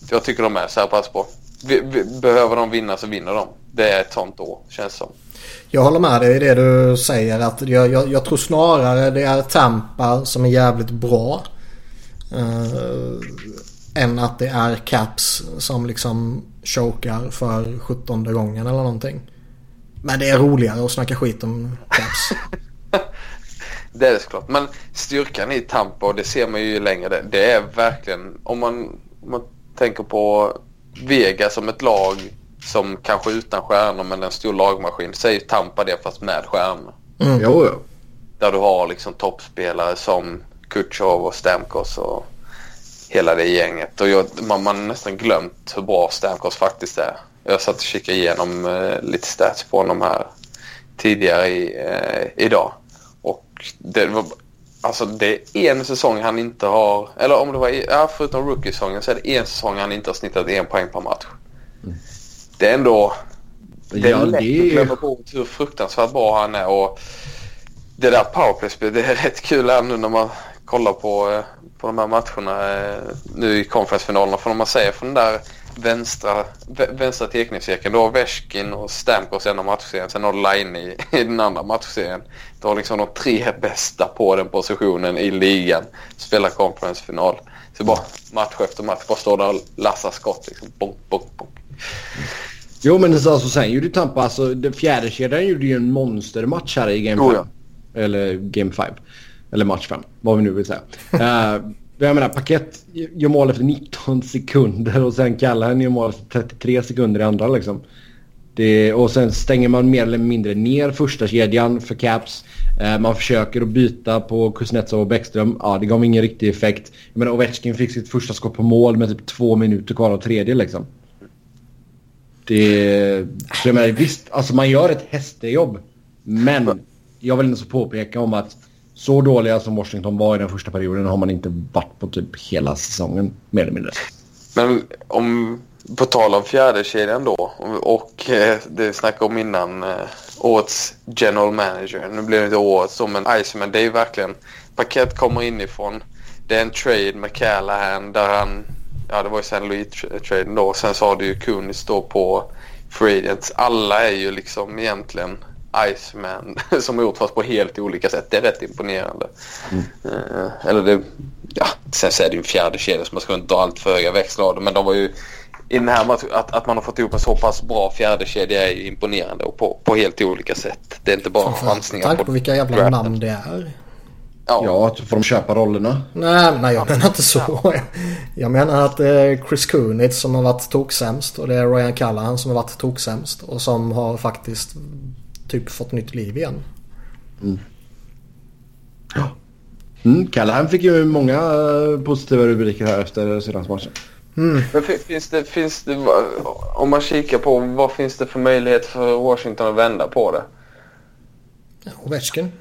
jag tycker de är så här pass bra. Vi, vi, behöver de vinna så vinner de. Det är ett sånt år, känns som. jag håller med dig i det du säger. Att jag, jag, jag tror snarare det är Tampa som är jävligt bra. Eh, än att det är Caps som liksom chokar för 17 gången eller någonting. Men det är roligare att snacka skit om Caps. Det är det såklart. Men styrkan i Tampa, och det ser man ju längre det, det är verkligen, om man, om man tänker på Vegas som ett lag som kanske utan stjärnor men en stor lagmaskin, så är ju Tampa det fast med stjärnor. Mm. Jo, jo. Där du har liksom toppspelare som Kutjov och Stamkos och hela det gänget. Och jag, man har nästan glömt hur bra Stamkos faktiskt är. Jag satt och kikade igenom eh, lite stats på honom här tidigare i, eh, idag. Och det var, alltså det är en säsong han inte har, eller om det var, ja, förutom rookie-säsongen så är det en säsong han inte har snittat en poäng per match. Det är ändå, det är Ja, lätt det att glömma bort hur fruktansvärt bra han är. Och det där powerplay-spelet, det är rätt kul här nu när man kollar på, eh, på de här matcherna eh, nu i konferensfinalerna. För om man säger från den där vänstra, vä- vänstra teckningscirkeln, då har Veskin och Stamkos i ena matchserien, sen har du Line i, i den andra matchserien. Du har liksom de tre bästa på den positionen i ligan spelar konferensfinal. Så bara match efter match, bara står där och lassar skott liksom. Bonk, bonk, bonk. Jo men så, alltså, sen gjorde ju Tampa, alltså den fjärde kedjan gjorde ju en monstermatch här i Game 5. Oh, ja. Eller Game 5. Eller match 5. Vad vi nu vill säga. uh, jag menar, Paket gör mål efter 19 sekunder och sen Callahan gör mål efter 33 sekunder i andra liksom. Det, och sen stänger man mer eller mindre ner första kedjan för Caps. Eh, man försöker att byta på Kuznetsov och Bäckström. Ja, det gav ingen riktig effekt. Jag menar, Ovechkin fick sitt första skott på mål med typ två minuter kvar av tredje liksom. Det... Så jag menar, visst, alltså man gör ett hästejobb. Men jag vill ändå så påpeka om att så dåliga som Washington var i den första perioden har man inte varit på typ hela säsongen, mer eller mindre. Men om på tal om fjärde kedjan då och eh, det snackade om innan eh, årets general manager. Nu blir det inte årets då men Iceman det är ju verkligen paket kommer inifrån. Det är en trade med Callahan där han, ja det var ju sen Louis-traden då. Sen så har du ju Kunis då på Free Alla är ju liksom egentligen Iceman som har gjort fast på helt olika sätt. Det är rätt imponerande. Mm. Uh, eller det, ja, sen så är det ju en fjärde kedja så man ska inte dra allt för höga växlar av det. Men de var ju i den här matchen, att, att man har fått ihop en så pass bra fjärdekedja är imponerande och på, på helt olika sätt. Det är inte bara chansningar. Tack på, på vilka jävla draften. namn det är. Ja, ja får de köpa rollerna. Nej, nej jag menar inte så. Jag menar att det är Chris Kunitz som har varit toksämst och det är Ryan Callahan som har varit toksämst och som har faktiskt typ fått nytt liv igen. Mm. Ja. Mm, Callahan fick ju många eh, positiva rubriker här efter senaste matchen. Mm. Men finns det, finns det, om man kikar på vad finns det för möjlighet för Washington att vända på det? Ovechkin.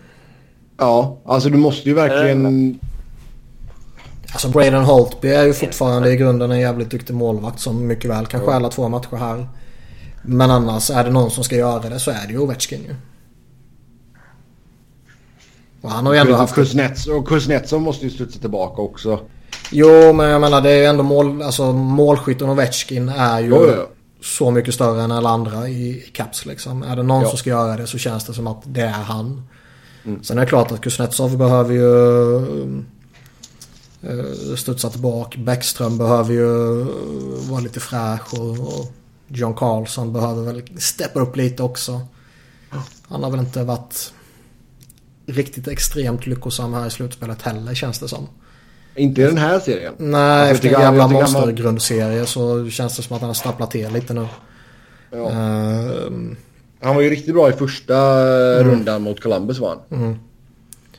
Ja, alltså du måste ju verkligen... Alltså Braden Holtby är ju fortfarande i grunden en jävligt duktig målvakt som mycket väl kan stjäla två matcher här. Men annars är det någon som ska göra det så är det ju Ovechkin ju. Och han har ju ändå haft... Och Kuznetsov måste ju studsa tillbaka också. Jo, men jag menar det är ju ändå mål, alltså målskytten Ovechkin är ju jo, ja. så mycket större än alla andra i, Caps liksom. Är det någon ja. som ska göra det så känns det som att det är han. Mm. Sen är det klart att Kuznetsov behöver ju uh, studsa tillbaka. Bäckström behöver ju vara lite fräsch och, och John Carlson behöver väl steppa upp lite också. Han har väl inte varit riktigt extremt lyckosam här i slutspelet heller känns det som. Inte i den här serien. Nej, alltså, efter en jävla monstergrundserie så känns det som att han har stapplat till lite nu. Ja. Uh, han var ju riktigt bra i första mm. rundan mot Columbus var han. Mm.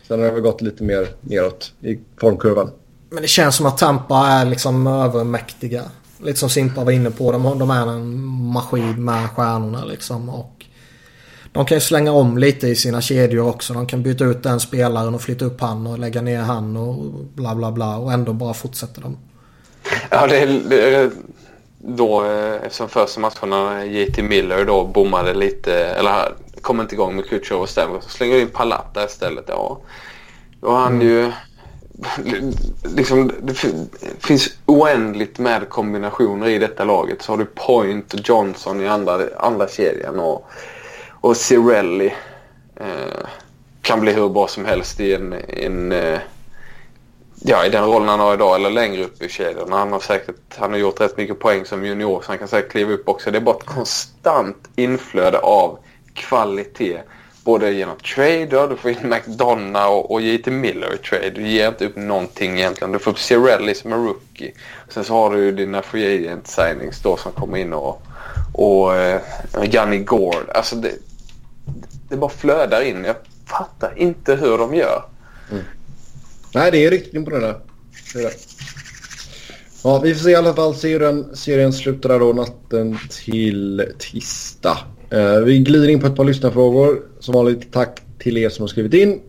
Sen har det väl gått lite mer neråt i formkurvan. Men det känns som att Tampa är liksom övermäktiga. Lite som Simpa var inne på. De, de är en maskin med stjärnorna liksom. Och de kan ju slänga om lite i sina kedjor också. De kan byta ut den spelaren och flytta upp han och lägga ner han och bla bla bla. Och ändå bara fortsätter de. Ja, det är, det är då eh, eftersom första matcherna JT Miller då bommade lite. Eller kom inte igång med Kutjov och Stamkos. Så slänger in Palata istället. Ja. Då har han mm. ju liksom, det finns oändligt med kombinationer i detta laget. Så har du Point och Johnson i andra, andra kedjan och, och Cirelli eh, kan bli hur bra som helst i en, en eh, ja, i den rollen han har idag eller längre upp i kedjan. Han har säkert han har gjort rätt mycket poäng som junior så han kan säkert kliva upp också. Det är bara ett konstant inflöde av kvalitet både genom trade, du får in McDonough och, och JT Miller i trade. Du ger inte upp någonting egentligen. Du får upp Cirelli som är rookie. Sen så har du ju dina free agent signings då som kommer in och, och eh, Gunny Gord. Alltså det, det bara flödar in. Jag fattar inte hur de gör. Mm. Nej, det är riktigt det Ja, vi får se i alla fall. se hur den serien slutar då natten till tisdag. Uh, vi glider in på ett par lyssnarfrågor. Som vanligt tack till er som har skrivit in.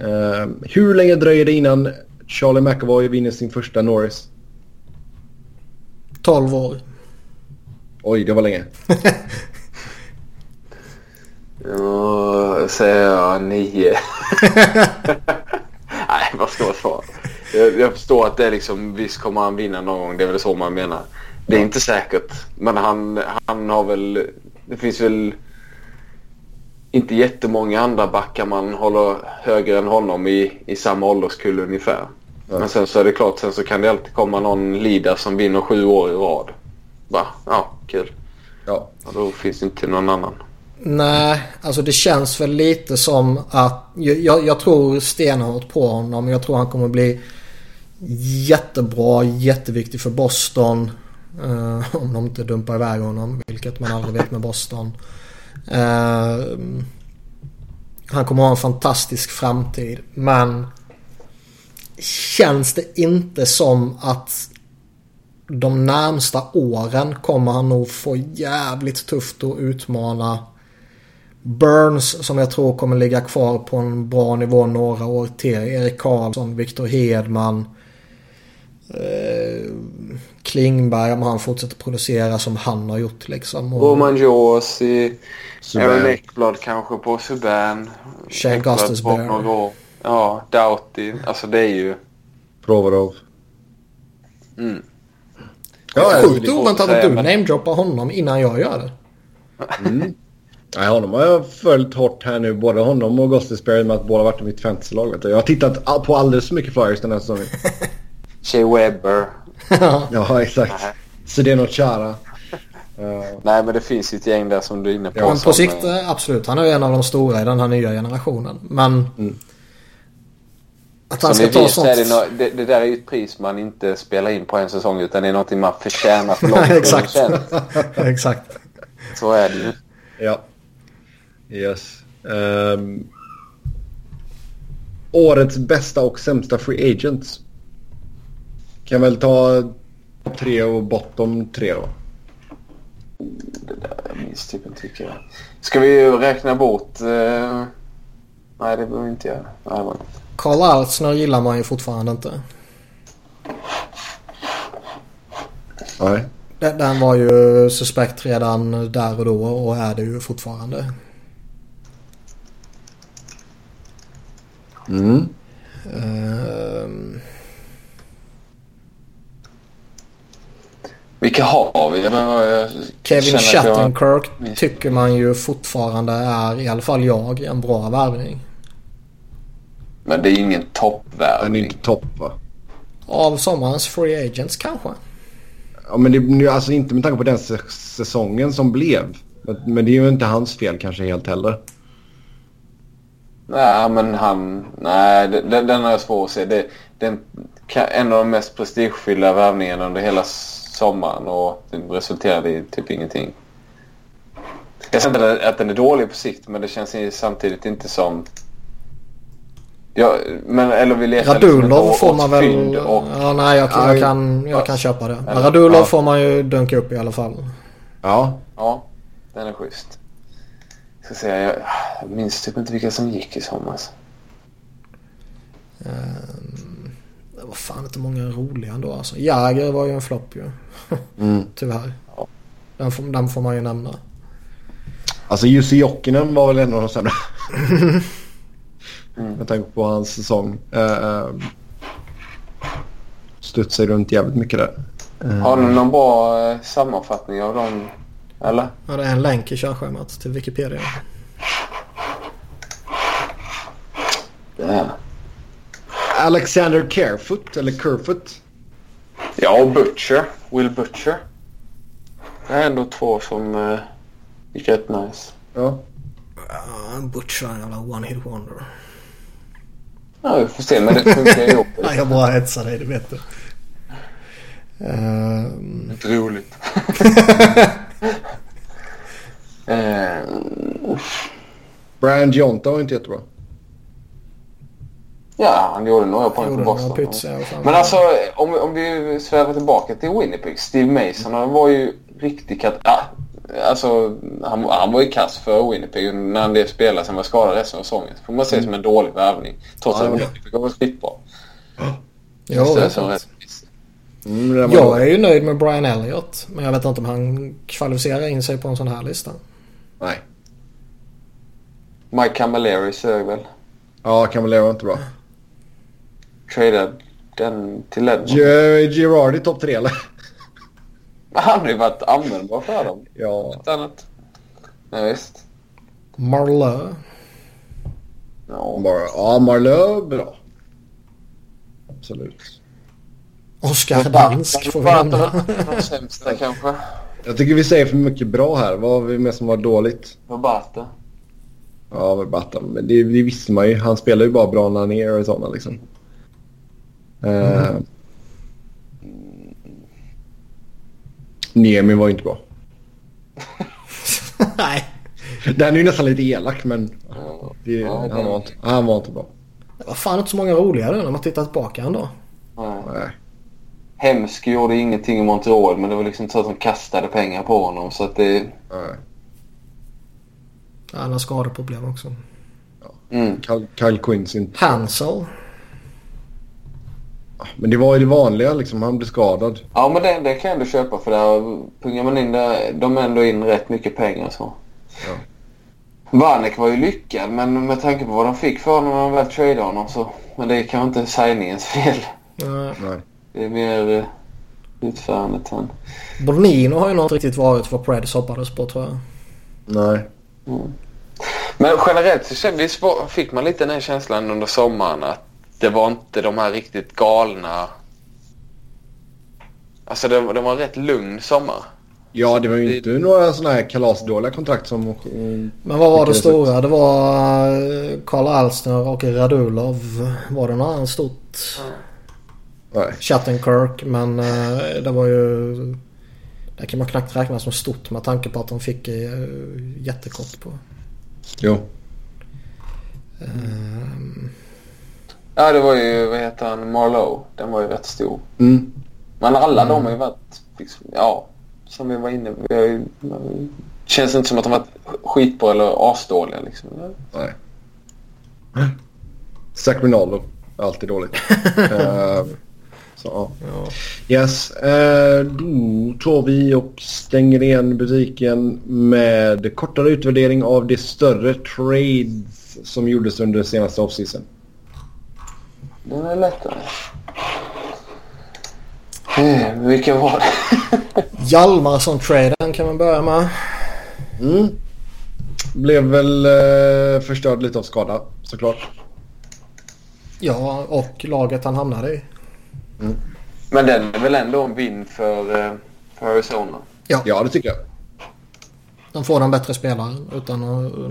Uh, hur länge dröjer det innan Charlie McAvoy vinner sin första Norris? 12 år. Oj, det var länge. Ja, säger jag nio. Nej, vad ska jag svara? Jag, jag förstår att det är liksom, visst kommer han vinna någon gång. Det är väl så man menar. Det är inte säkert. Men han, han har väl det finns väl inte jättemånga andra backar man håller högre än honom i, i samma ålderskull ungefär. Ja. Men sen så är det klart, sen så kan det alltid komma någon leader som vinner sju år i rad. Bara, ja, kul. Ja. Och då finns det inte någon annan. Nej, alltså det känns väl lite som att jag, jag tror stenhårt på honom. Jag tror han kommer bli jättebra, jätteviktig för Boston. Eh, om de inte dumpar iväg honom, vilket man aldrig vet med Boston. Eh, han kommer ha en fantastisk framtid, men känns det inte som att de närmsta åren kommer han nog få jävligt tufft att utmana Burns som jag tror kommer ligga kvar på en bra nivå några år till. Erik Karlsson, Viktor Hedman. Eh, Klingberg om han fortsätter producera som han har gjort liksom. Och... Roman Josi. Aaron Ekblad kanske på Subban. Shane Gustusberg. Ja, Doughty. Alltså det är ju... Provorov. Mm. Ja, Sjukt oväntat att du namedroppar honom innan jag gör det. Mm. Nej, honom har jag följt hårt här nu. Både honom och Gostisberry med att båda varit i mitt fantasylag. Jag har tittat på alldeles för mycket flyers den här säsongen. Shea Webber. ja, exakt. Zdeno Chara. Uh. Nej, men det finns ju ett gäng där som du är inne på. Ja, på sikt är... absolut. Han är en av de stora i den här nya generationen. Men... Mm. Att han ska ta vet, sånt. Det, no det, det, där är ju ett pris man inte spelar in på en säsong utan det är någonting man förtjänar för långt Exakt. Exakt. Så är det ju. Ja. Yes. Um, årets bästa och sämsta free agents. Kan väl ta tre och bottom tre då. Det där jag minns typ inte tycker jag. Ska vi räkna bort... Uh... Nej, det behöver vi inte göra. Nej, man... Karl Altsner gillar man ju fortfarande inte. Nej. Den, den var ju suspekt redan där och då och är det ju fortfarande. Mm. Um... Vilka har vi? Kevin Shattenkirk jag... tycker man ju fortfarande är, i alla fall jag, en bra värvning. Men det är ingen toppvärvning. Den är inte topp va? Av sommarens free agents kanske. Ja men det, alltså inte med tanke på den säsongen som blev. Men det är ju inte hans fel kanske helt heller. Nej, men han... Nej, den, den har jag svårt att se. Det, den, en av de mest prestigefyllda värvningarna under hela sommaren och den resulterade i typ ingenting. Jag säger inte att den är dålig på sikt, men det känns samtidigt inte som... Ja, men eller vi letar Radulov liksom får man väl... Och... Ja, nej, jag, jag, kan, jag kan köpa det. Men Radulov ja. får man ju dunka upp i alla fall. Ja. Ja, den är schysst ska säga, jag, jag minns typ inte vilka som gick i somras. Um, var fan inte många roliga ändå alltså. Jäger var ju en flopp ju. Mm. Tyvärr. Ja. Den, får, den får man ju nämna. Alltså Jussi Jokinen var väl en av de sämre. mm. Med tanke på hans säsong. Uh, studsade runt jävligt mycket där. Uh, Har du någon bra uh, sammanfattning av dem eller? Ja, det är en länk i körschemat till Wikipedia. Ja. Alexander Carefoot eller Kerfoot. Ja, och Butcher. Will Butcher. Det är ändå två som uh, gick rätt nice. Ja. Uh, Butcher är en jävla one-hit wonder. Ja, vi får se. Men det funkar ju ihop. ja, jag bara hetsar dig, det vet du. Uh, Inte roligt. eh, Brian Gionta var inte jättebra. Ja, han gjorde några poäng på Boston. Pizza, Men alltså om, om vi svävar tillbaka till Winnipeg. Steve Mason han var ju riktigt kat... Ah, alltså han, han var ju kass för Winnipeg när han blev spelare. Sen var skadad resten av säsongen. får man se mm. som en dålig värvning. Trots ja, att Winnipeg var skitbra. Ja, det är sant. Mm, jag är ju nöjd med Brian Elliott. Men jag vet inte om han kvalificerar in sig på en sån här lista. Nej. Mike Camilleri sög väl? Ja, Camilleri var inte bra. Traded den till Edmond. Girardi topp tre eller? Han har ju varit användbar för dem. Ja. Ett annat. Ja, visst. Marlö. Ja, Mar ja Marlö bra. Absolut. Oskar Dansk får vi nämna. sämsta kanske. Jag tycker vi säger för mycket bra här. Vad har vi med som var dåligt? Robata. Ja, Verbata. Men det, det visste man ju. Han spelar ju bara bra när han är i Arizona liksom. Eh, Niemi var ju inte bra. Nej. Den är ju nästan lite elak men det, Ja, han, var inte, han var inte bra. Det var fan inte så många roliga nu när man tittar tillbaka ändå. Nej. Nej. Hemsk gjorde ingenting i Montreal men det var liksom inte så att de kastade pengar på honom. Så att det... Nej. Han har skadeproblem också. Mm. Kyle, Kyle Quinn sin... Hansel. Men det var ju det vanliga liksom. Han blev skadad. Ja men det, det kan jag ändå köpa för där pungar man in där, de är ändå in rätt mycket pengar så. Ja. Vanek var ju lyckad men med tanke på vad de fick för honom när de väl tradeade honom så. Men det är kanske inte signingens fel. Nej. Nej. Det är mer uh, utförandet han. Bonino har ju nog inte riktigt varit vad Preds hoppades på tror jag. Nej. Men generellt så fick man lite den här känslan under sommaren att det var inte de här riktigt galna... Alltså det, det var en rätt lugn sommar. Ja, det var ju inte några sådana här kalasdåliga kontrakt som... eh, Men vad var det stora? Det var eh, Karl Alsner och Radulov. Var det något annat stort? Nej. Chattenkirk men eh, det var ju... Det kan man knappt räkna som stort med tanke på att de fick eh, jättekort på. Jo. Ehm, Ja det var ju, vad heter han, Marlowe. Den var ju rätt stor. Mm. Men alla de har ju varit, liksom, ja, som vi var inne på. ju- Känns inte som att de varit skitbra eller asdåliga liksom. Nej. Zach Rinaldo. Alltid dåligt. Eh, så, ja. Yes. Uh, då tar vi och stänger igen butiken med kortare utvärdering av de större trades som gjordes under senaste offseason. Den är lättare. Eh, Vilken var det? Hjalmarsson-traden kan man börja med. Mm. Blev väl uh, förstörd lite av skada såklart. Ja, och laget han hamnade i. Men den är väl ändå en vinn för, eh, för Arizona. Ja, Ja, det tycker jag. de får den bättre spelaren utan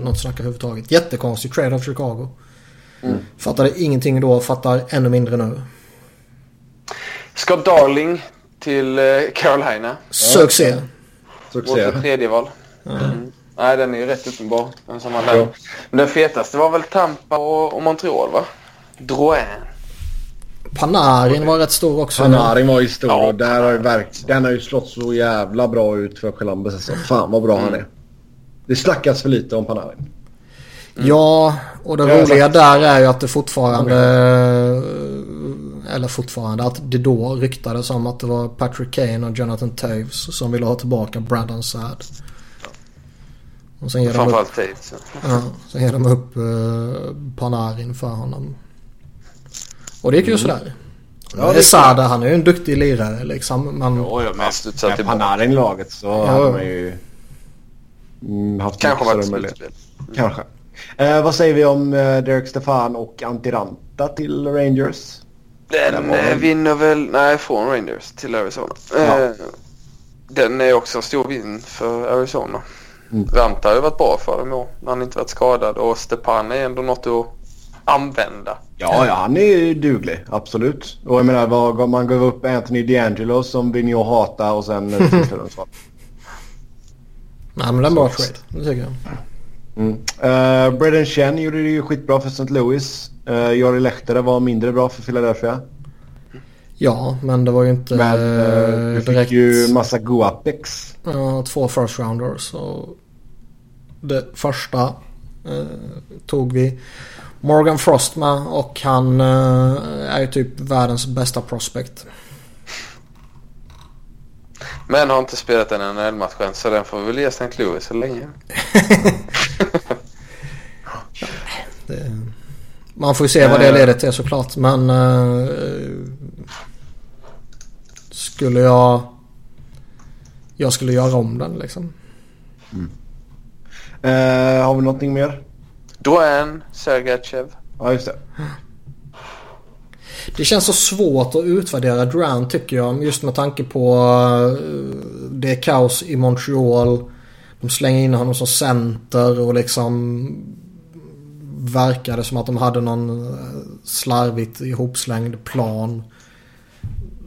något snack överhuvudtaget. Jättekonstig trade av Chicago. Fattade ingenting då, fattar ännu mindre nu. Ska Darling till eh, Carolina. Succé. Succé. Vårt tredje val. Mm. Nej, den är ju rätt uppenbar. Den som man Ja. Men den fetaste var väl Tampa och, och Montreal va? Drouin. Panarin var rätt stor också. Panarin var ju stor Ja. och där har ju verk, den har ju slått så jävla bra ut för Columbus. Alltså. Fan vad bra han är. Det snackas för lite om Panarin. Ja, och det Ja, roliga där är ju att det fortfarande... Eller fortfarande, att det då ryktades om att det var Patrick Kane och Jonathan Taves som ville ha tillbaka Brandon Saad. Och sen ger de upp, Framförallt Taves. ja, sen ger de upp uh, Panarin för honom. Och det gick ju sådär. Ja, Ja, det är Saad, han är ju en duktig lirare liksom. Men Ja, ja, men Med tillbaka. Panarin i laget så hade man ju mm, haft Kanske varit slutspel. Kanske. Eh, vad säger vi om eh, Derek Stefan och Antiranta till Rangers? Den var eh, väl- vinner väl, nej från Rangers till Arizona. Ja. Eh, den är också en stor vinn för Arizona. Mm. Ranta har ju varit bra för dem i år när han inte varit skadad och Stepan är ändå något att använda. Ja, ja, han är ju duglig. Absolut. Och jag menar, vad, man gav upp Anthony DeAngelo som vi nu hata och sen... slutade de så. Nej men det är en bra trade. Det tycker jag. Mm. Uh, Braden Chen gjorde det ju skitbra för St. Louis. Uh, Jari Lehtare var mindre bra för Philadelphia. Ja men det var ju inte Men uh, du fick ju massa Guapex. Ja, två first rounders. Och det första eh, tog vi Morgan Frost med och han är ju typ världens bästa prospect. Men har inte spelat en NHL-match än så den får vi väl ge St. Louis så länge. Det, man får ju se vad det Eh. leder till såklart men eh, skulle jag jag skulle göra om den liksom. Uh, har vi någonting mer? Drouin, Sergachev. Ja, just det. Det känns så svårt att utvärdera Durant tycker jag. Just med tanke på uh, det är kaos i Montreal. De slänger in honom som center och liksom verkade som att de hade någon eh, slarvigt ihopslängd plan.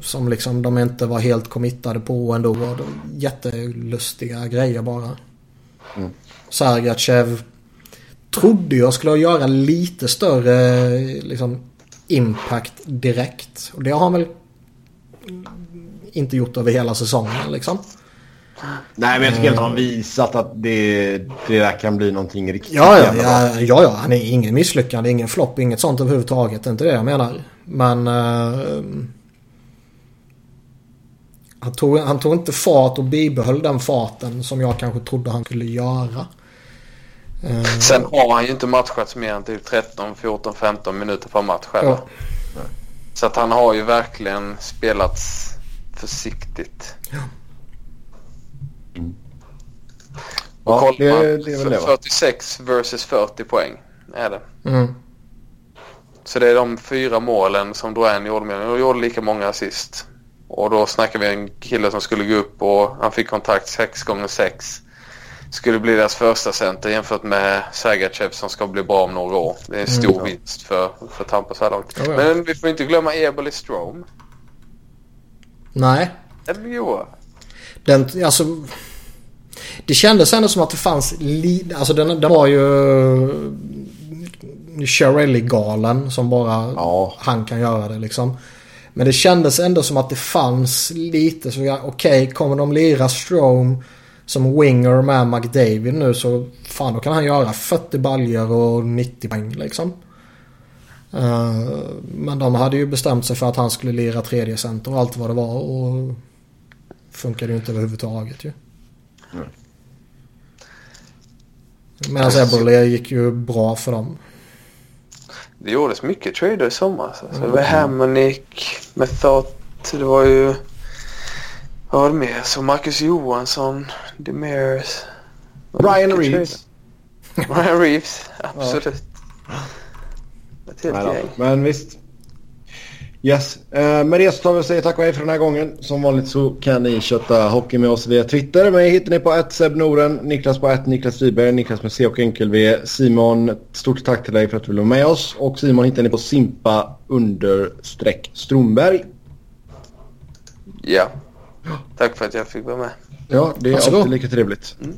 Som liksom de inte var helt committade på ändå. Jättelustiga grejer bara. Mm. Sergachev trodde jag skulle göra lite större liksom, impact direkt. Och det har han väl inte gjort över hela säsongen liksom. Nej, men jag tycker att han visat att det, det där kan bli någonting riktigt ja, ja, ja, ja, ja, han är ingen misslyckande, ingen flopp, inget sånt överhuvudtaget. Det är inte det jag menar. Men... Uh, han, tog, han tog inte fart och bibehöll den farten som jag kanske trodde han skulle göra. Uh, Sen har han ju inte matchat mer än typ 13, 14, 15 minuter per match själv. Ja. Så att han har ju verkligen spelats försiktigt. Ja. Och ja, kollar det, det är väl det, 46 versus 40 poäng är det. Mm. Så det är de fyra målen som Drouin gjorde med. Och gjorde lika många assist. Och då snackar vi en kille som skulle gå upp och han fick kontakt 6 gånger 6 Skulle bli deras första center jämfört med Sagachev som ska bli bra om några år. Det är en stor mm, vinst för, för Tampa så här långt. Ja, ja. Men vi får inte glömma Eboli Strom. Nej. Den goa. Den, alltså det kändes ändå som att det fanns li- Alltså den, den var ju Shirelli-galen som bara ja. han kan göra det liksom. Men det kändes ändå som att det fanns lite så okej okay, kommer de lira Strome som winger med McDavid nu så fan då kan han göra 40 baljer och 90 poäng liksom. Uh, men de hade ju bestämt sig för att han skulle lira tredje center och allt vad det var och funkade ju inte överhuvudtaget ju. Mm. Medan Eberle gick ju bra för dem. Det gjordes mycket trader i somras. Alltså. Var Hamonic, Method. Det var ju... Vad var det mer? Så Marcus Johansson, Demers. Ryan Reeves. Ryan Reeves, absolut. Ja. Gäng. Men visst. Yes. Eh, med det så tar vi och säger tack och hej för den här gången. Som vanligt så kan ni köta hockey med oss via Twitter. Mig hittar ni på ett Noren, Niklas på ett Niklas Wiberg, Niklas med C och enkel V. Simon, stort tack till dig för att du vill vara med oss. Och Simon hittar ni på Simpa understreck Stromberg. Ja. Tack för att jag fick vara med. Ja, det är Varsågod. alltid lika trevligt. Mm.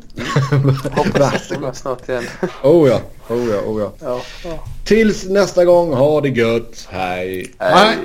Mm. Hoppas det snart igen. oh ja, oh ja, oh ja. ja, ja. Tills nästa gång, ha det gött. Hej. Hej.